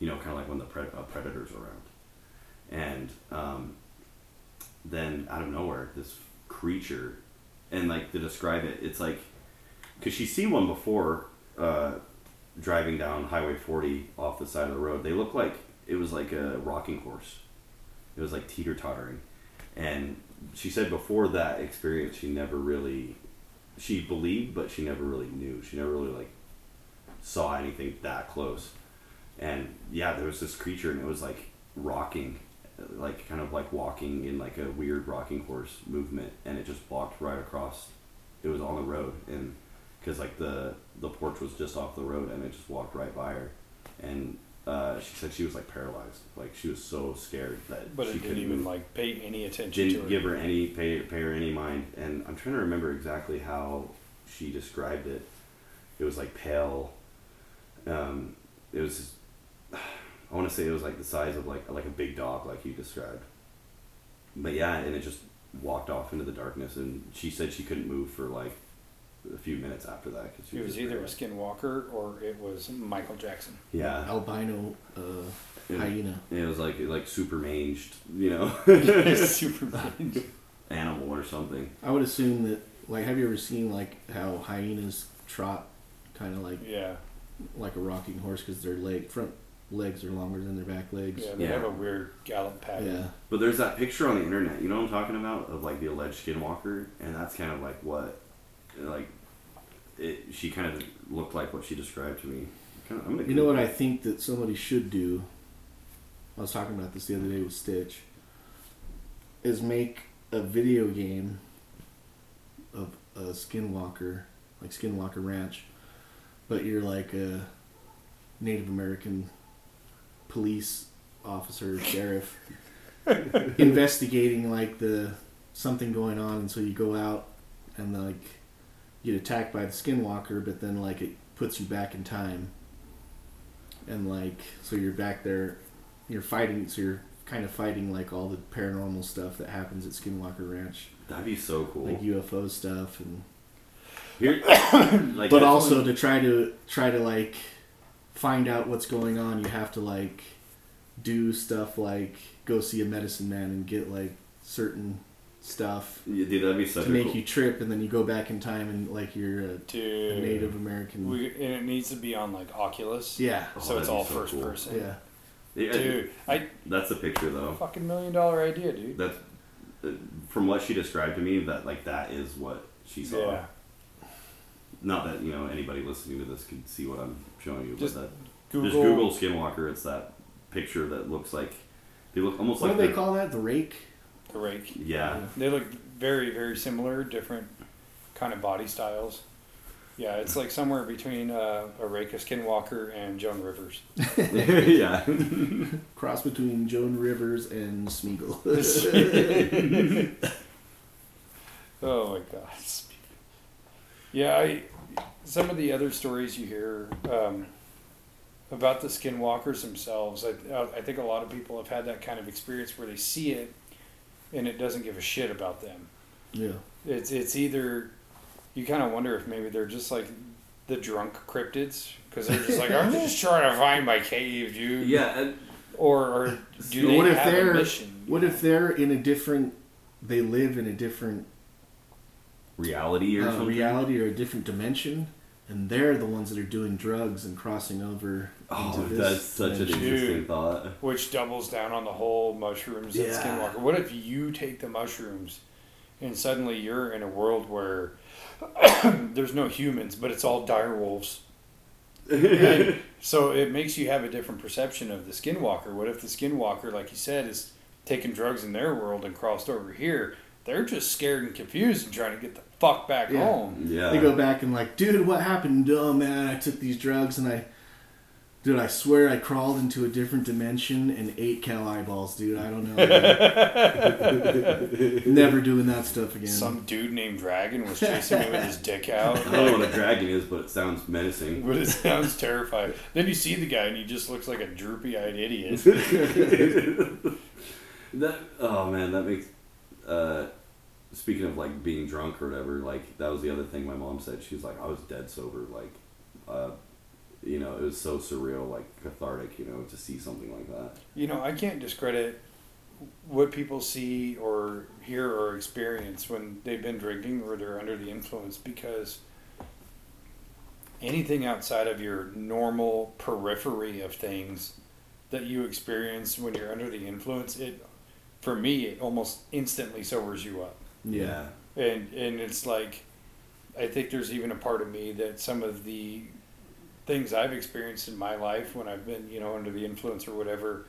you know, kind of like when the pre- uh, predators around, and um, then out of nowhere, this creature, and like to describe it, it's like because she's seen one before uh, driving down Highway 40 off the side of the road. They look like it was like a rocking horse. It was like teeter tottering, and she said before that experience, she never really, she believed, but she never really knew. She never really like saw anything that close. And yeah, there was this creature, and it was like rocking, like kind of like walking in like a weird rocking horse movement, and it just walked right across. It was on the road, and because like the the porch was just off the road, and it just walked right by her, and uh, she said she was like paralyzed, like she was so scared that But she it didn't couldn't even move like pay any attention didn't her. give her any pay, pay her any mind. And i'm trying to remember exactly how she described it. It was like pale. Um, it was *sighs* i want to say it was like the size of like like a big dog like you described. But yeah and it just walked off into the darkness and she said she couldn't move for like a few minutes after that because It was either a skinwalker or it was Michael Jackson. yeah Albino uh, it, hyena. it was like like super manged you know *laughs* Super manged animal or something I would assume that, like, have you ever seen, like, how hyenas trot kind of like Yeah, like a rocking horse because their leg front legs are longer than their back legs? yeah. They Yeah. have a weird gallop pattern. Yeah. But there's that picture on the internet, you know what I'm talking about, of like the alleged skinwalker, and that's kind of like what, like, it. She kind of looked like what she described to me. Kinda, I'm gonna You know what I think that somebody should do? I was talking about this the other day with Stitch. Is make a video game of a Skinwalker, like Skinwalker Ranch, but you're like a Native American police officer, sheriff, *laughs* investigating like the something going on, and so you go out and like get attacked by the skinwalker, but then like it puts you back in time, and like so you're back there, you're fighting, so you're kind of fighting like all the paranormal stuff that happens at Skinwalker Ranch, That'd be so cool. like UFO stuff and Here, *coughs* like but also one- to try to try to like find out what's going on you have to like do stuff like go see a medicine man and get like certain stuff Yeah, dude, that'd be such to a make cool. you trip and then you go back in time and like you're a, a native american We, and it needs to be on like Oculus. yeah Oh, So it's all so first cool. person. yeah Yeah, Dude, I that's a picture though. fucking million dollar idea, dude. That's uh, from what she described to me. That like that is what she saw. Yeah. Not that you know anybody listening to this can see what I'm showing you, Just but that Google. just Google Skinwalker. It's that picture that looks like they look almost what like What do they call that the rake the rake. Yeah, They look very, very similar, different kind of body styles. Yeah, it's like somewhere between uh, a rake, a skinwalker, and Joan Rivers. *laughs* yeah. *laughs* cross between joan rivers and smeagol *laughs* Oh my god. Yeah, I, some of the other stories you hear um, about the skinwalkers themselves, I, I think a lot of people have had that kind of experience where they see it and it doesn't give a shit about them. yeah It's it's either you kind of wonder if maybe they're just like the drunk cryptids because they're just like I'm *laughs* just trying to find my cave, dude. yeah, and Or or do they what if have they're a mission? what if they're in a different they live in a different reality or uh, reality or a different dimension, and they're the ones that are doing drugs and crossing over Oh, into this that's such an interesting thought. which doubles down on the whole mushrooms and Yeah. skinwalker. What if you take the mushrooms and suddenly you're in a world where *coughs* there's no humans, but it's all dire wolves? And *laughs* so it makes you have a different perception of the skinwalker. What if the skinwalker, like you said, is taking drugs in their world and crossed over here? They're just scared and confused and trying to get the fuck back Yeah. home. Yeah. They go back and like, dude, what happened? Oh man, I took these drugs and I, dude, I swear I crawled into a different dimension and ate cow eyeballs, dude. I don't know. *laughs* Never doing that stuff again. Some dude named Dragon was chasing me with his dick *laughs* out. I don't know what a dragon is, but it sounds menacing. But it sounds terrifying. Then you see the guy and he just looks like a droopy-eyed idiot. *laughs* That oh man, that makes. Uh, speaking of like being drunk or whatever, like that was the other thing my mom said. She was like, I was dead sober. Like, uh, you know, it was so surreal, like cathartic. You know, to see something like that. You know, I can't discredit what people see or hear or experience when they've been drinking or they're under the influence because anything outside of your normal periphery of things that you experience when you're under the influence, it for me it almost instantly sobers you up. Yeah. and and it's like I think there's even a part of me that some of the things I've experienced in my life when I've been you know under the influence or whatever,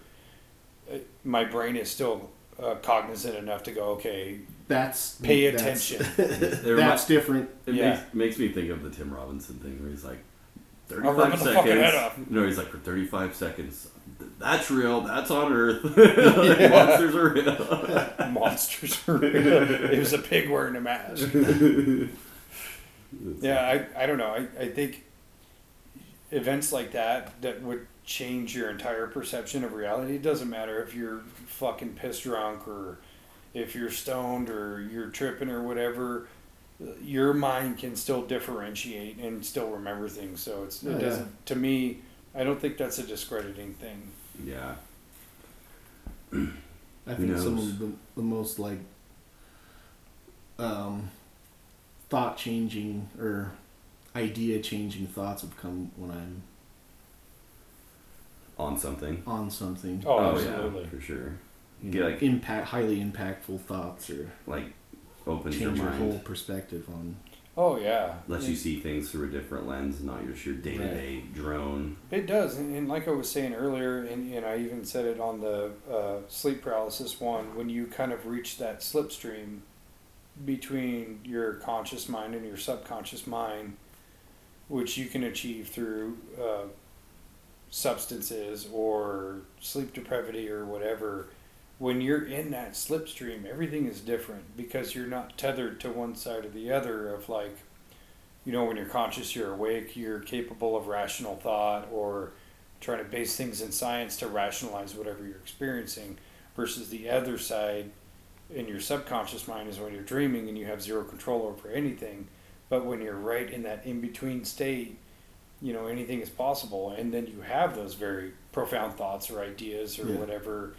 uh, my brain is still uh, cognizant enough to go okay, That's pay that's- attention. *laughs* It remi- That's different. It Yeah. makes, makes me think of the Tim Robinson thing where he's like, 35 the fucking head seconds. No, he's like, for 35 seconds, th- that's real, that's on Earth. *laughs* *laughs* Like, Monsters are real. *laughs* Monsters are real. It was a pig wearing a mask. Yeah, I, I don't know. I, I think events like that that would change your entire perception of reality. It doesn't matter if you're fucking pissed drunk or if you're stoned or you're tripping or whatever. Your mind can still differentiate and still remember things. So it's Oh, it yeah. doesn't. To me, I don't think that's a discrediting thing. Yeah. I think some of the, the most like um, thought changing or idea changing thoughts have come when I'm On something. on something. Oh, yeah, absolutely. for sure. You Yeah, know, like- impact highly impactful thoughts or Like, opens your change your, mind. whole perspective on. Oh yeah, lets you see things through a different lens, not just your day to day drone. It does, and, and like I was saying earlier, and, and I even said it on the uh, sleep paralysis one, when you kind of reach that slipstream between your conscious mind and your subconscious mind, which you can achieve through uh, substances or sleep depravity or whatever, when you're in that slipstream, everything is different because you're not tethered to one side or the other of like, you know, when you're conscious, you're awake, you're capable of rational thought or trying to base things in science to rationalize whatever you're experiencing versus the other side in your subconscious mind is when you're dreaming and you have zero control over anything. But when you're right in that in between state, you know, anything is possible. And then you have those very profound thoughts or ideas or Yeah. whatever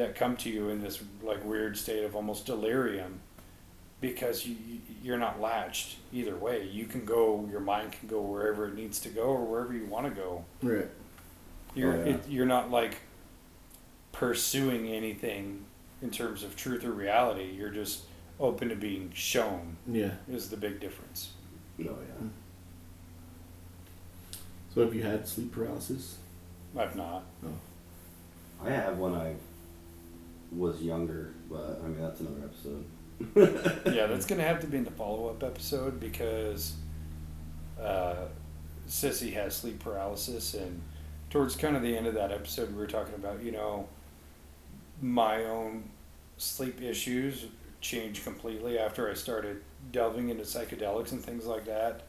that come to you in this like weird state of almost delirium because you you're not latched either way. You can go, your mind can go wherever it needs to go or wherever you want to go. Right. You're Oh, yeah. it, you're not like pursuing anything in terms of truth or reality. You're just open to being shown. Yeah. Is the big difference. Oh yeah. So have you had sleep paralysis? I've not. No. I have when I was younger, but I mean that's another episode. *laughs* yeah, that's gonna have to be in the follow up episode because uh, Sissy has sleep paralysis, and towards kind of the end of that episode, we were talking about you know my own sleep issues changed completely after I started delving into psychedelics and things like that,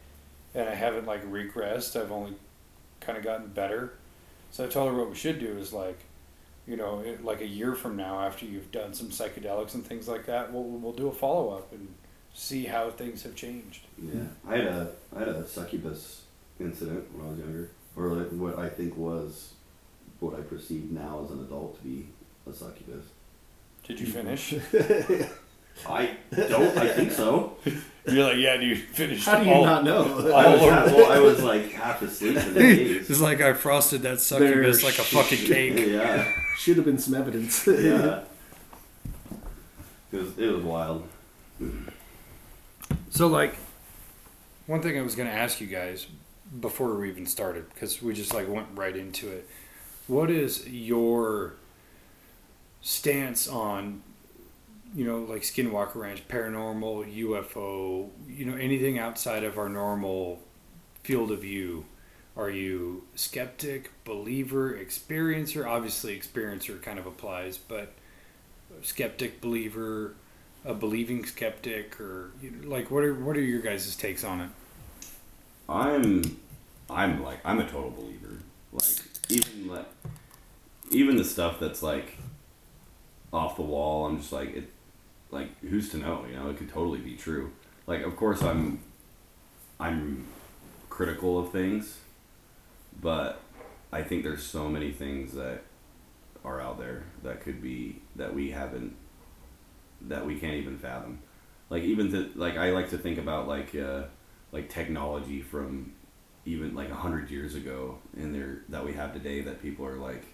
and I haven't like regressed. I've only kind of gotten better. So I told her what we should do is like you know, it, like a year from now, after you've done some psychedelics and things like that, we'll we'll do a follow up and see how things have changed. Yeah, I had a I had a succubus incident when I was younger, or like what I think was what I perceive now as an adult to be a succubus. Did you finish? *laughs* I don't. I think so. *laughs* You're like, yeah, dude, finished. How do you all- not know? *laughs* I was, half, well, I was like half asleep in the daze. It's like I frosted that succubus There's like a fucking cake. Yeah, Should have been some evidence. *laughs* yeah. *laughs* It was it was wild. So, like, one thing I was going to ask you guys before we even started, because we just like went right into it. What is your stance on, you know, like Skinwalker Ranch, paranormal, UFO, you know, anything outside of our normal field of view? Are you skeptic, believer, experiencer? Obviously, experiencer kind of applies, but skeptic, believer, a believing skeptic, or like what are what are your guys' takes on it? I'm I'm like I'm a total believer. Like even like even the stuff that's like off the wall, I'm just like it like who's to know, you know, it could totally be true. Like of course I'm I'm critical of things, but I think there's so many things that are out there that could be that we haven't that we can't even fathom. Like even to like I like to think about like uh like technology from even like a hundred years ago in there that we have today that people are like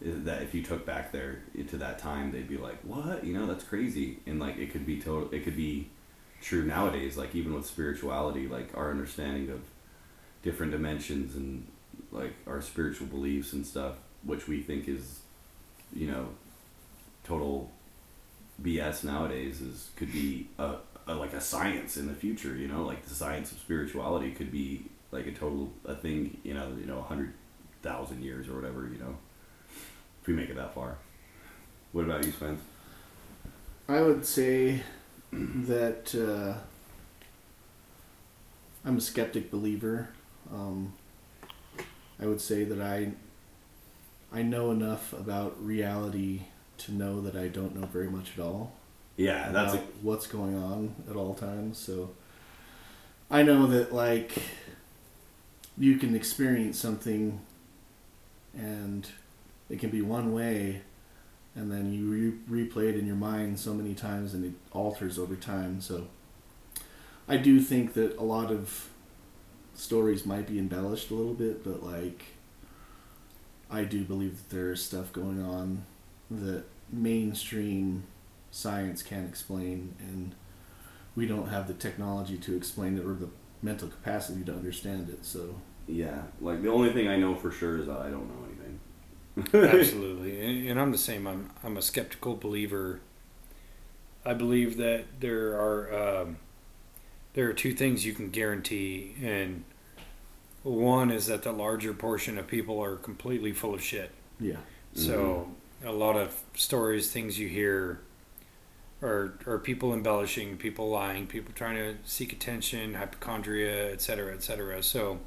that if you took back there to that time they'd be like what you know that's crazy and like it could be total it could be true nowadays like even with spirituality like our understanding of different dimensions and like our spiritual beliefs and stuff which we think is you know total BS nowadays is could be a, a like a science in the future. You know, like the science of spirituality could be like a total a thing. You know, you know, hundred thousand years or whatever. You know, if we make it that far. What about you, Spence? I would say that uh, I'm a skeptic believer. Um, I would say that I I know enough about reality to know that I don't know very much at all Yeah, that's a what's going on at all times. So I know that like you can experience something and it can be one way and then you re- replay it in your mind so many times and it alters over time. So I do think that a lot of stories might be embellished a little bit, but like I do believe that there's stuff going on that mainstream science can't explain and we don't have the technology to explain it or the mental capacity to understand it. So yeah. Like the only thing I know for sure is that I don't know anything. Absolutely, and, and I'm the same. I'm I'm a skeptical believer. I believe that there are um, there are two things you can guarantee, and One is that the larger portion of people are completely full of shit. Yeah. So a lot of stories, things you hear, are are people embellishing, people lying, people trying to seek attention, hypochondria, et cetera, et cetera. So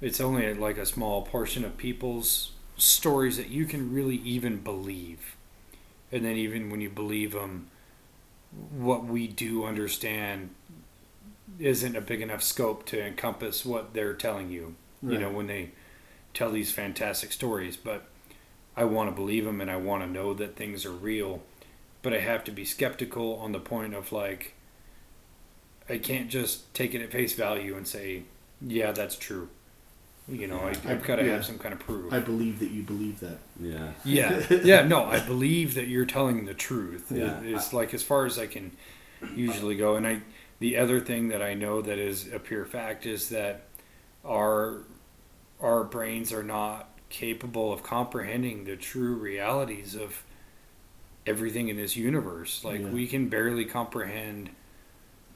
it's only like a small portion of people's stories that you can really even believe, and then even when you believe them, what we do understand isn't a big enough scope to encompass what they're telling you. You know when they tell these fantastic stories, but I want to believe them and I want to know that things are real, but I have to be skeptical on the point of like, I can't just take it at face value and say, yeah, that's true. You know, I, I- I've got to yeah. have some kind of proof. I believe that you believe that. Yeah. yeah, *laughs* yeah, no, I believe that you're telling the truth. Yeah. It's like as far as I can usually go. And I, the other thing that I know that is a pure fact is that our our brains are not capable of comprehending the true realities of everything in this universe. Like Yeah. we can barely comprehend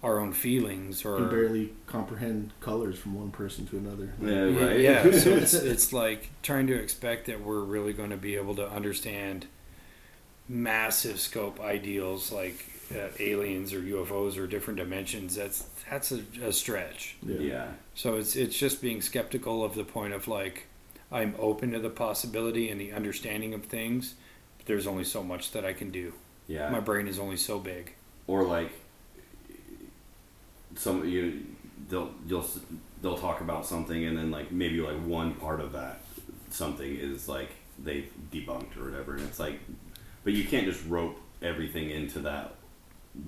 our own feelings You or can barely comprehend colors from one person to another. Yeah, yeah, right. yeah, so *laughs* it's it's like trying to expect that we're really going to be able to understand massive scope ideals like uh, aliens or UFOs or different dimensions. That's that's a, a stretch. Yeah. yeah. So it's it's just being skeptical of the point of like I'm open to the possibility and the understanding of things. But there's only so much that I can do. Yeah. My brain is only so big. or like some you they'll you'll they'll talk about something and then like maybe like one part of that something is like they debunked or whatever and it's like but you can't just rope everything into that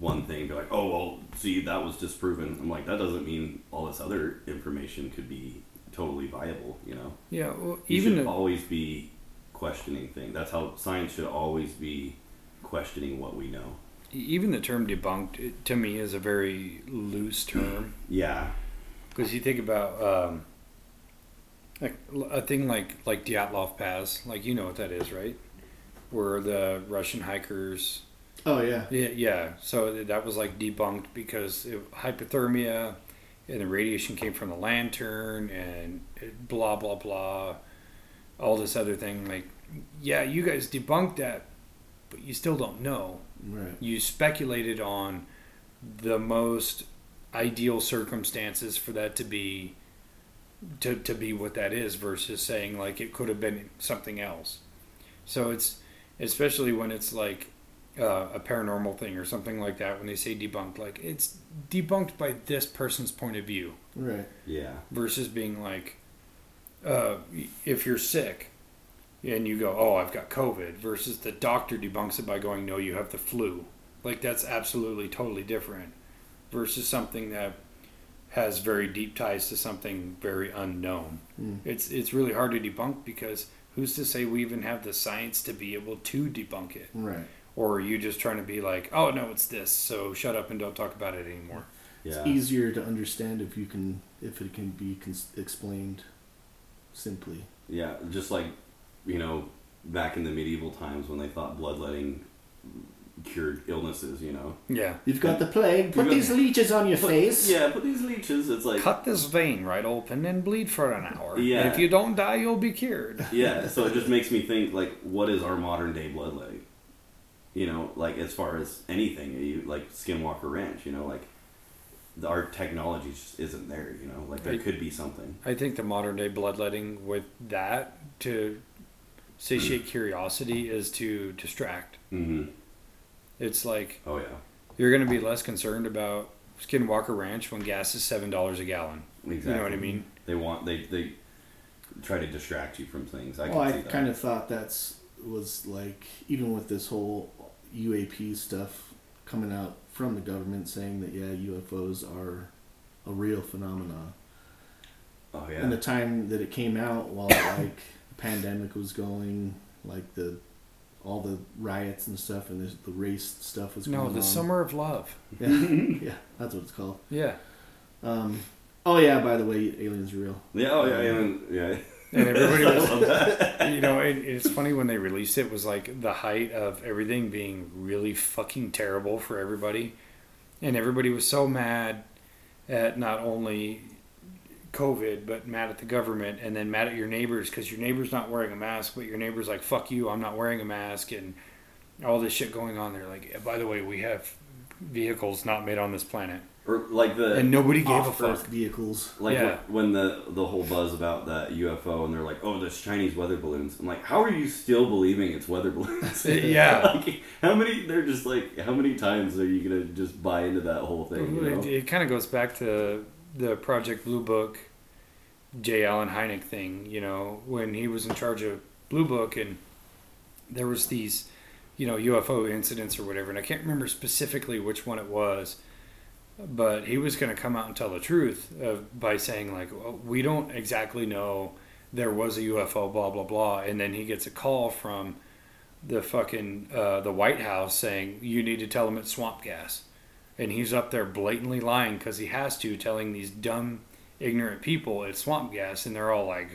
one thing be like oh well see that was disproven. I'm like that doesn't mean all this other information could be totally viable you know? Yeah, well, you even should if- always be questioning things. That's how science should always be questioning what we know. Even the term debunked it, to me is a very loose term. *clears throat* yeah. Because you think about um, like a thing like like Dyatlov Pass, like you know what that is, right? Where the Russian hikers, Oh yeah. yeah, yeah. So that was like debunked because it, hypothermia, and the radiation came from the lantern, and it, blah blah blah, all this other thing. Like, yeah, you guys debunked that, but you still don't know Right. you speculated on the most ideal circumstances for that to be to, to be what that is versus saying like it could have been something else so it's especially when it's like uh, a paranormal thing or something like that when they say debunked like it's debunked by this person's point of view Right. yeah versus being like, uh, if you're sick and you go, oh, I've got COVID, versus the doctor debunks it by going, no, you have the flu. Like, that's absolutely totally different versus something that has very deep ties to something very unknown. Mm. It's, it's really hard to debunk because who's to say we even have the science to be able to debunk it? Right. Or are you just trying to be like, oh, no, it's this, so shut up and don't talk about it anymore? yeah It's easier to understand if you can if it can be cons- explained simply. Yeah, just like you know, back in the medieval times when they thought bloodletting cured illnesses, you know. Yeah. You've got the plague. Put You've these leeches on your face. Yeah, put these leeches, it's like cut this vein right open and bleed for an hour. Yeah. And if you don't die, you'll be cured. yeah. So it just makes me think like, what is our modern day bloodletting? You know, like as far as anything, you, like Skinwalker Ranch, you know, like the, our technology just isn't there. You know, like there Right. could be something. I think the modern day bloodletting with that to satiate curiosity is to distract. Mm-hmm. It's like Oh yeah. you're going to be less concerned about Skinwalker Ranch when gas is seven dollars a gallon. Exactly. You know what I mean? They want they they try to distract you from things. I can Well, I that. kind of thought that's was like even with this whole UAP stuff coming out from the government saying that yeah UFOs are a real phenomenon. Oh yeah. In the time that it came out, while *coughs* like the pandemic was going, like the all the riots and stuff and the, the race stuff was going. No, going the on. summer of love. Yeah, *laughs* yeah, that's what it's called. Yeah. Um, oh yeah, by the way, aliens are real. yeah. Oh yeah. Yeah. and- *laughs* yeah. And everybody *laughs* was you know, it, it's funny when they released it was like the height of everything being really fucking terrible for everybody, and everybody was so mad at not only COVID, but mad at the government, and then mad at your neighbors because your neighbor's not wearing a mask, but your neighbor's like, "Fuck you, I'm not wearing a mask," and all this shit going on there. Like, by the way, we have vehicles not made on this planet, Or like the and nobody gave a Off-Earth fuck. vehicles. like Yeah. when, when the the whole buzz about that UFO and they're like, oh, there's Chinese weather balloons. I'm like, how are you still believing it's weather balloons? *laughs* Yeah. *laughs* like, how many? They're just like, how many times are you gonna just buy into that whole thing? You know? It, it kind of goes back to the Project Blue Book, J. Allen Hynek thing. You know, when he was in charge of Blue Book, and there was these, you know, UFO incidents or whatever, and I can't remember specifically which one it was, but he was going to come out and tell the truth of, by saying like, well, we don't exactly know there was a UFO, blah blah blah, and then he gets a call from the fucking uh, the White House saying you need to tell him it's swamp gas and he's up there blatantly lying because he has to, telling these dumb, ignorant people it's swamp gas, and they're all like,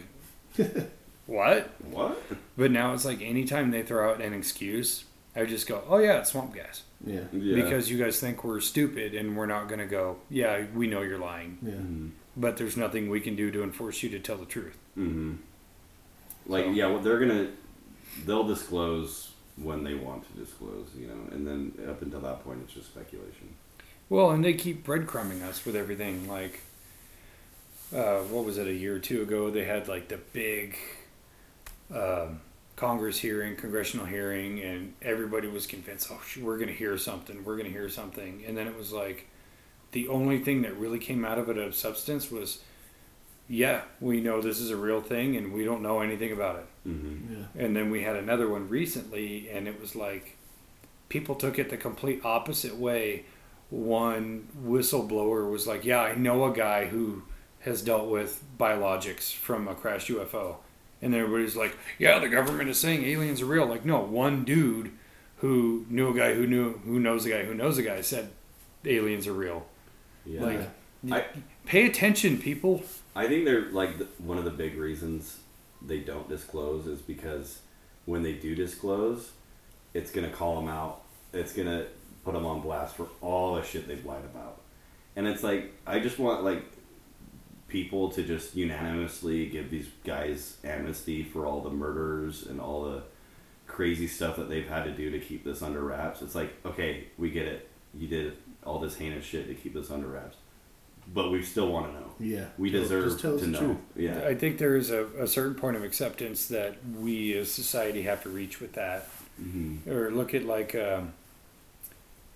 *laughs* "What?" What? But now it's like anytime they throw out an excuse, I just go, "Oh yeah, it's swamp gas," Yeah. Yeah. because you guys think we're stupid, and we're not gonna go, "Yeah, we know you're lying," Yeah. Mhm. but there's nothing we can do to enforce you to tell the truth. Mm-hmm. Like So- yeah, well, they're gonna they'll disclose when they want to disclose, you know, and then up until that point, it's just speculation. Well, and they keep breadcrumbing us with everything. Like, uh, what was it, a year or two ago? They had like the big um Congress hearing, congressional hearing, and everybody was convinced, oh, sh- we're going to hear something, we're going to hear something. And then it was like, the only thing that really came out of it of substance was, yeah, we know this is a real thing and we don't know anything about it. Mm-hmm. Yeah. And then we had another one recently, and it was like people took it the complete opposite way. One whistleblower was like, Yeah, I know a guy who has dealt with biologics from a crashed UFO. And everybody's like, Yeah, the government is saying aliens are real. Like, no, one dude who knew a guy who knew who knows a guy who knows a guy said aliens are real. Yeah. Like, I- pay attention, people. I think they're like one of the big reasons they don't disclose is because when they do disclose, it's gonna call them out. It's gonna put them on blast for all the shit they've lied about. And it's like I just want like people to just unanimously give these guys amnesty for all the murders and all the crazy stuff that they've had to do to keep this under wraps. It's like, okay, we get it. You did all this heinous shit to keep this under wraps. But we still want to know. Yeah. We deserve just tell us to know. truth. Yeah. I think there is a, a certain point of acceptance that we as society have to reach with that. hmm Or look at like um,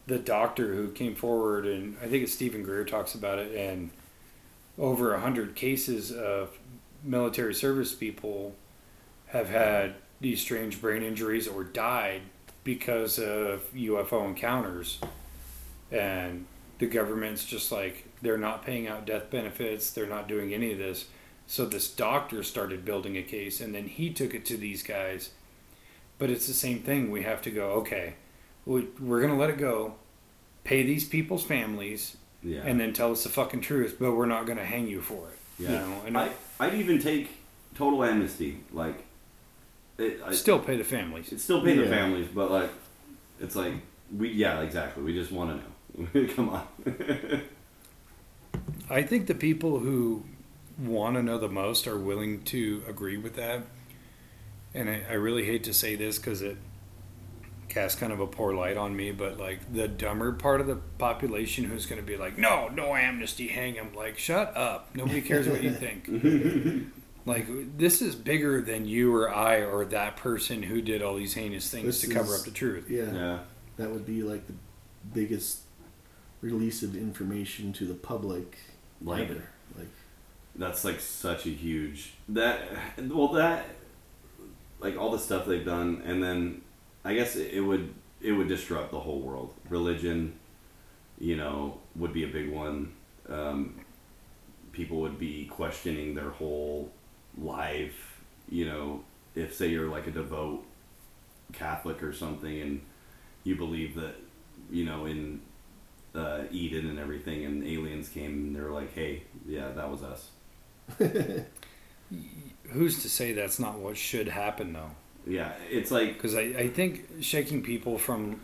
the doctor who came forward, and I think it's Stephen Greer talks about it, and over a hundred cases of military service people have had these strange brain injuries or died because of UFO encounters, and the government's just like they're not paying out death benefits, they're not doing any of this. So this doctor started building a case, and then he took it to these guys. But it's the same thing. We have to go. Okay, we, we're gonna let it go. Pay these people's families, Yeah. and then tell us the fucking truth. But we're not gonna hang you for it. yeah. You know, and I, I'd even take total amnesty. Like, it, I, still pay the families. it'd still pay the families, but like, it's like we yeah exactly. We just want to know. *laughs* Come on. I think the people who want to know the most are willing to agree with that. And I, I really hate to say this because it casts kind of a poor light on me, but like the dumber part of the population who's going to be like, no, no amnesty, hang him. Like, shut up. Nobody cares what you *laughs* think. like, this is bigger than you or I or that person who did all these heinous things This to cover is- up the truth. Yeah. yeah. That would be like the biggest release of information to the public Like ever. Like that's like such a huge that well that like all the stuff they've done and then i guess it, would it would disrupt the whole world. Religion you know would be a big one. Um, people would be questioning their whole life you know. If say you're like a devout catholic or something and you believe that you know in uh, eden and everything and aliens came and they're like hey yeah that was us. *laughs* Who's to say that's not what should happen, though? Yeah, it's like Because I, I think shaking people from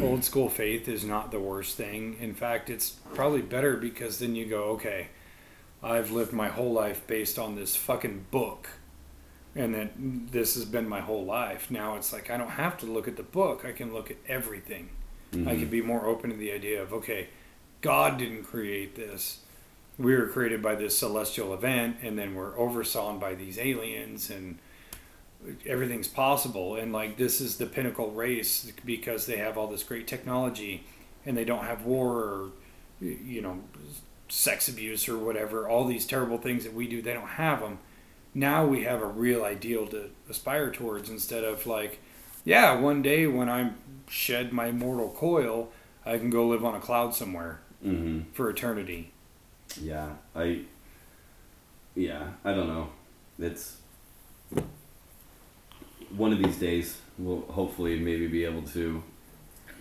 old school faith is not the worst thing. In fact, it's probably better because then you go, okay, I've lived my whole life based on this fucking book. And then this has been my whole life. Now it's like I don't have to look at the book. I can look at everything. I mm-hmm. can be more open to the idea of okay, God didn't create this. We were created by this celestial event, and then we're oversawn by these aliens, and everything's possible. And like this is the pinnacle race because they have all this great technology, and they don't have war or you know sex abuse or whatever. All these terrible things that we do, they don't have them. Now we have a real ideal to aspire towards instead of like, yeah, one day when I'm shed my mortal coil, I can go live on a cloud somewhere hmm for eternity. Yeah, I. Yeah, I don't know. It's one of these days we'll hopefully maybe be able to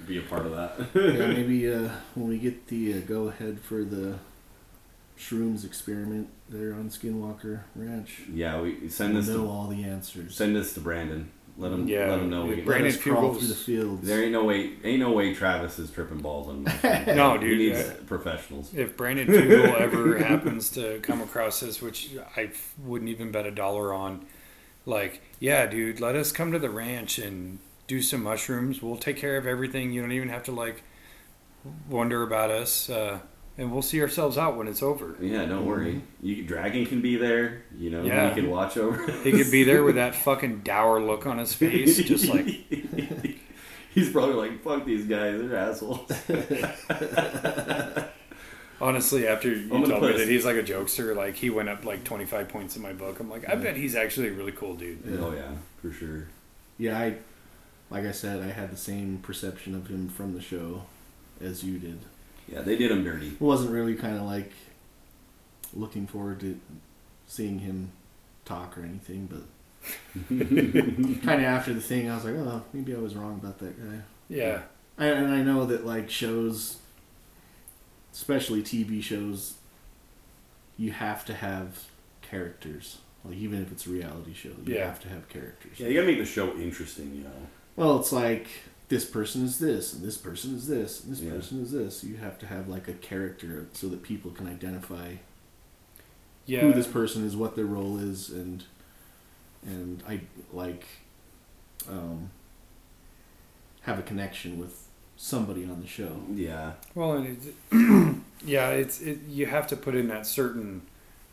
be a part of that. *laughs* yeah, maybe uh, when we get the uh, go ahead for the shrooms experiment there on Skinwalker Ranch, yeah, we send we'll this know to, all the answers. send this to Brandon. Let him Yeah, let him know we yeah, can. Brandon Let us crawl Fugals- through the fields. There ain't no way ain't no way Travis is tripping balls on mushrooms. *laughs* No, He dude, needs uh, professionals. If Brandon Fugal *laughs* ever happens to come across this, which I wouldn't even bet a dollar on, like, yeah, dude, let us come to the ranch and do some mushrooms. We'll take care of everything. You don't even have to like wonder about us, uh, and we'll see ourselves out when it's over. Yeah, don't worry. You Dragon can be there. You know, Yeah. he can watch over. He could be there with that fucking dour look on his *laughs* face, just like He's probably like, "Fuck these guys, they're assholes." *laughs* honestly. After you told me that he's like a jokester, like he went up like twenty five points in my book. I'm like, I bet he's actually a really cool dude. Yeah. Oh yeah, for sure. Yeah, I, like I said, I had the same perception of him from the show as you did. Yeah, they did him dirty. It wasn't really kind of like looking forward to seeing him talk or anything, but *laughs* kind of after the thing, I was like, oh, maybe I was wrong about that guy. Yeah, I, and I know that like shows, especially TV shows, you have to have characters. Like even if it's a reality show, you Yeah. have to have characters. Yeah, you gotta make the show interesting. You know. Well, it's like this person is this, and this person is this, and this Yeah. person is this. You have to have like a character so that people can identify yeah. who this person is, what their role is, and and I like um, have a connection with somebody on the show. Yeah. Well, and it, *clears throat* yeah, it's it, you have to put in that certain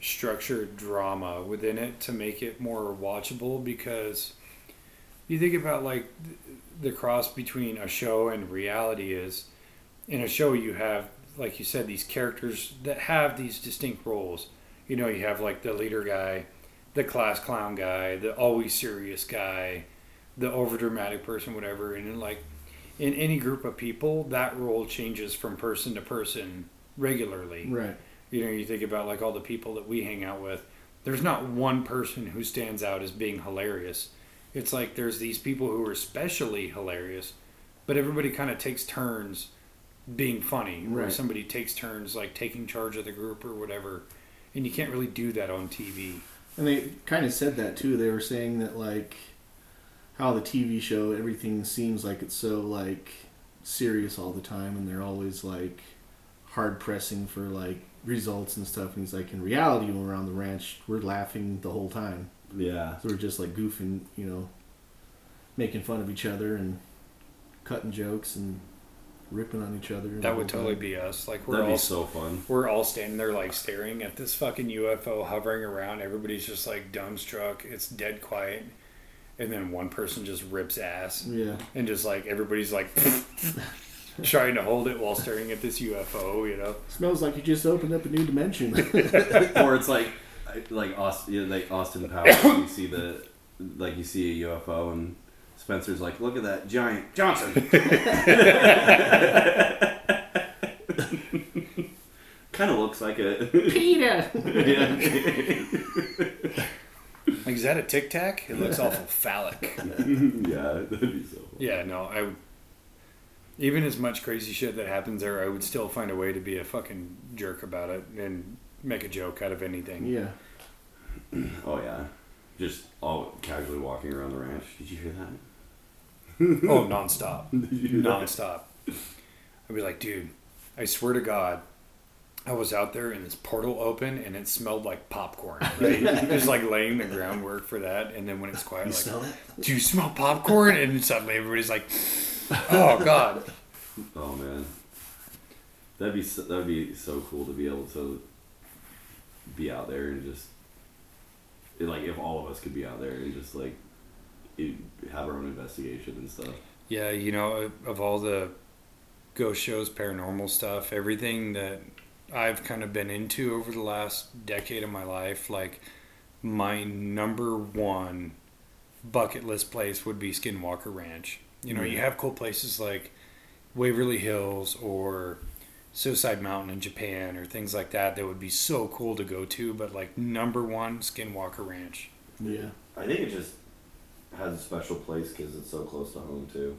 structured drama within it to make it more watchable because you think about like the cross between a show and reality is in a show you have like you said these characters that have these distinct roles you know you have like the leader guy the class clown guy the always serious guy the overdramatic person whatever and then like in any group of people, that role changes from person to person regularly. Right. You know, you think about like all the people that we hang out with. There's not one person who stands out as being hilarious. It's like there's these people who are especially hilarious, but everybody kind of takes turns being funny, or somebody takes turns like taking charge of the group or whatever. And you can't really do that on TV. And they kind of said that too. They were saying that like how the TV show everything seems like it's so like serious all the time, and they're always like hard pressing for like results and stuff. And he's like, in reality, when we're on the ranch, we're laughing the whole time. Yeah. So we're just like goofing, you know, making fun of each other and cutting jokes and ripping on each other. That whole would totally time. be us. Like we're That'd all be so fun. we're all standing there like staring at this fucking UFO hovering around. Everybody's just like dumbstruck. It's dead quiet. And then one person just rips ass. Yeah. And just like everybody's like *laughs* trying to hold it while staring at this UFO, you know? Smells like you just opened up a new dimension. *laughs* or it's like like Austin, yeah, like Austin Powers. you *coughs* see the like you see a UFO and Spencer's like, look at that giant Johnson. *laughs* kind of looks like a Peter. yeah. *laughs* Like, is that a tic tac? It looks *laughs* awful phallic. *laughs* yeah, that'd be so. Fun. Yeah, no, I would. Even as much crazy shit that happens there, I would still find a way to be a fucking jerk about it and make a joke out of anything. Yeah. *clears throat* Oh yeah, just all casually walking around the ranch. Did you hear that? Oh, nonstop. Did you hear that? nonstop. I'd be like, dude, I swear to God, I was out there and this portal opened and it smelled like popcorn. Right? *laughs* it was like laying the groundwork for that. And then when it's quiet, You like, smell that? do you smell popcorn? And suddenly everybody's like, oh god. *laughs* Oh man, that'd be so, that'd be so cool to be able to be out there and just it, like if all of us could be out there and just like it, have our own investigation and stuff. Yeah, you know, of all the ghost shows, paranormal stuff, everything that I've kind of been into over the last decade of my life, like my number one bucket list place would be Skinwalker Ranch. You know, you mm-hmm. have cool places like Waverly Hills or Suicide Mountain in Japan or things like that that would be so cool to go to, but like number one, Skinwalker Ranch. Yeah. I think it just has a special place because it's so close to home too.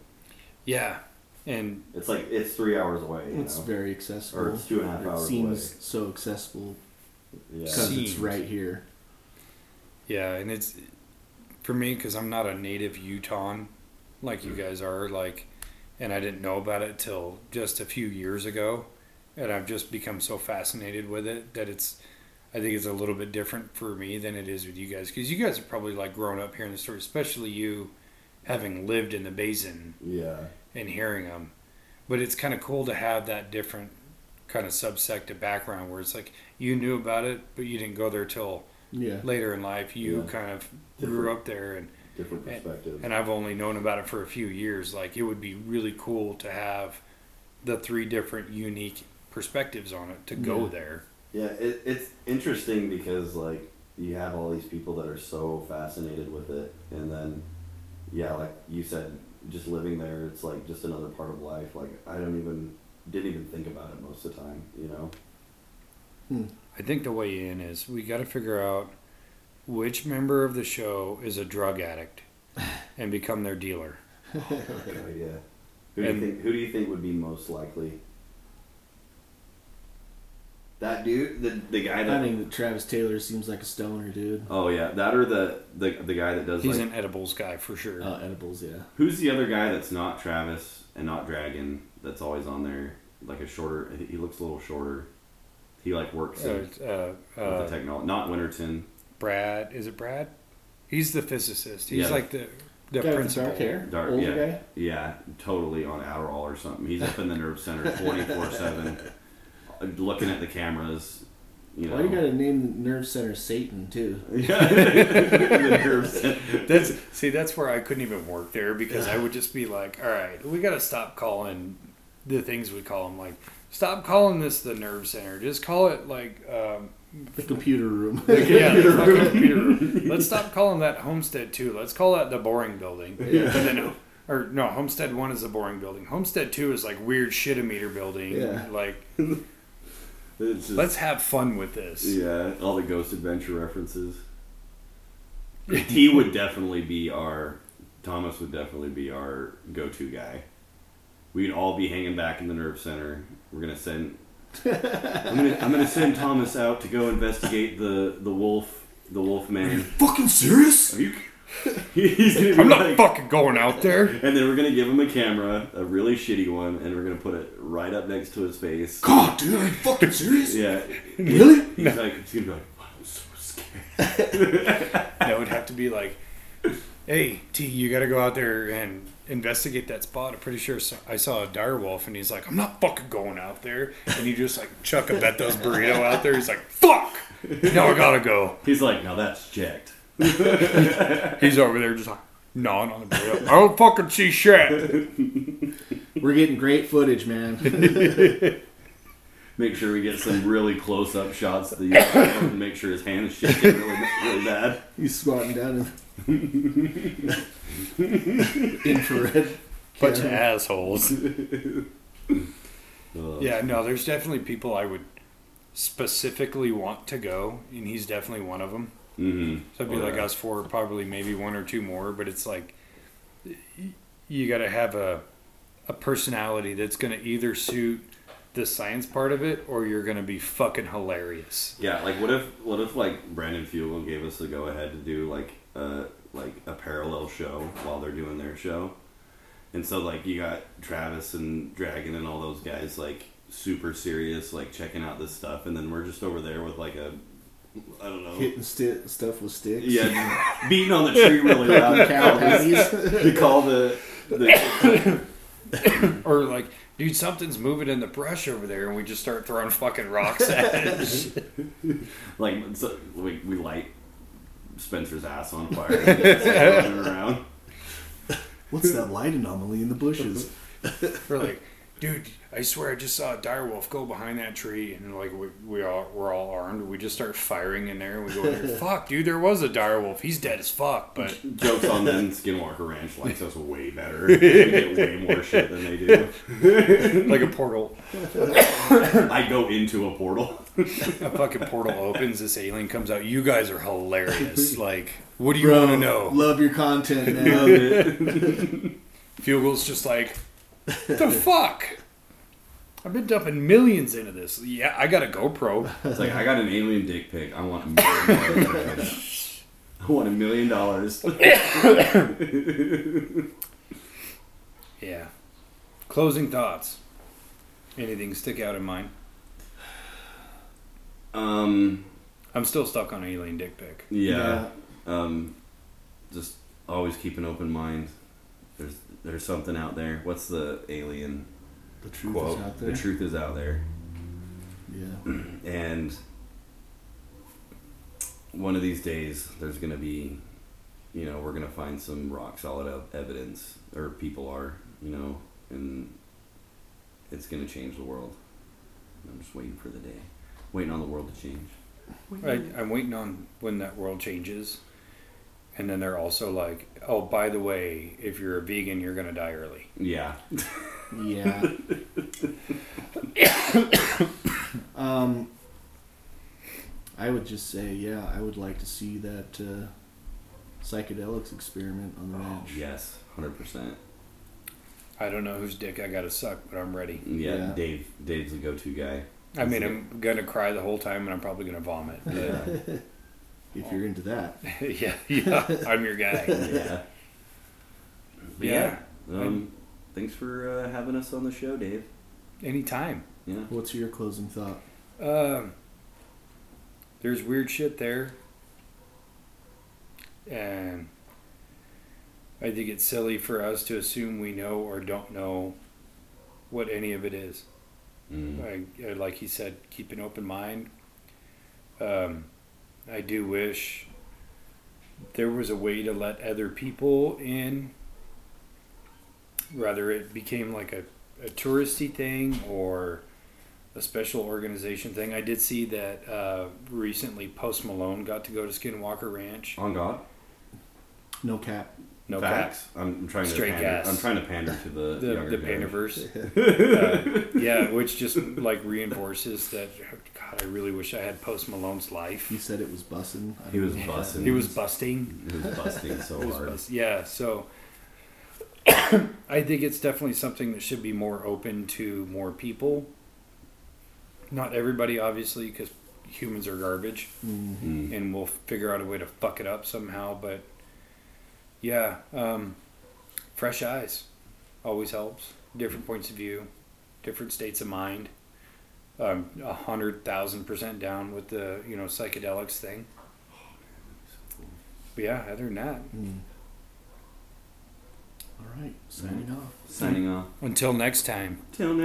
Yeah. And It's like it's three hours away. You It's know? very accessible. Or it's two and a half it hours It seems away. so accessible yeah. because it's right here. Yeah, and it's for me because I'm not a native Utahn like you guys are. Like, and I didn't know about it till just a few years ago, and I've just become so fascinated with it that it's. I think it's a little bit different for me than it is with you guys because you guys are probably like grown up here in the story, especially you, having lived in the basin Yeah. And hearing them. But it's kind of cool to have that different kind of subsect of background where it's like you knew about it, but you didn't go there till Yeah. later in life you Yeah. kind of Different. grew up there and, Different And- and I've only known about it for a few years like it would be really cool to have the three different unique perspectives on it to go Yeah. there Yeah, it, it's interesting because like you have all these people that are so fascinated with it, and then yeah, like you said, just living there, it's like just another part of life. Like I don't even didn't even think about it most of the time, you know. Hmm. I think the way in is we got to figure out which member of the show is a drug addict *laughs* and become their dealer oh, Good *laughs* idea. Who do And- you think? Who do you think would be most likely? That dude, the the guy I that. think that Travis Taylor seems like a stoner dude. Oh yeah, that or the the the guy that does he's like an edibles guy for sure Uh, edibles, yeah. Who's the other guy that's not Travis and not Dragon that's always on there? Like a shorter, he looks a little shorter. He like works uh, in, uh, with the uh, technology. Not Winterton. Bard is it Bard he's the physicist he's Yeah. like the the guy with the principal dark hair, Dark- older yeah. guy. Yeah, totally on Adderall or something. He's up in the nerve center *laughs* twenty four seven, looking at the cameras. You know. Why you gotta name the nerve center Satan too? *laughs* Yeah. *laughs* the nerve center. That's see, that's where I couldn't even work there because I would just be like, all right, we got to stop calling the things we call them like, stop calling this the nerve center. Just call it like, um, The computer room. *laughs* yeah, the fucking computer room. Let's stop calling that Homestead Two. Let's call that the boring building. Yeah. And then, or no, Homestead One is the boring building. Homestead Two is like weird shit-a-meter building. Yeah. Like, It's just, let's have fun with this. Yeah, all the Ghost Adventure references. *laughs* he would definitely be our Thomas would definitely be our go-to guy. We'd all be hanging back in the nerve center. We're gonna send. I'm gonna I'm gonna send Thomas out to go investigate the the wolf the wolf man. Are you Fucking serious? Are you? *laughs* He's gonna be I'm not like, fucking going out there. *laughs* and then we're gonna give him a camera, a really shitty one, and we're gonna put it right up next to his face. God, dude, are you fucking serious? Yeah, Really? he's like, he's gonna be like, I'm so scared. *laughs* That would have to be like, hey, T, you got to go out there and investigate that spot. I'm pretty sure I saw a dire wolf, and he's like, I'm not fucking going out there. And you just like chuck a Beto's burrito out there. He's like, fuck, now I gotta go. He's like, now that's jacked. He's over there just like gnawing on the burrito. I don't fucking see shit. We're getting great footage, man. Make sure we get some really close up shots of the and make sure his hand is shaking really, really bad. He's squatting down in *laughs* infrared. Bunch of assholes. Uh, Yeah, no, there's definitely people I would specifically want to go, and he's definitely one of them. Mm-hmm. So it'd be Oh, like yeah. us four, probably maybe one or two more, but it's like you got to have a a personality that's going to either suit the science part of it or you're going to be fucking hilarious. Yeah, like what if what if like Brandon Fugal gave us the go ahead to do like a like a parallel show while they're doing their show, and so like you got Travis and Dragon and all those guys like super serious, like checking out this stuff, and then we're just over there with like a, I don't know, Hitting sti- stuff with sticks. yeah, *laughs* beating on the tree really loud. Cow patties. to call the, the *coughs* Or like, dude, something's moving in the brush over there, and we just start throwing fucking rocks at it. *laughs* like so we, we light Spencer's ass on fire, and start *laughs* running around. What's that light anomaly in the bushes? We're like, dude, I swear I just saw a dire wolf go behind that tree, and like we we all we're all armed. We just start firing in there, and we go, in there, *laughs* fuck, dude, there was a dire wolf. He's dead as fuck, but Jokes on them. Skinwalker Ranch likes us way better. *laughs* We get way more shit than they do. *laughs* like a portal, I go into a portal. a fucking portal opens. This alien comes out. You guys are hilarious. Like, what do you want to know? Love your content, man. Love it. Fugal's just like, the fuck. I've been dumping millions into this. Yeah, I got a GoPro. It's like I got an alien dick pic. I want a million dollars. I want a million dollars. *laughs* Yeah. Closing thoughts. Anything stick out in mind? Um. I'm still stuck on alien dick pic. Yeah. Um. Just always keep an open mind. There's there's something out there. What's the alien The truth quote? is out there. The truth is out there. Yeah. *clears throat* and one of these days there's going to be you know we're going to find some rock solid evidence or people are you know and it's going to change the world i'm just waiting for the day waiting on the world to change Right. I'm waiting on when that world changes. And then they're also like, oh, by the way, if you're a vegan, you're going to die early. yeah *laughs* Yeah. *coughs* um, I would just say, yeah, I would like to see that uh, psychedelics experiment on the ranch. yes 100% I don't know whose dick I got to suck, but I'm ready. yeah, Yeah. dave dave's the go-to guy I mean, I'm going to cry the whole time and I'm probably going to vomit. But yeah *laughs* If you're into that. *laughs* yeah, yeah, I'm your guy. *laughs* yeah But Yeah. um thanks for uh, having us on the show dave Anytime. yeah What's your closing thought? Um, there's weird shit there, and I think it's silly for us to assume we know or don't know what any of it is. mm. I, I- like he said, keep an open mind. Um, I do wish there was a way to let other people in. Rather, it became like a, a touristy thing or a special organization thing. I did see that uh, recently Post Malone got to go to Skinwalker Ranch. on god No cap. No Facts. I'm, I'm trying to Straight pander. gas. I'm trying to pander to the the younger the. Panderverse. *laughs* uh, yeah, which just like reinforces that. God, I really wish I had Post Malone's life. He said it was bussing. He was know what that bussin'. He was busting. He was busting so *laughs* was hard. bust- Yeah, so *coughs* I think it's definitely something that should be more open to more people. Not everybody, obviously, because humans are garbage, Mhm. Mm. and we'll figure out a way to fuck it up somehow. But yeah, um, fresh eyes always helps. Different points of view, different states of mind. Um, a hundred thousand percent down with the you know psychedelics thing. But yeah, other than that, Mm. All right, signing off. Signing off. until next time. Till next.